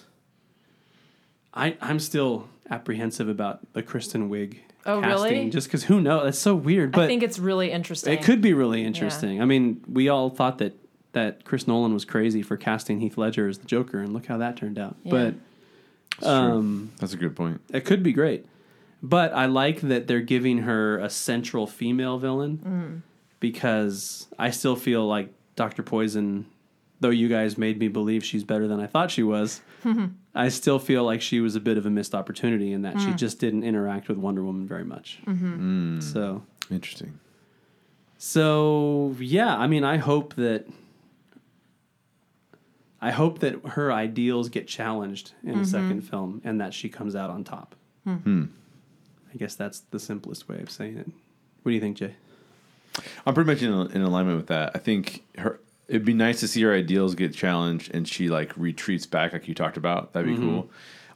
I I'm still apprehensive about the Kristen Wiig. Oh, casting, really? Just because who knows? That's so weird. But I think it's really interesting. it could be really interesting. I mean, we all thought that that Chris Nolan was crazy for casting Heath Ledger as the Joker, and look how that turned out. Yeah. But It's um, That's a good point. it could be great. But I like that they're giving her a central female villain Mm. because I still feel like Dr. Poison, though you guys made me believe she's better than I thought she was, I still feel like she was a bit of a missed opportunity in that she Mm. just didn't interact with Wonder Woman very much. Mm-hmm. So, Interesting. so yeah, I mean, I hope that. I hope that her ideals get challenged in Mm-hmm. a second film and that she comes out on top. Hmm. I guess that's the simplest way of saying it. What do you think, Jay? I'm pretty much in, in alignment with that. I think her. It'd be nice to see her ideals get challenged, and she like retreats back, like you talked about. That'd be cool.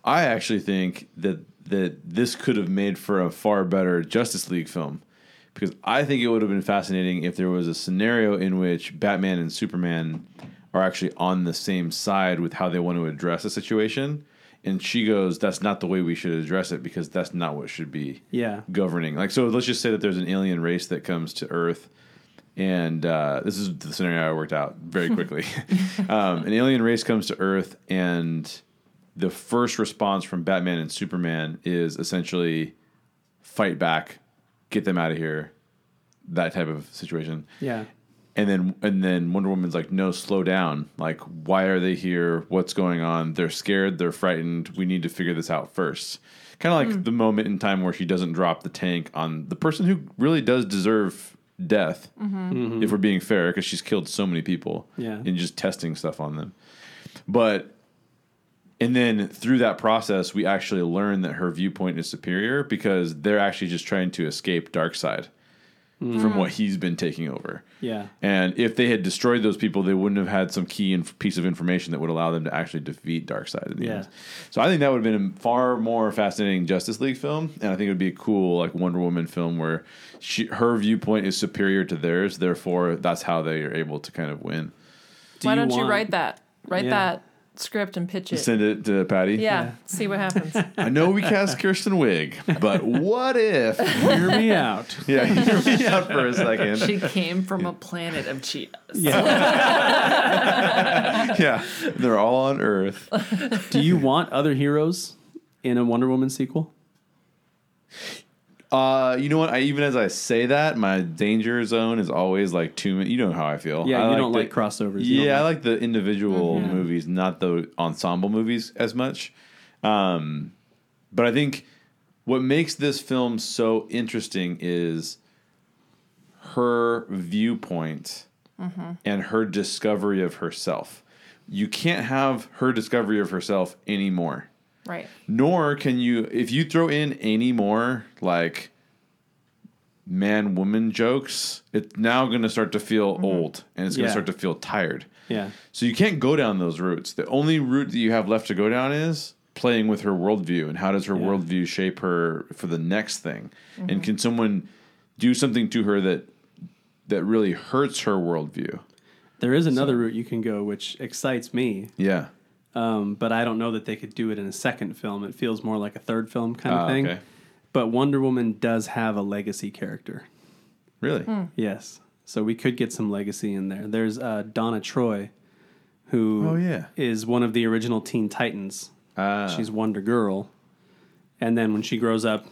I actually think that that this could have made for a far better Justice League film, because I think it would have been fascinating if there was a scenario in which Batman and Superman are actually on the same side with how they want to address a situation. And she goes, "That's not the way we should address it because that's not what should be." Yeah. governing. Like, so let's just say that there's an alien race that comes to Earth, and uh, this is the scenario I worked out very quickly. um, an alien race comes to Earth, and the first response from Batman and Superman is essentially fight back, get them out of here, that type of situation. Yeah. And then and then Wonder Woman's like, no, slow down. Like, why are they here? What's going on? They're scared. They're frightened. We need to figure this out first. Kind of like hmm. the moment in time where she doesn't drop the tank on the person who really does deserve death, mm-hmm. Mm-hmm. if we're being fair, because she's killed so many people. Yeah. And just testing stuff on them. But And then through that process, we actually learn that her viewpoint is superior because they're actually just trying to escape Darkseid from what mm. he's been taking over. Yeah. And if they had destroyed those people, they wouldn't have had some key inf- piece of information that would allow them to actually defeat Darkseid in the Yeah. end. So I think that would have been a far more fascinating Justice League film, and I think it would be a cool like Wonder Woman film where she, her viewpoint is superior to theirs. Therefore, that's how they are able to kind of win. Do Why don't you write that? Write Yeah. that script and pitch it. Send it to Patty. yeah, Yeah. see what happens. I know we cast Kirsten Wiig, but what if? Hear me out. Yeah, hear me out for a second. She came from a planet of cheetahs. Yeah. Yeah, they're all on Earth. Do you want other heroes in a Wonder Woman sequel? Uh, you know what? I even as I say that, my danger zone is always like two. min- You know how I feel. Yeah, I you don't the- like crossovers. You Yeah, I don't like the individual Mm-hmm. movies, not the ensemble movies as much. Um, but I think what makes this film so interesting is her viewpoint Mm-hmm. and her discovery of herself. You can't have her discovery of herself anymore right. nor can you if you throw in any more like man woman jokes it's now going to start to feel mm-hmm. old and it's going Yeah. to start to feel tired Yeah. so you can't go down those routes the only route that you have left to go down is playing with her worldview and how does her Yeah. worldview shape her for the next thing and mm-hmm. can someone do something to her that that really hurts her worldview There is another route you can go, which excites me, yeah um, but I don't know that they could do it in a second film. It feels more like a third film kind of Ah, thing. okay. But Wonder Woman does have a legacy character. really Yes. So we could get some legacy in there. There's uh, Donna Troy, who Oh, yeah. is one of the original Teen Titans. Ah. She's Wonder Girl. And then when she grows up,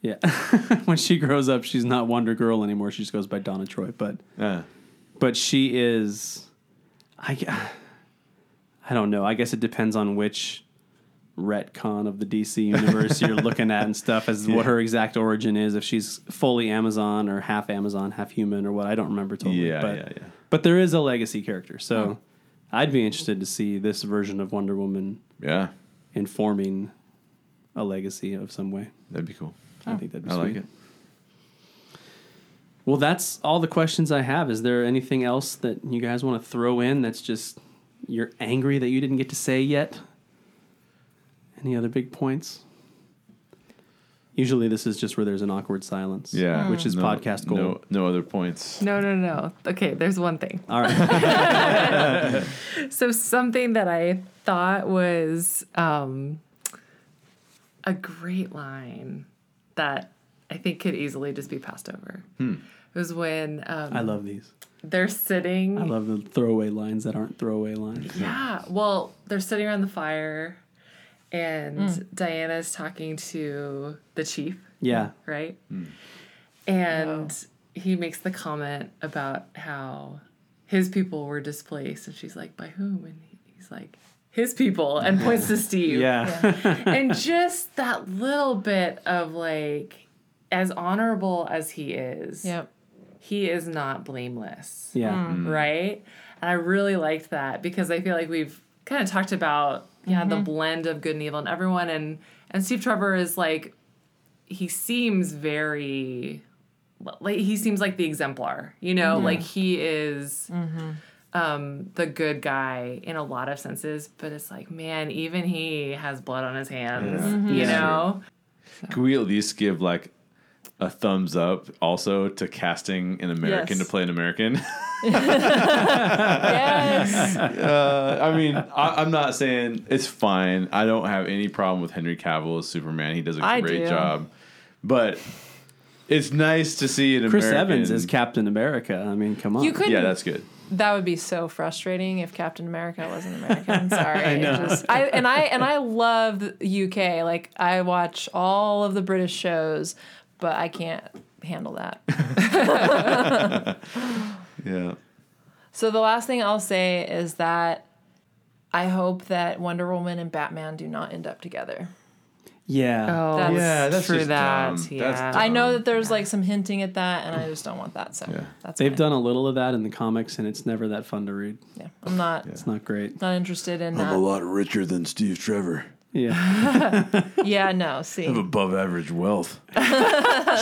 yeah, when she grows up, she's not Wonder Girl anymore. She just goes by Donna Troy. But uh, but she is, I, g- I don't know. I guess it depends on which retcon of the DC universe you're looking at and stuff as what her exact origin is. If she's fully Amazon or half Amazon, half human or what, I don't remember totally. Yeah, but, yeah, yeah. But there is a legacy character, so I'd be interested to see this version of Wonder Woman yeah informing a legacy of some way. that'd be cool I think that'd be i sweet. like it Well, that's all the questions I have. Is there anything else that you guys want to throw in that's just you're angry that you didn't get to say yet? Any other big points? Usually, this is just where there's an awkward silence. Yeah, which is no, podcast gold. No, no other points. No, no, no. Okay, there's one thing. All right. So something that I thought was um, a great line that I think could easily just be passed over. Was when um, I love these. they're sitting. I love the throwaway lines that aren't throwaway lines. Yeah. Well, they're sitting around the fire, and Diana is talking to the chief, Yeah. right? And he makes the comment about how his people were displaced, and she's like, "By whom?" And he's like, "His people," and points to Steve. Yeah. and just that little bit of like, as honorable as he is, Yep. He is not blameless. Yeah. Hmm. Mm-hmm. right? And I really liked that because I feel like we've kind of talked about yeah the mm-hmm. blend of good and evil and everyone and and Steve Trevor is like he seems very like he seems like the exemplar, you know, like he is mm-hmm. um the good guy in a lot of senses, but it's like man, even he has blood on his hands, you Yeah. know. Can we at least give like a thumbs up also to casting an American Yes. to play an American? Yes. uh, I mean, I, I'm not saying it's fine. I don't have any problem with Henry Cavill as Superman. He does a I great do. job. But it's nice to see an Chris American. Evans is Captain America. I mean, come on. You could. Yeah, that's good. That would be so frustrating if Captain America wasn't American. Sorry. I know. Just, I, and I and I love the UK. Like I watch all of the British shows, but I can't handle that. Yeah. So the last thing I'll say is that I hope that Wonder Woman and Batman do not end up together. Yeah. Oh, That's- Yeah, that's true just that. dumb. Yeah. That's I know that there's like some hinting at that, and I just don't want that. So Yeah. that's They've done a little of that in the comics, and it's never that fun to read. Yeah, I'm not It's not great. not interested in that. A lot richer than Steve Trevor. Yeah. Yeah, no. See, Have above average wealth.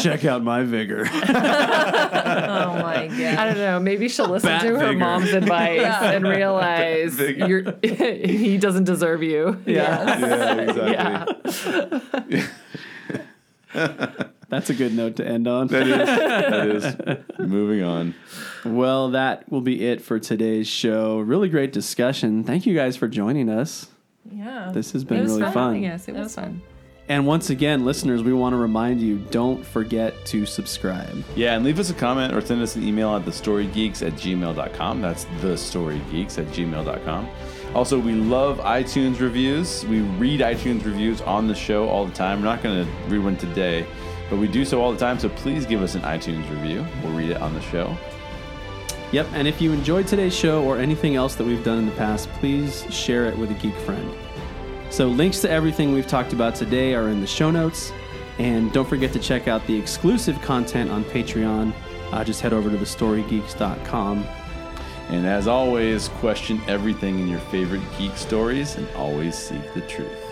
Check out my vigor. oh my god. I don't know. Maybe she'll listen Bat to her mom's advice and realize you're, he doesn't deserve you. Yeah. Yeah, exactly. Yeah. That's a good note to end on. That is. That is. Moving on. Well, that will be it for today's show. Really great discussion. Thank you guys for joining us. Yeah. This has It been was really fun. fun. Yes, it That was was fun. And once again, listeners, we want to remind you don't forget to subscribe. Yeah, and leave us a comment or send us an email at thestorygeeks at gmail.com. That's thestorygeeks at gmail.com. Also, we love iTunes reviews. We read iTunes reviews on the show all the time. We're not going to read one today, but we do so all the time. So please give us an iTunes review. We'll read it on the show. Yep, and if you enjoyed today's show or anything else that we've done in the past, please share it with a geek friend. So, links to everything we've talked about today are in the show notes. And don't forget to check out the exclusive content on Patreon. Uh, just head over to thestorygeeks.com. And as always, question everything in your favorite geek stories and always seek the truth.